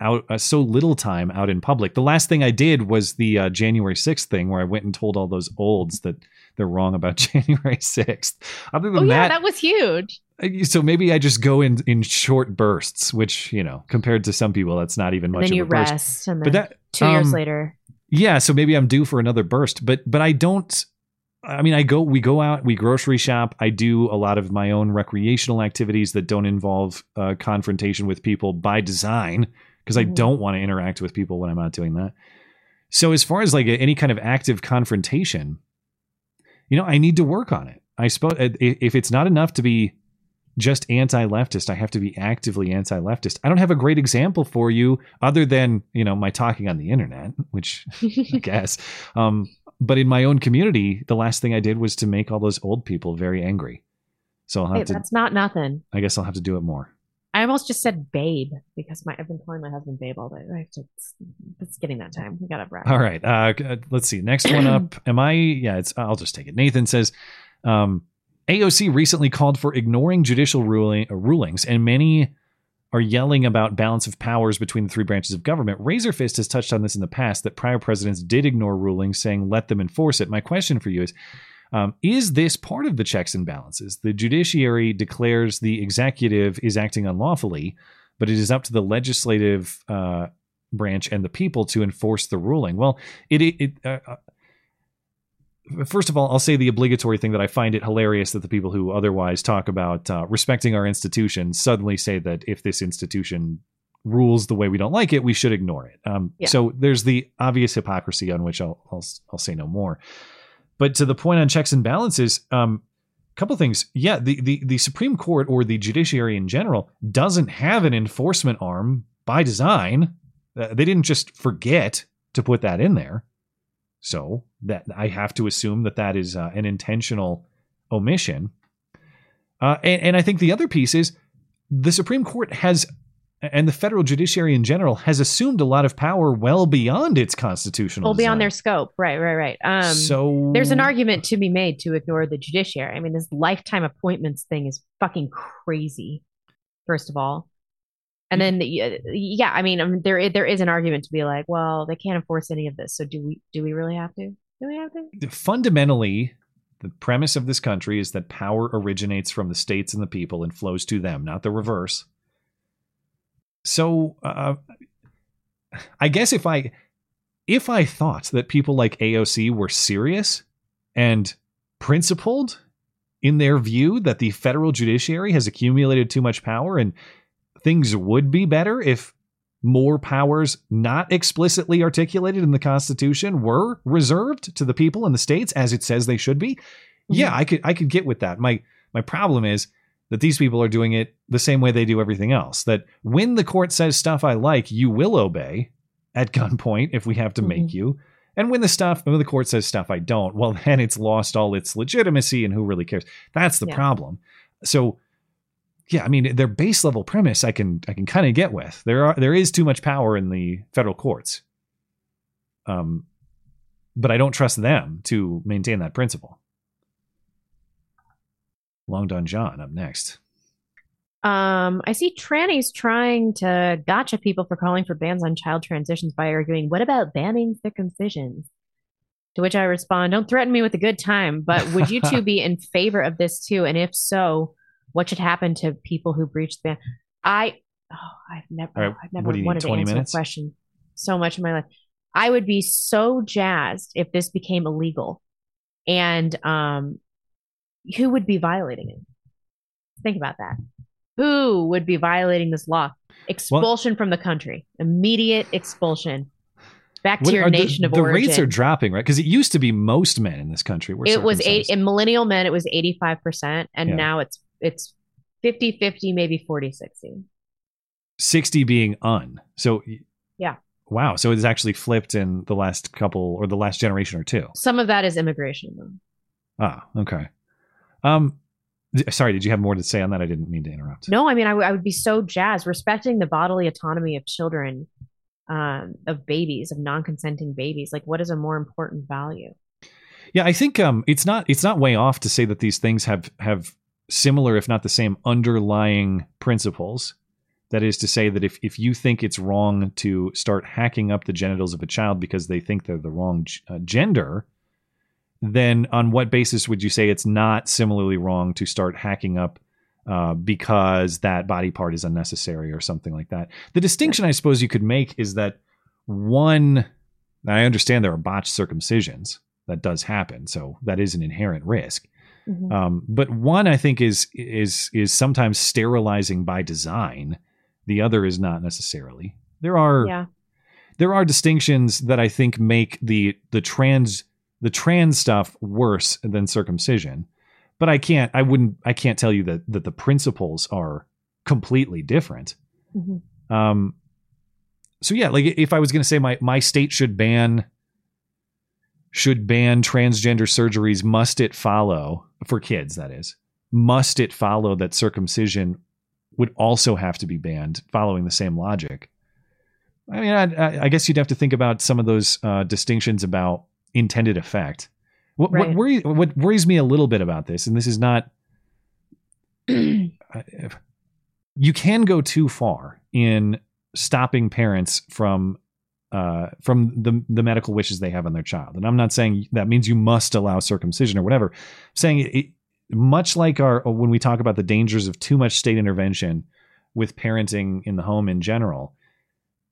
out uh, so little time out in public. The last thing I did was the uh, January 6th thing where I went and told all those olds that they're wrong about January 6th. Other than Oh yeah, that, that was huge. so maybe I just go in in short bursts, which you know, compared to some people, that's not even And much then of you a burst. rest, and then but that two years um, later. yeah, so maybe I'm due for another burst, but but I don't. I mean, I go, we go out, we grocery shop. I do a lot of my own recreational activities that don't involve uh, confrontation with people by design, because I Mhm. don't want to interact with people when I'm out doing that. So as far as like any kind of active confrontation, you know, I need to work on it. I suppose if it's not enough to be just anti-leftist, I have to be actively anti-leftist. I don't have a great example for you other than, you know, my talking on the internet, which I guess. Um, but in my own community, the last thing I did was to make all those old people very angry. So I'll have Hey, to that's not nothing. I guess I'll have to do it more. I almost just said babe because my I've been calling my husband babe all day. I have to, it's, getting that time. We gotta wrap. All right. Uh, let's see. Next one up. Am I? Yeah, it's. I'll just take it. Nathan says, um, AOC recently called for ignoring judicial ruling uh, rulings, and many are yelling about balance of powers between the three branches of government. Razorfist has touched on this in the past that prior presidents did ignore rulings, saying let them enforce it. My question for you is. Um, is this part of the checks and balances? The judiciary declares the executive is acting unlawfully, but it is up to the legislative uh, branch and the people to enforce the ruling. Well, it, it, uh, first of all, I'll say the obligatory thing that I find it hilarious that the people who otherwise talk about uh, respecting our institutions suddenly say that if this institution rules the way we don't like it, we should ignore it. Um, Yeah. So there's the obvious hypocrisy on which I'll, I'll I'll say no more. But to the point on checks and balances, um, couple things. Yeah, the, the the Supreme Court or the judiciary in general doesn't have an enforcement arm by design. Uh, they didn't just forget to put that in there. So that I have to assume that that is uh, an intentional omission. Uh, and, and I think the other piece is the Supreme Court has, and the federal judiciary in general has assumed a lot of power well beyond its constitutional. Well, beyond design. their scope. Right, right, right. Um, So- there's an argument to be made to ignore the judiciary. I mean, this lifetime appointments thing is fucking crazy. First of all, and mm. then y- uh, yeah, I mean, um, I mean, there there is an argument to be like, well, they can't enforce any of this. So do we? Do we really have to? Do we have to? fundamentally, the premise of this country is that power originates from the states and the people and flows to them, not the reverse. So, uh, uh I guess if I if I thought that people like AOC were serious and principled in their view that the federal judiciary has accumulated too much power and things would be better if more powers not explicitly articulated in the Constitution were reserved to the people and the states as it says they should be. Mm-hmm. Yeah, I could I could get with that. My my problem is that these people are doing it the same way they do everything else. That when the court says stuff I like, you will obey at gunpoint if we have to make mm-hmm. you. And when the stuff when the court says stuff I don't, well then it's lost all its legitimacy and who really cares? That's the Yeah. problem. So yeah, I mean their base level premise I can I can kind of get with. There are there is too much power in the federal courts. Um but I don't trust them to maintain that principle. Long Don John up next. Um, I see trannies trying to gotcha people for calling for bans on child transitions by arguing, "What about banning circumcisions?" To which I respond, "Don't threaten me with a good time, but would you two be in favor of this too? And if so, what should happen to people who breach the ban?" I, oh, I've never, right, I've never you need, wanted to answer minutes? a question so much in my life. I would be so jazzed if this became illegal, and um, who would be violating it? Think about that. Who would be violating this law? Expulsion from the country. Immediate expulsion. Back to your are the- nation of the origin. The rates are dropping, right? Because it used to be most men in this country were it was eight in millennial men it was 85% and Yeah. now it's it's 50-50 maybe 40-60 60 being un. So yeah wow, so it's actually flipped in the last couple or the last generation or two. some of that is immigration though. Ah, okay. Um sorry, did you have more to say on that? I didn't mean to interrupt. no i mean I, w- I would be so jazzed respecting the bodily autonomy of children um of babies of non-consenting babies like what is a more important value Yeah, I think um it's not it's not way off to say that these things have have similar if not the same underlying principles That is to say that if, if you think it's wrong to start hacking up the genitals of a child because they think they're the wrong uh, gender, then on what basis would you say it's not similarly wrong to start hacking up uh, because that body part is unnecessary or something like that? The distinction I suppose you could make is that one, I understand there are botched circumcisions that does happen, so that is an inherent risk. Mm-hmm. Um, but one I think is is is sometimes sterilizing by design. The other is not necessarily. There are yeah. there are distinctions that I think make the the trans the trans stuff worse than circumcision. But I can't I wouldn't I can't tell you that that the principles are completely different. Mm-hmm. Um so yeah, like if I was going to say my my state should ban should ban transgender surgeries, must it follow for kids that is, must it follow that circumcision would also have to be banned following the same logic? I mean, I, I guess you'd have to think about some of those uh, distinctions about intended effect. What, right. what, worry, what worries me a little bit about this, and this is not, you can go too far in stopping parents from uh, from the the medical wishes they have on their child. And I'm not saying that means you must allow circumcision or whatever. I'm saying it, much like our when we talk about the dangers of too much state intervention with parenting in the home in general,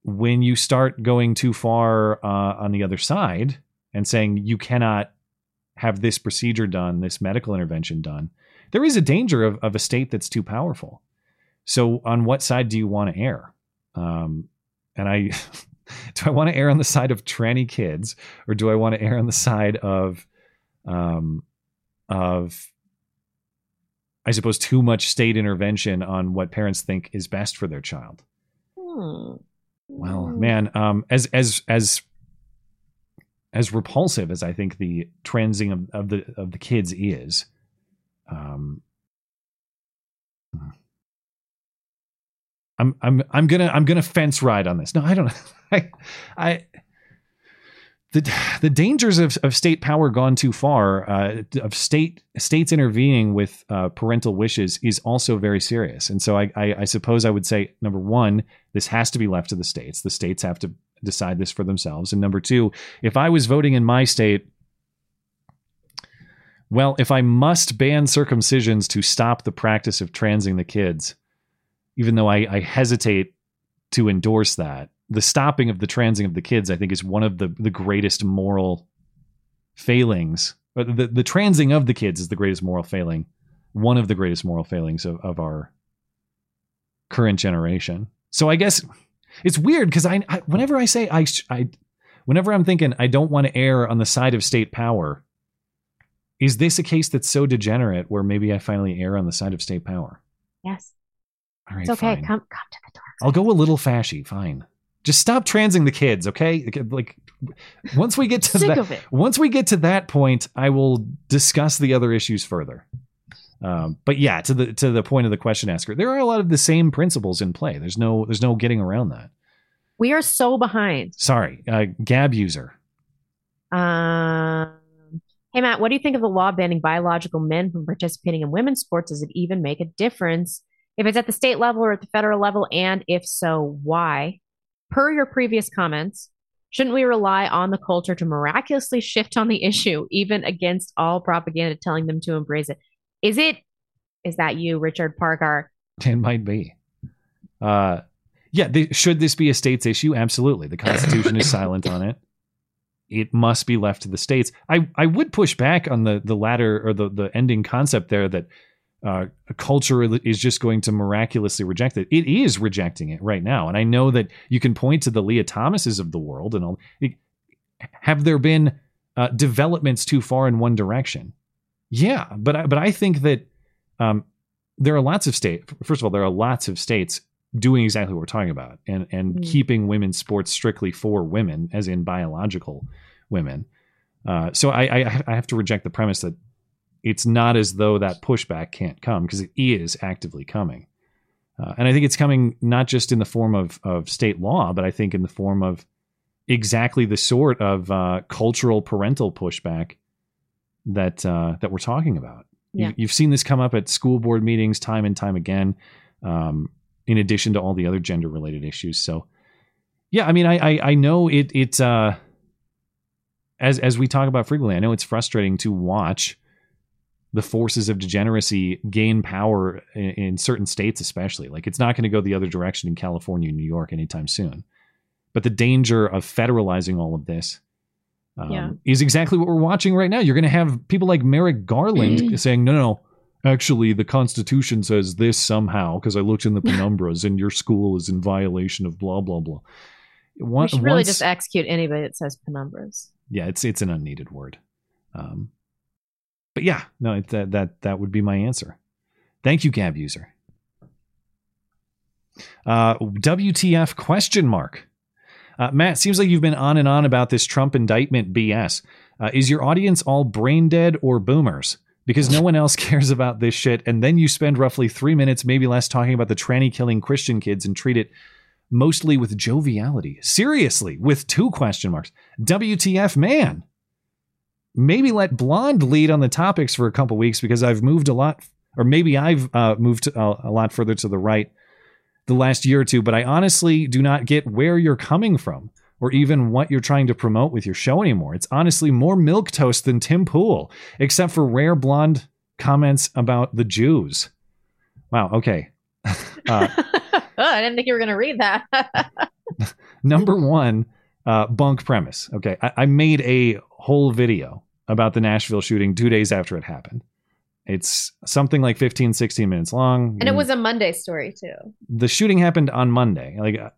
when you start going too far uh, on the other side and saying you cannot have this procedure done, this medical intervention done, there is a danger of, of a state that's too powerful. So, on what side do you want to err? Um, and I do I want to err on the side of tranny kids or do I want to err on the side of um of I suppose too much state intervention on what parents think is best for their child. Hmm. Well, man, um as as as as repulsive as I think the transing of, of the of the kids is, um I'm I'm I'm gonna I'm gonna fence ride on this. No, I don't. I I the the dangers of, of state power gone too far, uh, of state states intervening with uh, parental wishes is also very serious. And so I, I I suppose I would say number one, this has to be left to the states. The states have to decide this for themselves. And number two, if I was voting in my state. Well, if I must ban circumcisions to stop the practice of transing the kids, even though I, I hesitate to endorse that, the stopping of the transing of the kids, I think, is one of the the greatest moral failings. The, the, transing of the kids is the greatest moral failing, one of the greatest moral failings of, of our current generation. So I guess it's weird because I, I, whenever I say I, I, whenever I'm thinking I don't want to err on the side of state power, is this a case that's so degenerate where maybe I finally err on the side of state power? Yes. All right, it's okay. fine. Come, come to the door. I'll go a little fashy. Fine. Just stop transing the kids, okay? Like once we get to that, of it. once we get to that point, I will discuss the other issues further. Um, but yeah, to the to the point of the question asker, there are a lot of the same principles in play. There's no there's no getting around that. We are so behind. Sorry, uh, Gab user. Um, hey Matt, what do you think of the law banning biological men from participating in women's sports? Does it even make a difference if it's at the state level or at the federal level? And if so, why? Per your previous comments, shouldn't we rely on the culture to miraculously shift on the issue, even against all propaganda telling them to embrace it? Is it, is that you, Richard Parker? It might be. Uh, yeah, should this be a state's issue? Absolutely. The Constitution is silent on it. It must be left to the states. I, I would push back on the the latter or the the ending concept there that uh, a culture is just going to miraculously reject it. It is rejecting it right now, and I know that you can point to the Lia Thomases of the world and all. It, have there been uh, developments too far in one direction? Yeah, but I, but I think that um, there are lots of states. First of all, there are lots of states doing exactly what we're talking about, and and mm. keeping women's sports strictly for women, as in biological women. Uh, so I, I I have to reject the premise that it's not as though that pushback can't come because it is actively coming. Uh, and I think it's coming not just in the form of, of state law, but I think in the form of exactly the sort of uh, cultural parental pushback that uh, that we're talking about. Yeah. You, have seen this come up at school board meetings time and time again. Um, in addition to all the other gender related issues. So, yeah, I mean, I I, I know it it's uh as as we talk about frequently, I know it's frustrating to watch the forces of degeneracy gain power in, in certain states, especially. Like it's not going to go the other direction in California and New York anytime soon. But the danger of federalizing all of this um, Yeah. is exactly what we're watching right now. You're going to have people like Merrick Garland saying, no, no, no, actually, the Constitution says this somehow because I looked in the penumbras and your school is in violation of blah, blah, blah. we should really Once- just execute anybody that says penumbras. yeah, it's it's an unneeded word. Um, but yeah, no, it, that that that would be my answer. Thank you, Gab user. Uh, WTF question mark? Uh, Matt, seems like you've been on and on about this Trump indictment BS. Uh, is your audience all brain dead or boomers? Because no one else cares about this shit, and then you spend roughly three minutes, maybe less, talking about the tranny killing Christian kids and treat it mostly with joviality. Seriously, with two question marks. WTF, man. Maybe let Blonde lead on the topics for a couple weeks because I've moved a lot, or maybe I've uh, moved a, a lot further to the right the last year or two, but I honestly do not get where you're coming from or even what you're trying to promote with your show anymore. It's honestly more milk toast than Tim Pool, except for rare blonde comments about the Jews. Wow. Okay. uh, Oh, I didn't think you were going to read that. number one, uh, bunk premise. Okay. I, I made a whole video about the Nashville shooting two days after it happened. It's something like 15, 16 minutes long. and it was a Monday story, too. the shooting happened on Monday. Like, uh,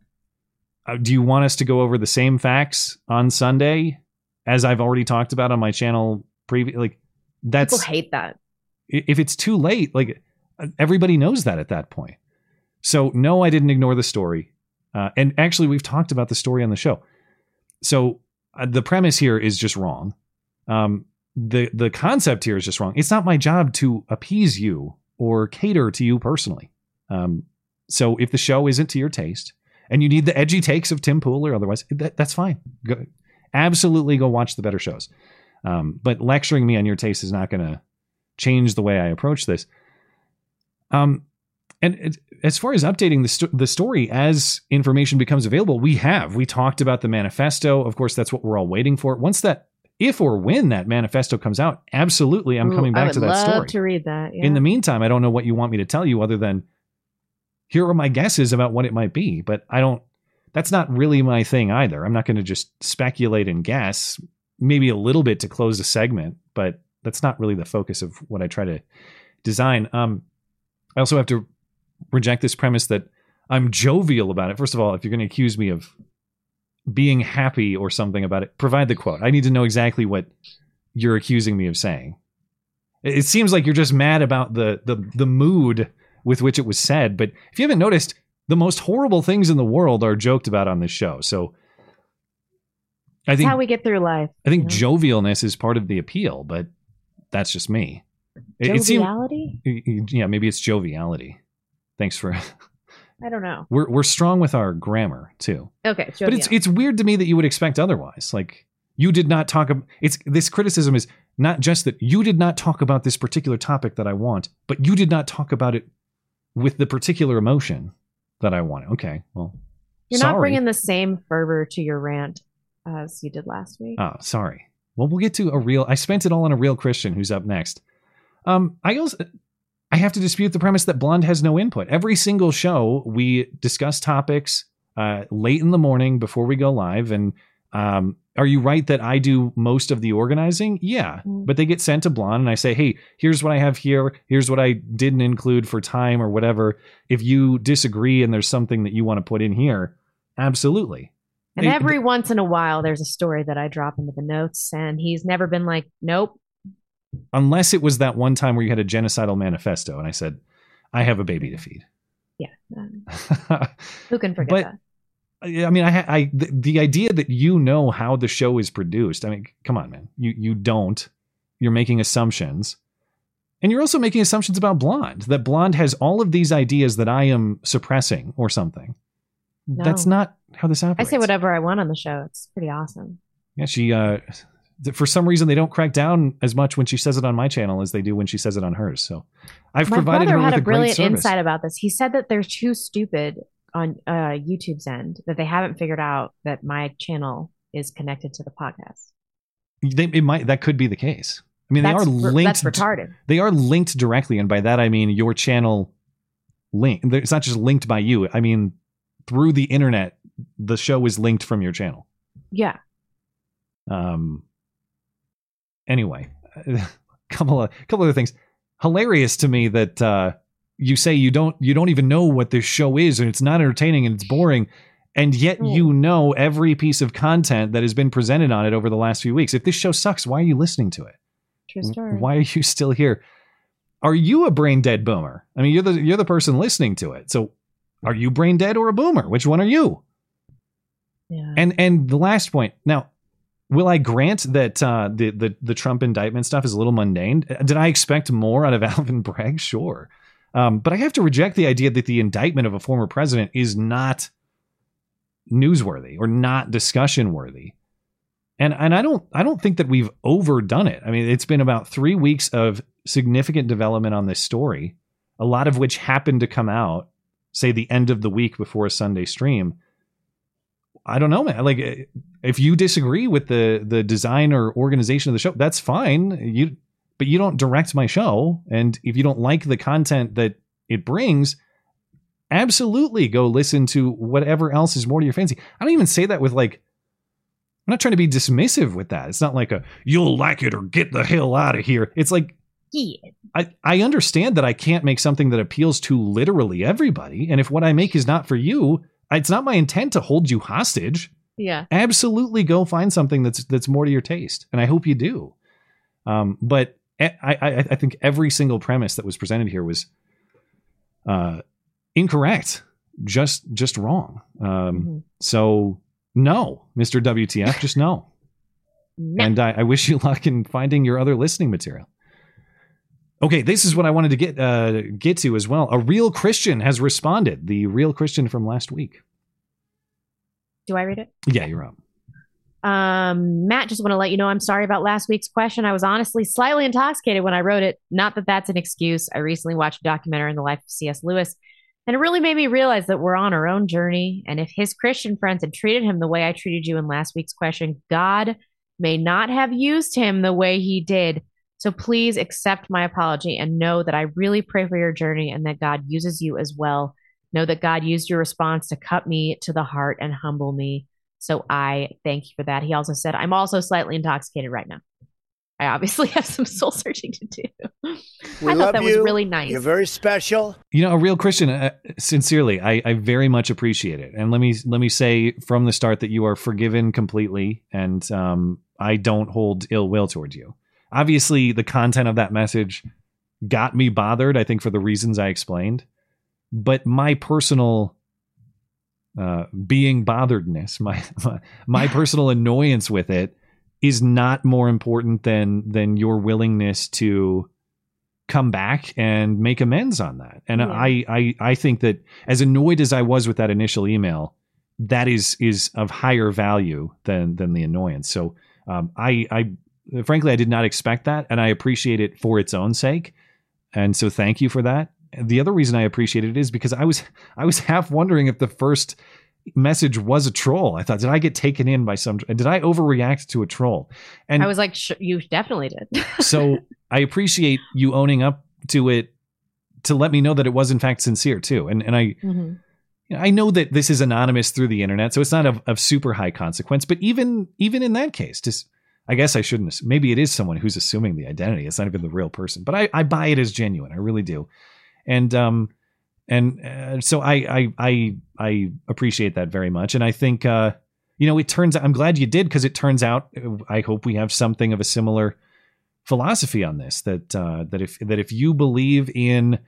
uh, do you want us to go over the same facts on Sunday as I've already talked about on my channel? Previous, like that's People hate that. if it's too late, like everybody knows that at that point. So no, I didn't ignore the story. Uh, and actually, we've talked about the story on the show. So uh, the premise here is just wrong. Um, the the concept here is just wrong. It's not my job to appease you or cater to you personally. Um, so if the show isn't to your taste and you need the edgy takes of Tim Pool or otherwise, that, that's fine. Go, absolutely go watch the better shows. Um, but lecturing me on your taste is not going to change the way I approach this. Um, and it, as far as updating the, sto- the story as information becomes available, we have. We talked about the manifesto. Of course, that's what we're all waiting for. Once that, if or when that manifesto comes out, absolutely, I'm Ooh, coming back to that love story. to read that. Yeah. In the meantime, I don't know what you want me to tell you other than here are my guesses about what it might be, but I don't that's not really my thing either. I'm not going to just speculate and guess, maybe a little bit to close a segment, but that's not really the focus of what I try to design. Um I also have to reject this premise that I'm jovial about it. First of all, if you're going to accuse me of being happy or something about it, provide the quote. I need to know exactly what you're accusing me of saying. It it seems like you're just mad about the the the mood with which it was said, but if you haven't noticed, the most horrible things in the world are joked about on this show. So I That's think how we get through life. I think jovialness is part of the appeal, but that's just me. It- it seem- Joviality? yeah, maybe it's joviality. Thanks for I don't know. we're we're strong with our grammar too. Okay, But it's it's weird to me that you would expect otherwise. Like you did not talk about it's this criticism is not just that you did not talk about this particular topic that I want, but you did not talk about it with the particular emotion that I want. Okay, well, You're sorry. not bringing the same fervor to your rant as you did last week. Oh, sorry. Well, we'll get to a real. I spent it all on a real Christian who's up next. Um, I also I have to dispute the premise that Blonde has no input. Every single show we discuss topics uh, late in the morning before we go live. And um, are you right that I do most of the organizing? Yeah, but they get sent to Blonde, and I say, hey, here's what I have here. Here's what I didn't include for time or whatever. If you disagree and there's something that you want to put in here, absolutely. And They- every once in a while, there's a story that I drop into the notes, and he's never been like, "Nope." Unless it was that one time where you had a genocidal manifesto and I said, I have a baby to feed. Yeah, um, who can forget But- that? I I mean, I, I the, the idea that you know how the show is produced. I mean, come on, man. You you don't. You're making assumptions, and you're also making assumptions about Blonde. That Blonde has all of these ideas that I am suppressing or something. That's not how this happens. I say whatever I want on the show. It's pretty awesome. Yeah, she uh for some reason they don't crack down as much when she says it on my channel as they do when she says it on hers. So I've My provided brother her had with a a great brilliant insight about this. He said that they're too stupid on uh, YouTube's end that they haven't figured out that my channel is connected to the podcast. They, it might that could be the case. I mean, That's they are linked. that's retarded. They are linked directly, and by that I mean your channel link. It's not just linked by you. I mean through the internet, the show is linked from your channel. Yeah. Um. Anyway, a couple of couple other things. Hilarious to me that uh, you say you don't you don't even know what this show is, and it's not entertaining and it's boring, and yet you know every piece of content that has been presented on it over the last few weeks. If this show sucks, why are you listening to it? True story. Why are you still here? Are you a brain dead boomer? I mean, you're the you're the person listening to it. So, are you brain dead or a boomer? Which one are you? Yeah. And and the last point. Now, will I grant that uh, the the the Trump indictment stuff is a little mundane? Did I expect more out of Alvin Bragg? Sure, um, but I have to reject the idea that the indictment of a former president is not newsworthy or not discussion worthy. And and I don't I don't think that we've overdone it. I mean, it's been about three weeks of significant development on this story, a lot of which happened to come out, say the end of the week before a Sunday stream. I don't know, man. Like, eh, if you disagree with the the design or organization of the show, that's fine. You, but you don't direct my show, and if you don't like the content that it brings, absolutely go listen to whatever else is more to your fancy. I don't even say that with like. I'm not trying to be dismissive with that. It's not like a you'll like it or get the hell out of here. It's like Yeah. I, I understand that I can't make something that appeals to literally everybody. And if what I make is not for you, it's not my intent to hold you hostage. Yeah. Absolutely go find something that's that's more to your taste. And I hope you do. Um, but I, I, I think every single premise that was presented here was uh, incorrect, just just wrong. Um, So no, Mr. WTF, just no. And I, I wish you luck in finding your other listening material. Okay, this is what I wanted to get uh, get to as well. A real Christian has responded. The real Christian from last week. Do I read it? Yeah, you're up. Um, Matt, just want to let you know I'm sorry about last week's question. I was honestly slightly intoxicated when I wrote it. Not that that's an excuse. I recently watched a documentary on the life of C.S. Lewis, and it really made me realize that we're on our own journey. And if his Christian friends had treated him the way I treated you in last week's question, God may not have used him the way he did. So please accept my apology and know that I really pray for your journey and that God uses you as well. Know that God used your response to cut me to the heart and humble me. So I thank you for that. He also said, I'm also slightly intoxicated right now. I obviously have some soul searching to do. We I love thought that you. was really nice. You're very special. You know, a real Christian. Uh, sincerely, I, I very much appreciate it. And let me let me say from the start that you are forgiven completely, and um, I don't hold ill will towards you. Obviously, the content of that message got me bothered. I think for the reasons I explained, but my personal uh, being botheredness, my my, my personal annoyance with it, is not more important than than your willingness to come back and make amends on that. And Yeah. I, I I think that as annoyed as I was with that initial email, that is is of higher value than than the annoyance. So um, I I frankly I did not expect that, and I appreciate it for its own sake. And so thank you for that. The other reason I appreciate it is because I was I was half wondering if the first message was a troll. I thought, did I get taken in by some? Did I overreact to a troll? And I was like, sh- you definitely did. so I appreciate you owning up to it to let me know that it was in fact sincere too. And and I Mhm. you know, I know that this is anonymous through the internet, so it's not of, of super high consequence. But even even in that case, just I guess I shouldn't. Maybe it is someone who's assuming the identity. It's not even the real person. But I, I buy it as genuine. I really do. And um and uh, so I, I I I appreciate that very much. And I think uh you know it turns out I'm glad you did because it turns out uh, I hope we have something of a similar philosophy on this that uh that if that if you believe in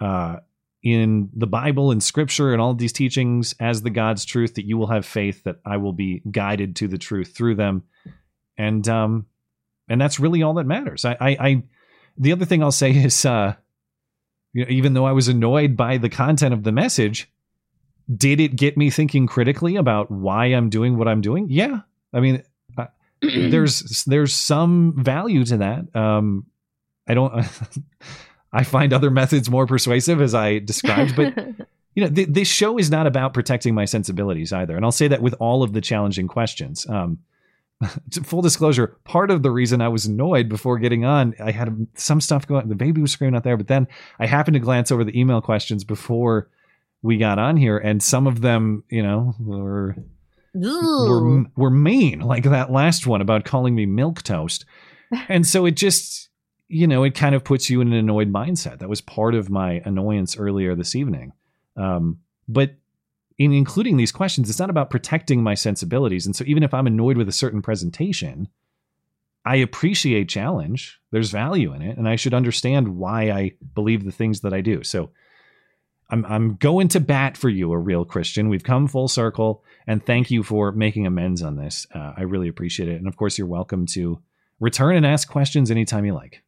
uh in the Bible and scripture and all of these teachings as the God's truth that you will have faith that I will be guided to the truth through them. And um and that's really all that matters. I I, I the other thing I'll say is uh you know, even though I was annoyed by the content of the message, did it get me thinking critically about why I'm doing what I'm doing? Yeah. I mean, there's there's some value to that. Um, I don't. I find other methods more persuasive, as I described, but you know, th- this show is not about protecting my sensibilities either, and I'll say that with all of the challenging questions. Um, full disclosure, part of the reason I was annoyed before getting on, I had some stuff going. The baby was screaming out there, but then I happened to glance over the email questions before we got on here, and some of them, you know, were were, were mean, like that last one about calling me milk toast. And so it just, you know, it kind of puts you in an annoyed mindset. That was part of my annoyance earlier this evening. Um, but in including these questions, it's not about protecting my sensibilities. And so even if I'm annoyed with a certain presentation, I appreciate challenge. There's value in it, and I should understand why I believe the things that I do. So I'm I'm going to bat for you, a real Christian. We've come full circle, and thank you for making amends on this. Uh, I really appreciate it, and of course, you're welcome to return and ask questions anytime you like.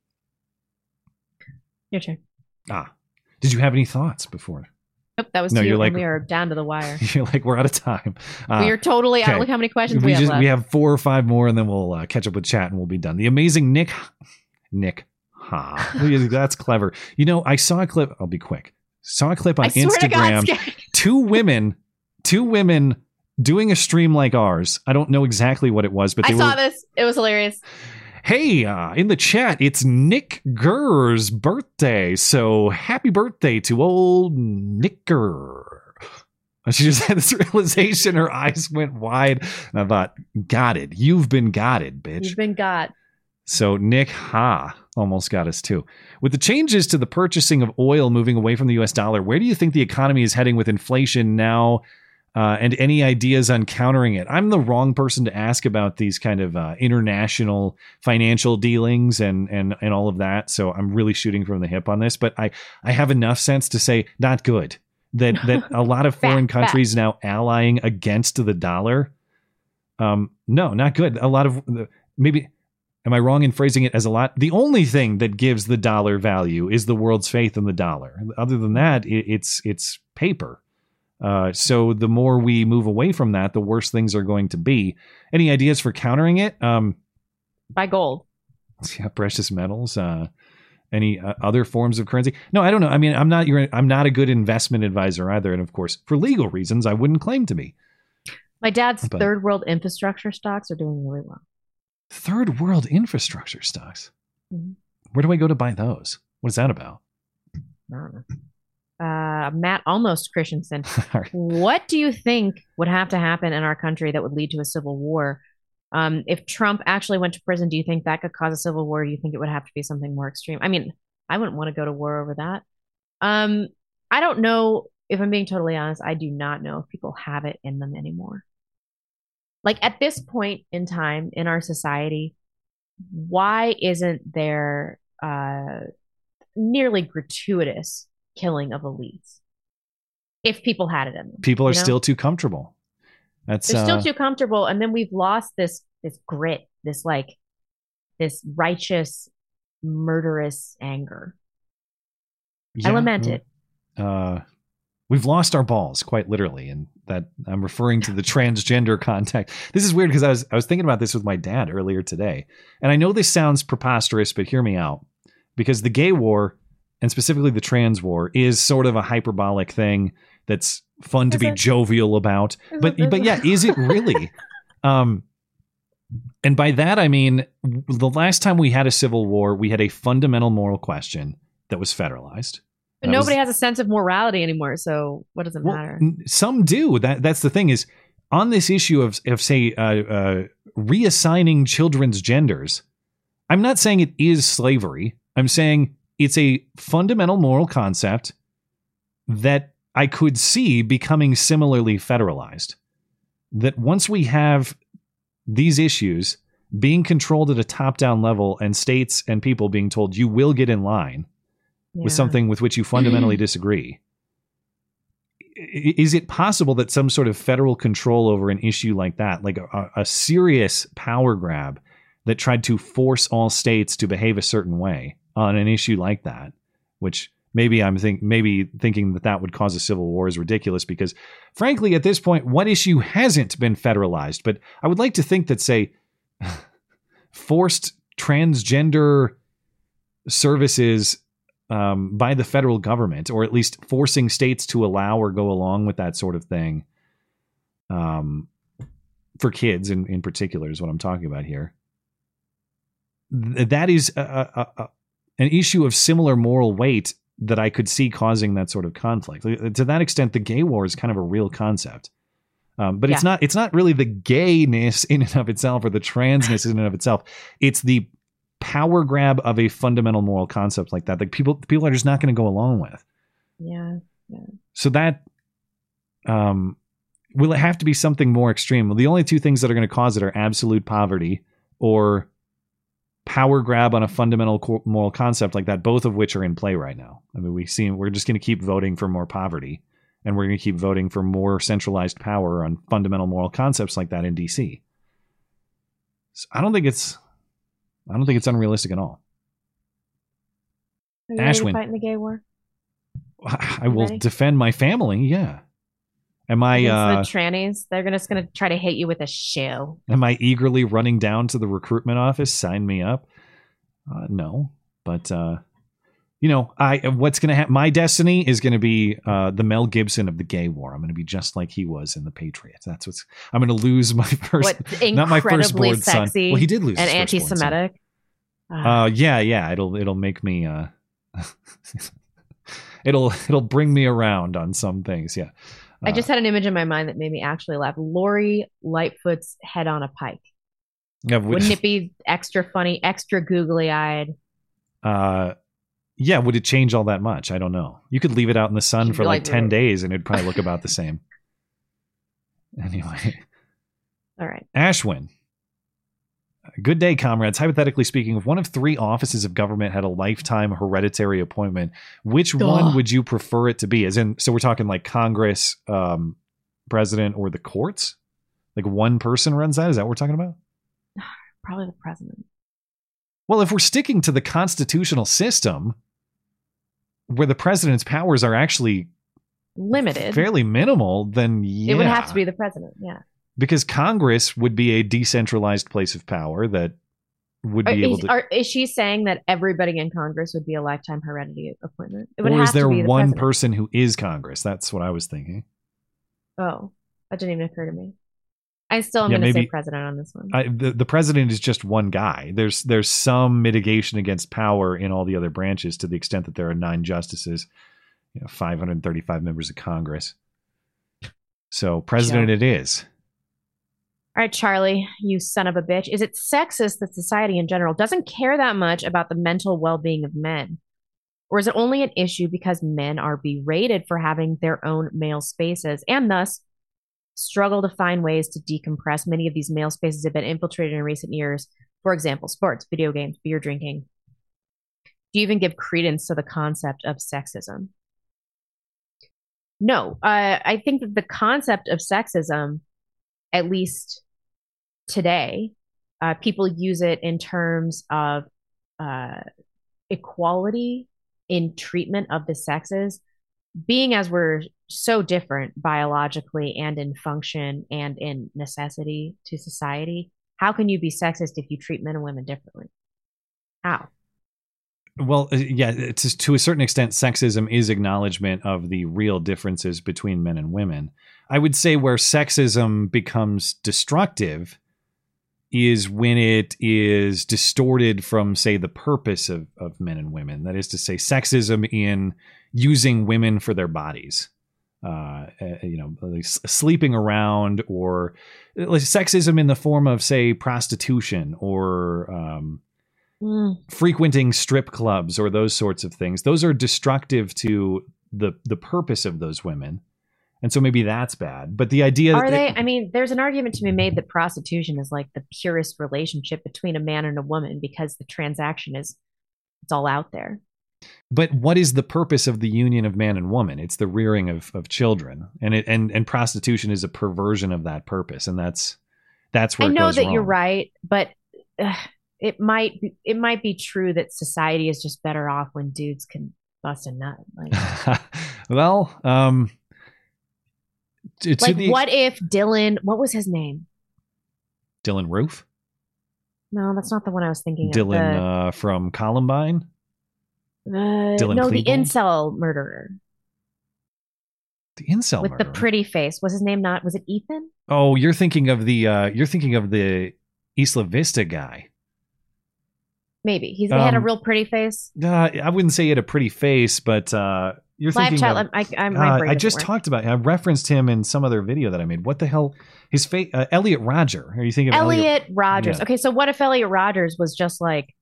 Your turn. Ah, did you have any thoughts before? Nope, that was No, you. you're like- we are down to the wire. You're like we're out of time. Uh, we are totally out. Look how many questions we, we have just left. we have four or five more, and then we'll uh, catch up with chat, and we'll be done. The amazing Nick, Nick, ha, that's clever. You know, I saw a clip. I'll be quick. Saw a clip on I swear God, Instagram. Two women, two women doing a stream like ours. I don't know exactly what it was, but I saw were. this. It was hilarious. Hey, uh, in the chat, it's Nick Gurr's birthday. So happy birthday to old Nick Gurr. And she just had this realization, her eyes went wide. And I thought, got it. You've been got it, bitch. You've been got. So Nick Ha almost got us too. With the changes to the purchasing of oil moving away from the US dollar, where do you think the economy is heading with inflation now? Uh, and any ideas on countering it? I'm the wrong person to ask about these kind of uh, international financial dealings and and and all of that. So I'm really shooting from the hip on this. But I I have enough sense to say not good. That that a lot of foreign fact. countries now allying against the dollar. Um, no, not good. A lot of maybe Am I wrong in phrasing it as a lot? The only thing that gives the dollar value is the world's faith in the dollar. Other than that, it, it's it's paper. Uh, so the more we move away from that, the worse things are going to be. Any ideas for countering it? Um, Buy gold. yeah, precious metals. Uh, any uh, other forms of currency? No, I don't know. I mean, I'm not. Your, I'm not a good investment advisor either, and of course, for legal reasons, I wouldn't claim to be. My dad's But- third world infrastructure stocks are doing really well. Third world infrastructure stocks. Mhm. Where do I go to buy those? What is that about? I don't know. Uh, Matt almost Christensen. What do you think would have to happen in our country that would lead to a civil war? Um, if Trump actually went to prison, do you think that could cause a civil war? Do you think it would have to be something more extreme? I mean, I wouldn't want to go to war over that. Um, I don't know if I'm being totally honest. I do not know if people have it in them anymore. Like at this point in time in our society, why isn't there uh, nearly gratuitous killing of elites? If people had it in them, People are you know? still too comfortable. That's they're uh, still too comfortable and then we've lost this this grit this like this righteous murderous anger i lament it uh, we've lost our balls quite literally, and that I'm referring to the transgender contact. This is weird because I was I was thinking about this with my dad earlier today, and I know this sounds preposterous, but hear me out, because the gay war and specifically the trans war is sort of a hyperbolic thing that's fun to be it? jovial about, but it? but yeah, is it really? um, and by that I mean the last time we had a civil war, we had a fundamental moral question that was federalized. but That was- nobody has a sense of morality anymore so what does it well, matter some do. That that's the thing is on this issue of of say uh, uh, reassigning children's genders. I'm not saying it is slavery. I'm saying it's a fundamental moral concept that I could see becoming similarly federalized. That once we have these issues being controlled at a top down level and states and people being told you will get in line with something with which you fundamentally disagree. Is it possible that some sort of federal control over an issue like that, like a, a serious power grab that tried to force all states to behave a certain way on an issue like that, which maybe I'm think maybe thinking that that would cause a civil war is ridiculous because frankly at this point what issue hasn't been federalized but I would like to think that say forced transgender services um, by the federal government, or at least forcing states to allow or go along with that sort of thing. Um, for kids in, in particular is what I'm talking about here. Th- that is a, a, an issue of similar moral weight that I could see causing that sort of conflict. To that extent, the gay war is kind of a real concept. Um, but it's not it's not really the gayness in and of itself or the transness in and of itself. It's the power grab of a fundamental moral concept like that. Like people people are just not going to go along with. Yeah. Yeah. So that um will it have to be something more extreme? Well, the only two things that are going to cause it are absolute poverty or power grab on a fundamental moral concept like that, both of which are in play right now. I mean, we see we're just going to keep voting for more poverty and we're going to keep voting for more centralized power on fundamental moral concepts like that in DC. So I don't think it's I don't think it's unrealistic at all. Are you Ashwin. fight in the gay war? I will defend my family, yeah. Am I uh the trannies, they're gonna- just going to try to hit you with a shoe. Am I eagerly running down to the recruitment office? Sign me up. Uh, no, but uh, you know, I what's going to happen? My destiny is going to be uh, the Mel Gibson of the gay war. I'm going to be just like he was in the Patriots. That's what's. I'm going to lose my first, What not my incredibly firstborn son. Well, he did lose and his firstborn son. anti-Semitic. Uh, yeah, yeah. It'll it'll make me. Uh, it'll it'll bring me around on some things. Yeah. I just had an image in my mind that made me actually laugh. Lori Lightfoot's head on a pike. Yeah, would- Wouldn't it be extra funny, extra googly eyed? Uh, yeah, would it change all that much? I don't know. You could leave it out in the sun for like like, 10 "Ugh." days and it'd probably look about the same. Anyway, All right. Ashwin. Good day, comrades. Hypothetically speaking, if one of three offices of government had a lifetime hereditary appointment, which one would you prefer it to be? As in, so we're talking like Congress, um, president, or the courts? Like one person runs that? Is that what we're talking about? Probably the president. Well, if we're sticking to the constitutional system, where the president's powers are actually Limited. fairly minimal, then yeah, It would have to be the president. Yeah. Because Congress would be a decentralized place of power that would Are- be able is, to. are- is she saying that everybody in Congress would be a lifetime heredity appointment? It would or have is there to be the one president. person who is Congress? That's what I was thinking. Oh, that didn't even occur to me. I still am Yeah, going to say president on this one. I, the, the president is just one guy. There's there's some mitigation against power in all the other branches to the extent that there are nine justices, you know, 535 members of Congress. So president Sure. it is. All right, Charlie, you son of a bitch. Is it sexist that society in general doesn't care that much about the mental well being of men? Or is it only an issue because men are berated for having their own male spaces and thus struggle to find ways to decompress? Many of these male spaces have been infiltrated in recent years. For example, sports, video games, beer drinking. Do you even give credence to the concept of sexism? No, uh, I think that the concept of sexism, at least today, uh, people use it in terms of uh, equality in treatment of the sexes. Being as we're so different biologically and in function and in necessity to society, how can you be sexist if you treat men and women differently? How? Well, uh, yeah, to a certain extent, sexism is acknowledgement of the real differences between men and women. I would say where sexism becomes destructive is when it is distorted from, say, the purpose of, of men and women. That is to say, sexism in using women for their bodies. Uh, uh, you know, sleeping around, or uh, like sexism in the form of, say, prostitution or um, Mm. frequenting strip clubs or those sorts of things those are destructive to the the purpose of those women and so maybe that's bad but the idea Are they? I mean, there's an argument to be made that prostitution is like the purest relationship between a man and a woman because the transaction is it's all out there. but what is the purpose of the union of man and woman it's the rearing of of children and it and and prostitution is a perversion of that purpose and that's that's where I know that you're right, but uh, it might be, it might be true that society is just better off when dudes can bust a nut. Like, well um to like the what if Dylan? What was his name? Dylann Roof No, that's not the one I was thinking Dylan of. uh, from Columbine. Uh, Dylan no, the incel murderer The incel with murderer. the pretty face. Was his name not? Was it Ethan? oh, you're thinking of the uh, you're thinking of the Isla Vista guy. Maybe he's he had a Um, real pretty face. Uh, I wouldn't say he had a pretty face, but uh, you're Live thinking. chat. of, I, I, my Uh, I just work. talked about. I referenced him in some other video that I made. What the hell? His face, uh, Elliot Rodger. Are you thinking of Elliot? Elliot Rodgers. Yeah. Okay, so what if Elliot Rodgers was just like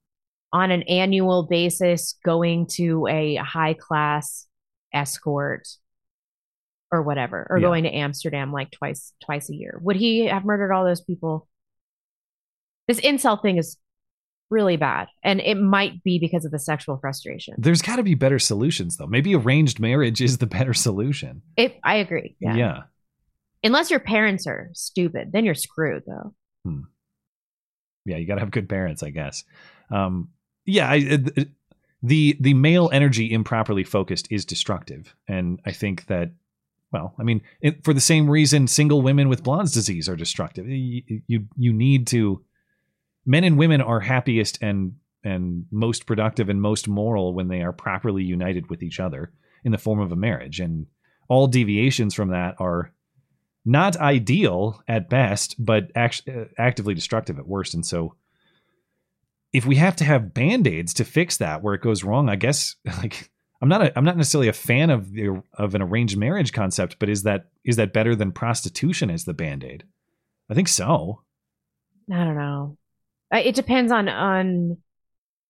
on an annual basis going to a high class escort or whatever, or Yeah. going to Amsterdam like twice twice a year? Would he have murdered all those people? This incel thing is really bad, and it might be because of the sexual frustration. There's got to be better solutions, though. Maybe arranged marriage is the better solution. If I agree, yeah. yeah. Unless your parents are stupid, then you're screwed, though. yeah, you got to have good parents, I guess. Um, yeah, I, the the male energy improperly focused is destructive, and I think that, well, I mean, it, for the same reason, single women with Blonde's disease are destructive. You, you you need to, men and women are happiest and and most productive and most moral when they are properly united with each other in the form of a marriage, and all deviations from that are not ideal at best, but act- uh, actively destructive at worst. And so, if we have to have band aids to fix that where it goes wrong, I guess like I'm not a, I'm not necessarily a fan of the of an arranged marriage concept, but is that is that better than prostitution as the band aid? I think so. I don't know. Uh, It depends on on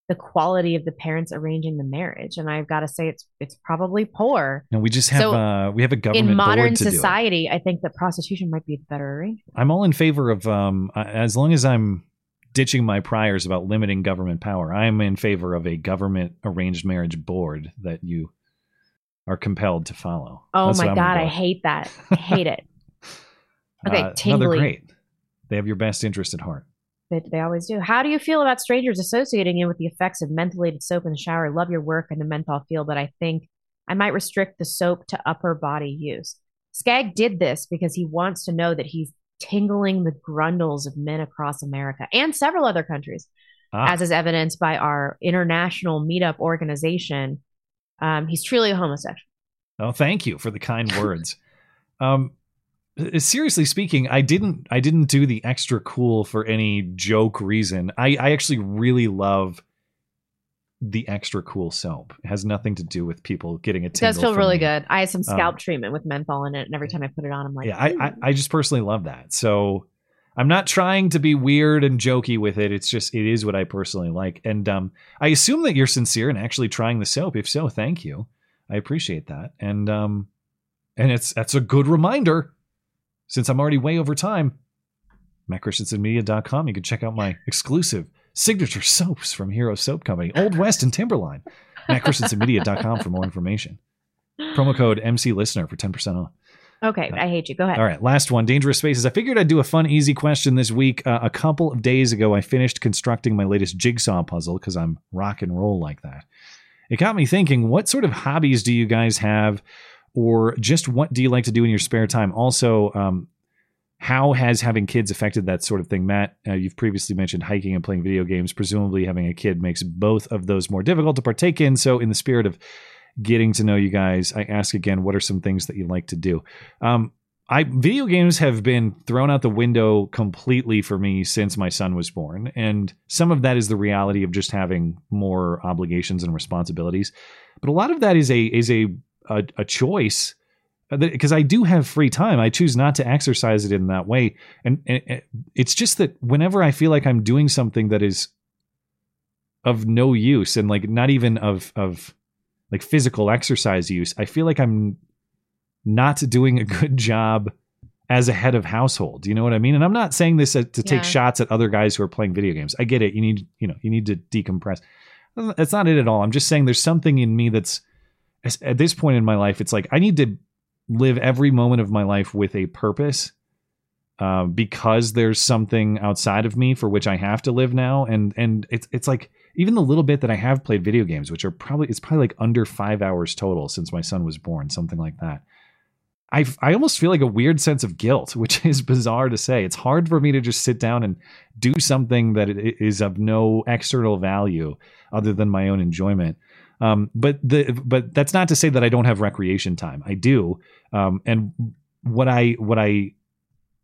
the quality of the parents arranging the marriage, and I've got to say it's it's probably poor. And we just have So, uh, we have a government In modern board to do it. society, I think that prostitution might be the better arrangement. I'm all in favor of um as long as I'm ditching my priors about limiting government power. I am in favor of a government arranged marriage board that you are compelled to follow. Oh That's my god, I hate that. I hate it. Okay, Uh, they're great. They have your best interest at heart. They, they always do. How do you feel about strangers associating you with the effects of mentholated soap in the shower? Love your work and the menthol feel, but I think I might restrict the soap to upper body use. Skag did this because he wants to know that he's tingling the grundles of men across America and several other countries, Ah. as is evidenced by our international meetup organization. Um, he's truly a homosexual. Oh, thank you for the kind words. Um, seriously speaking, I didn't I didn't do the extra cool for any joke reason. I, I actually really love the extra cool soap. It has nothing to do with people getting a It does tingle feel really me. good. I had some Um, scalp treatment with menthol in it, and every time I put it on, I'm like, yeah, I, I I just personally love that. So I'm not trying to be weird and jokey with it. It's just it is what I personally like, and um, I assume that you're sincere and actually trying the soap. If so, thank you. I appreciate that, and um, and it's that's a good reminder. Since I'm already way over time, MattChristiansenMedia.com. You can check out my exclusive signature soaps from Hero Soap Company, Old West and Timberline. MattChristiansenMedia.com for more information. Promo code MC Listener for 10% off. okay, I hate you. Go ahead. All right, last one. Dangerous Spaces. I figured I'd do a fun, easy question this week. Uh, a couple of days ago, I finished constructing my latest jigsaw puzzle because I'm rock and roll like that. It got me thinking what sort of hobbies do you guys have, or just what do you like to do in your spare time? Also, um, how has having kids affected that sort of thing? Matt, uh, you've previously mentioned hiking and playing video games. Presumably, having a kid makes both of those more difficult to partake in. So, in the spirit of getting to know you guys, I ask again, what are some things that you like to do? Um, I video games have been thrown out the window completely for me since my son was born, and some of that is the reality of just having more obligations and responsibilities. But a lot of that is a is a a, a choice uh, because I do have free time. I choose not to exercise it in that way, and, and it's just that whenever I feel like I'm doing something that is of no use and like not even of of like physical exercise use, I feel like I'm not doing a good job as a head of household. You know what I mean? And I'm not saying this to take Yeah. shots at other guys who are playing video games. I get it. You need, you know, you need to decompress. That's not it at all. I'm just saying there's something in me that's at this point in my life, it's like I need to live every moment of my life with a purpose. Uh, because there's something outside of me for which I have to live now, and and it's it's like even the little bit that I have played video games, which are probably it's probably like under five hours total since my son was born, something like that. I I almost feel like a weird sense of guilt, which is bizarre to say. It's hard for me to just sit down and do something that is of no external value other than my own enjoyment. Um, but the but that's not to say that I don't have recreation time. I do. Um, and what I what I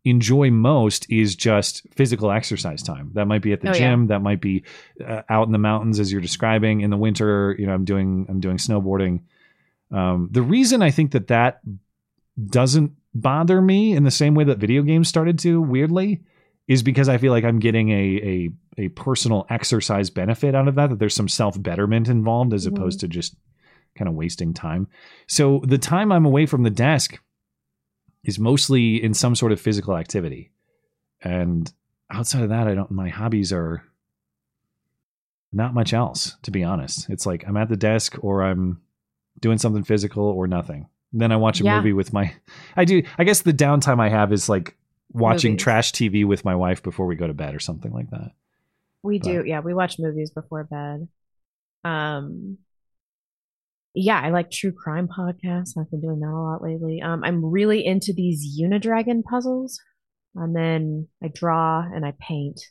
enjoy most is just physical exercise time. That might be at the Oh, yeah. gym. That might be uh, out in the mountains as you're describing. In the winter, you know, I'm doing I'm doing snowboarding. Um, the reason I think that that doesn't bother me in the same way that video games started to, weirdly, is because I feel like I'm getting a a, a personal exercise benefit out of that. That there's some self betterment involved as Mhm. opposed to just kind of wasting time. So the time I'm away from the desk is mostly in some sort of physical activity. And outside of that, I don't my hobbies are not much else, to be honest. It's like I'm at the desk or I'm doing something physical or nothing. Then I watch a Yeah. movie with my I do I guess the downtime I have is like watching Movies. trash TV with my wife before we go to bed or something like that. We do, yeah. We watch movies before bed. Um, yeah, I like true crime podcasts. I've been doing that a lot lately. Um, I'm really into these Unidragon puzzles, and then I draw and I paint.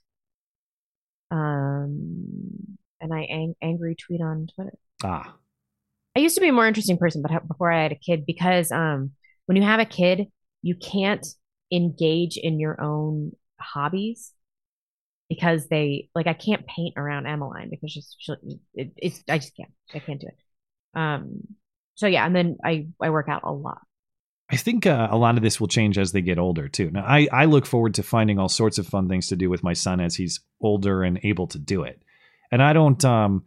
Um, and I ang- angry tweet on Twitter. Ah. I used to be a more interesting person, but before I had a kid, because um, when you have a kid, you can't engage in your own hobbies because they like I can't paint around Emmeline because she's she, it, it's I just can't I can't do it. Um, so yeah, and then I I work out a lot. I think uh, a lot of this will change as they get older too. Now, I, I look forward to finding all sorts of fun things to do with my son as he's older and able to do it. And I don't, um,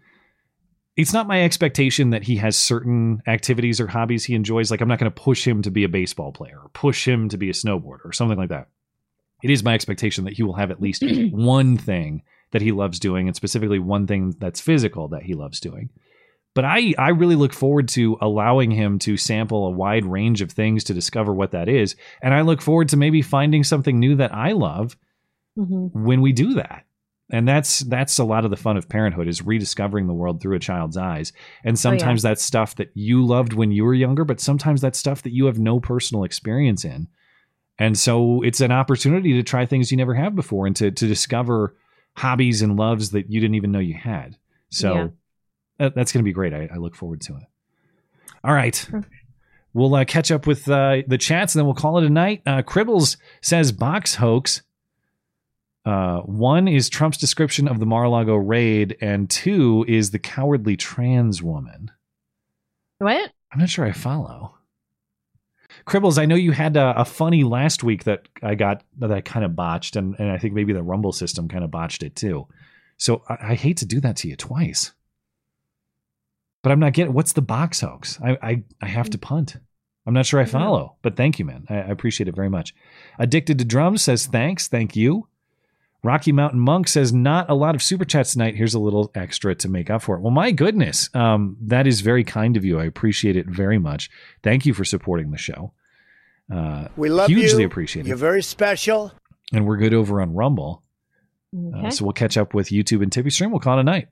it's not my expectation that he has certain activities or hobbies he enjoys. Like, I'm not going to push him to be a baseball player or push him to be a snowboarder or something like that. It is my expectation that he will have at least one thing that he loves doing, and specifically one thing that's physical that he loves doing but I, I really look forward to allowing him to sample a wide range of things to discover what that is. And I look forward to maybe finding something new that I love Mm-hmm. when we do that. And that's that's a lot of the fun of parenthood is rediscovering the world through a child's eyes. And sometimes that's stuff that you loved when you were younger, but sometimes that's stuff that you have no personal experience in. And so it's an opportunity to try things you never have before and to to discover hobbies and loves that you didn't even know you had. So Yeah. that, that's going to be great. I, I look forward to it. All right. We'll uh, catch up with uh, the chats and then we'll call it a night. Uh, Cribbles says box hoax. Uh, one is Trump's description of the Mar-a-Lago raid, and two is the cowardly trans woman. What? I'm not sure I follow. Cribbles, I know you had a, a funny last week that I got that I kind of botched, and, and I think maybe the Rumble system kind of botched it too. So I, I hate to do that to you twice. But I'm not getting what's the box hoax? I, I, I have to punt. I'm not sure I follow, but thank you, man. I, I appreciate it very much. Addicted to Drums says thanks. Thank you. Rocky Mountain Monk says not a lot of super chats tonight. Here's a little extra to make up for it. Well, my goodness, um, that is very kind of you. I appreciate it very much. Thank you for supporting the show. Uh, We love hugely you. appreciate it. You're very special. And we're good over on Rumble, Okay. uh, so we'll catch up with YouTube and Tippy Stream. We'll call it a night.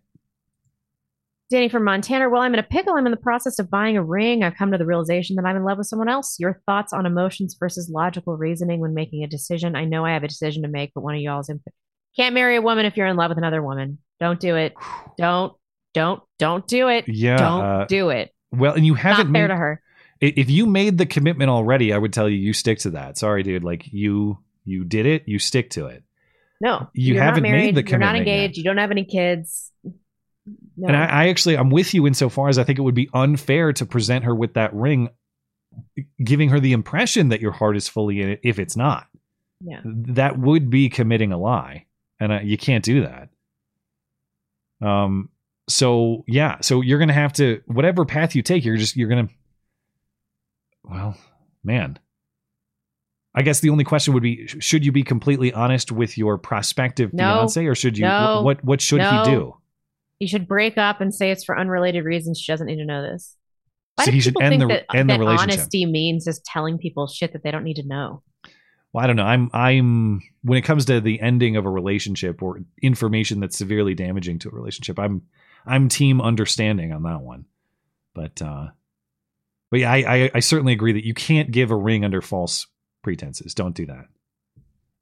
Danny from Montana. Well, I'm in a pickle. I'm in the process of buying a ring. I've come to the realization that I'm in love with someone else. Your thoughts on emotions versus logical reasoning when making a decision? I know I have a decision to make, but one of y'all's input. Can't marry a woman if you're in love with another woman. Don't do it. Don't, don't, don't do it. Yeah, Don't uh, do it. Well, and you haven't Not fair made, to her. If you made the commitment already, I would tell you you stick to that. Sorry, dude. Like you, you did it. You stick to it. No, You haven't not made the commitment. You're not commitment yet. engaged. You don't have any kids. No. And I, I actually, I'm with you insofar as I think it would be unfair to present her with that ring, giving her the impression that your heart is fully in it if it's not. yeah. That would be committing a lie, and uh, you can't do that. Um. So yeah. So you're gonna have to whatever path you take. You're just you're gonna. Well, man. I guess the only question would be: Should you be completely honest with your prospective No. fiance, or should you? No. What what should No. he do? You should break up and say it's for unrelated reasons. She doesn't need to know this. Why So do he should people end think the- that, end the that relationship. honesty means just telling people shit that they don't need to know? Well, I don't know. I'm I'm when it comes to the ending of a relationship or information that's severely damaging to a relationship, I'm I'm team understanding on that one. But uh but yeah, I, I I certainly agree that you can't give a ring under false pretenses. Don't do that.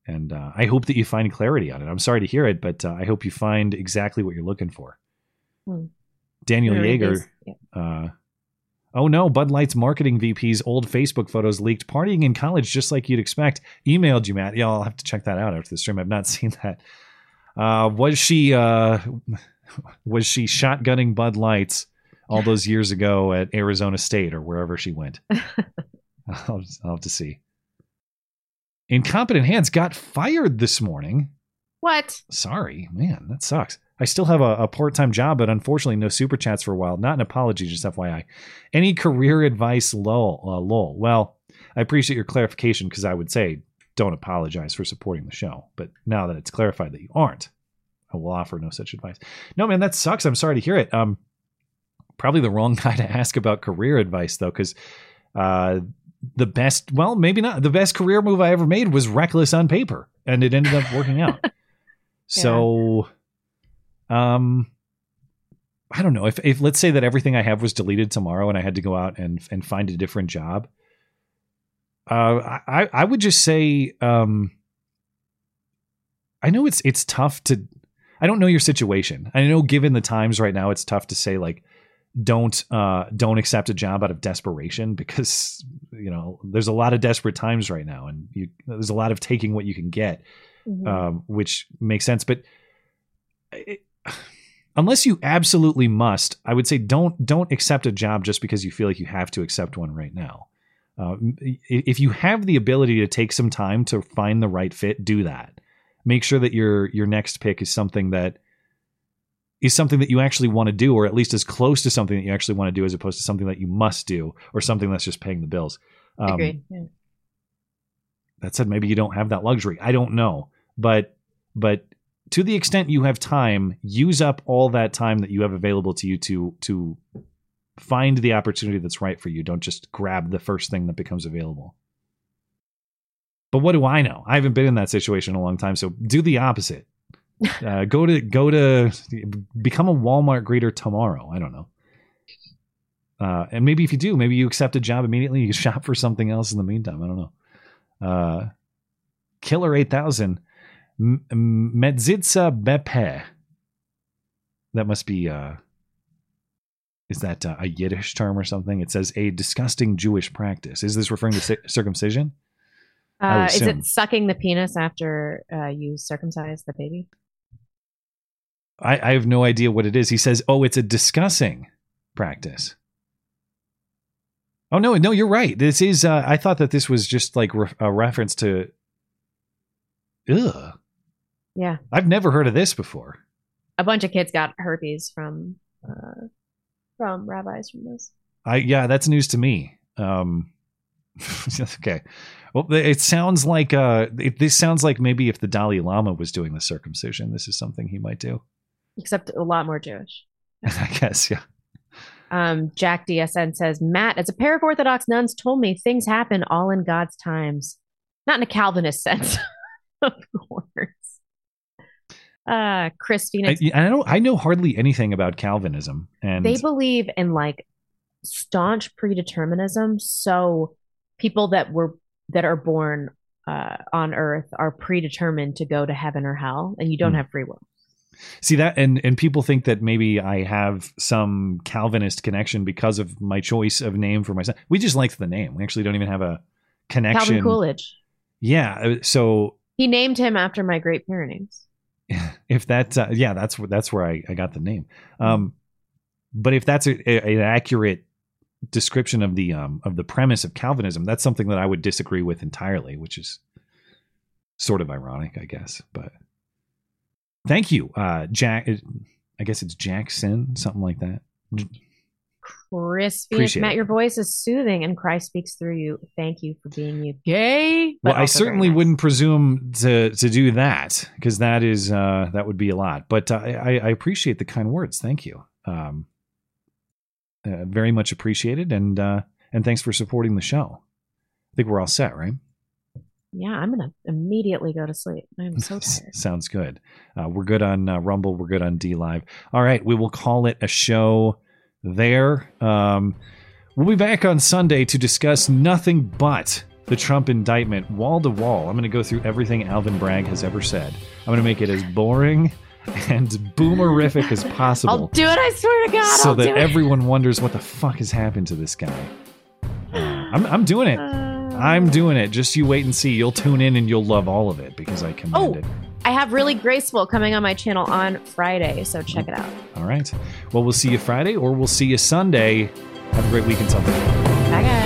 And uh, I hope that you find clarity on it. I'm sorry to hear it, but uh, I hope you find exactly what you're looking for. Hmm. Daniel Yeager. yeah. Uh, oh no, Bud Light's marketing VP's old Facebook photos leaked partying in college just like you'd expect. Emailed you, Matt. Yeah, I'll have to check that out after the stream. I've not seen that. Uh, was she uh, was she shotgunning Bud Lights all those years ago at Arizona State or wherever she went? I'll, I'll have to see. Incompetent Hands got fired this morning. What? Sorry, man, that sucks. I still have a, a part time job, but unfortunately, no super chats for a while. Not an apology, just FYI. Any career advice, lol? Uh, lol. Well, I appreciate your clarification because I would say don't apologize for supporting the show. But now that it's clarified that you aren't, I will offer no such advice. No, man, that sucks. I'm sorry to hear it. Um, probably the wrong guy to ask about career advice though, because uh, the best, well, maybe not. The best career move I ever made was reckless on paper, and it ended up working out. So, um, I don't know if if let's say that everything I have was deleted tomorrow and I had to go out and and find a different job. Uh, I I would just say, um, I know it's it's tough to. I don't know your situation. I know given the times right now, it's tough to say like don't uh don't accept a job out of desperation because you know there's a lot of desperate times right now and you there's a lot of taking what you can get Mhm. um which makes sense but it, unless you absolutely must i would say don't don't accept a job just because you feel like you have to accept one right now uh, if you have the ability to take some time to find the right fit do that make sure that your your next pick is something that is something that you actually want to do or at least as close to something that you actually want to do as opposed to something that you must do or something that's just paying the bills um, Agreed. Yeah. that said maybe you don't have that luxury i don't know but but to the extent you have time use up all that time that you have available to you to to find the opportunity that's right for you. Don't just grab the first thing that becomes available. But what do i know? I haven't been in that situation in a long time so do the opposite. Uh, go to go to become a walmart greeter tomorrow. I don't know. Uh, and maybe if you do maybe you accept a job immediately you shop for something else in the meantime. I don't know. Uh, Killer 8000, M- M- Metzitzah B'peh. That must be, uh, is that uh, a Yiddish term or something? It says a disgusting Jewish practice. Is this referring to ci- circumcision? Uh, is it sucking the penis after uh, you circumcise the baby? I, I have no idea what it is. He says, oh, it's a discussing practice. Oh, no, no, you're right. This is, uh, I thought that this was just like re- a reference to, ugh. Yeah, I've never heard of this before. a bunch of kids got herpes from uh, from rabbis from this. I yeah, that's news to me. Um, okay. Well, it sounds like uh, it, this sounds like maybe if the Dalai Lama was doing the circumcision, this is something he might do. Except a lot more Jewish. I guess, yeah. Um, Jack DSN says, Matt, as a pair of Orthodox nuns told me, things happen all in God's times. Not in a Calvinist sense, of course. Uh, Chris I, I don't. I know hardly anything about Calvinism, and they believe in like staunch predeterminism. So people that were that are born uh, on earth are predetermined to go to heaven or hell, and you don't Hmm. have free will. see that, and and people think that maybe I have some Calvinist connection because of my choice of name for my son. We just liked the name. We actually don't even have a connection. Calvin Coolidge. Yeah. uh, So He named him after my Great Pyrenees. if that's uh, yeah that's that's where I, I got the name. Um but if that's a, a- an accurate description of the um of the premise of calvinism that's something that i would disagree with entirely which is sort of ironic i guess but thank you uh jack i guess it's jackson something like that Chris Phoenix, Appreciate Matt, it. your voice is soothing and Christ speaks through you. Thank you for being you. Gay. well i certainly nice. wouldn't presume to to do that because that is uh that would be a lot but uh, i i appreciate the kind words thank you um uh, very much appreciated and uh and thanks for supporting the show i think we're all set right Yeah, I'm gonna immediately go to sleep. I'm so tired. sounds good uh, we're good on uh, rumble we're good on DLive all right we will call it a show there um We'll be back on Sunday to discuss nothing but the Trump indictment wall to wall. I'm going to go through everything Alvin Bragg has ever said. I'm going to make it as boring and boomerific as possible. I'll do it. I swear to God. so I'll that do it. everyone wonders what the fuck has happened to this guy. Uh, I'm, I'm doing it. I'm doing it. Just you wait and see. You'll tune in and you'll love all of it because I command Oh, it. I have Reallygraceful coming on my channel on Friday, so check it out. All right. Well, we'll see you Friday or we'll see you Sunday. Have a great week until then.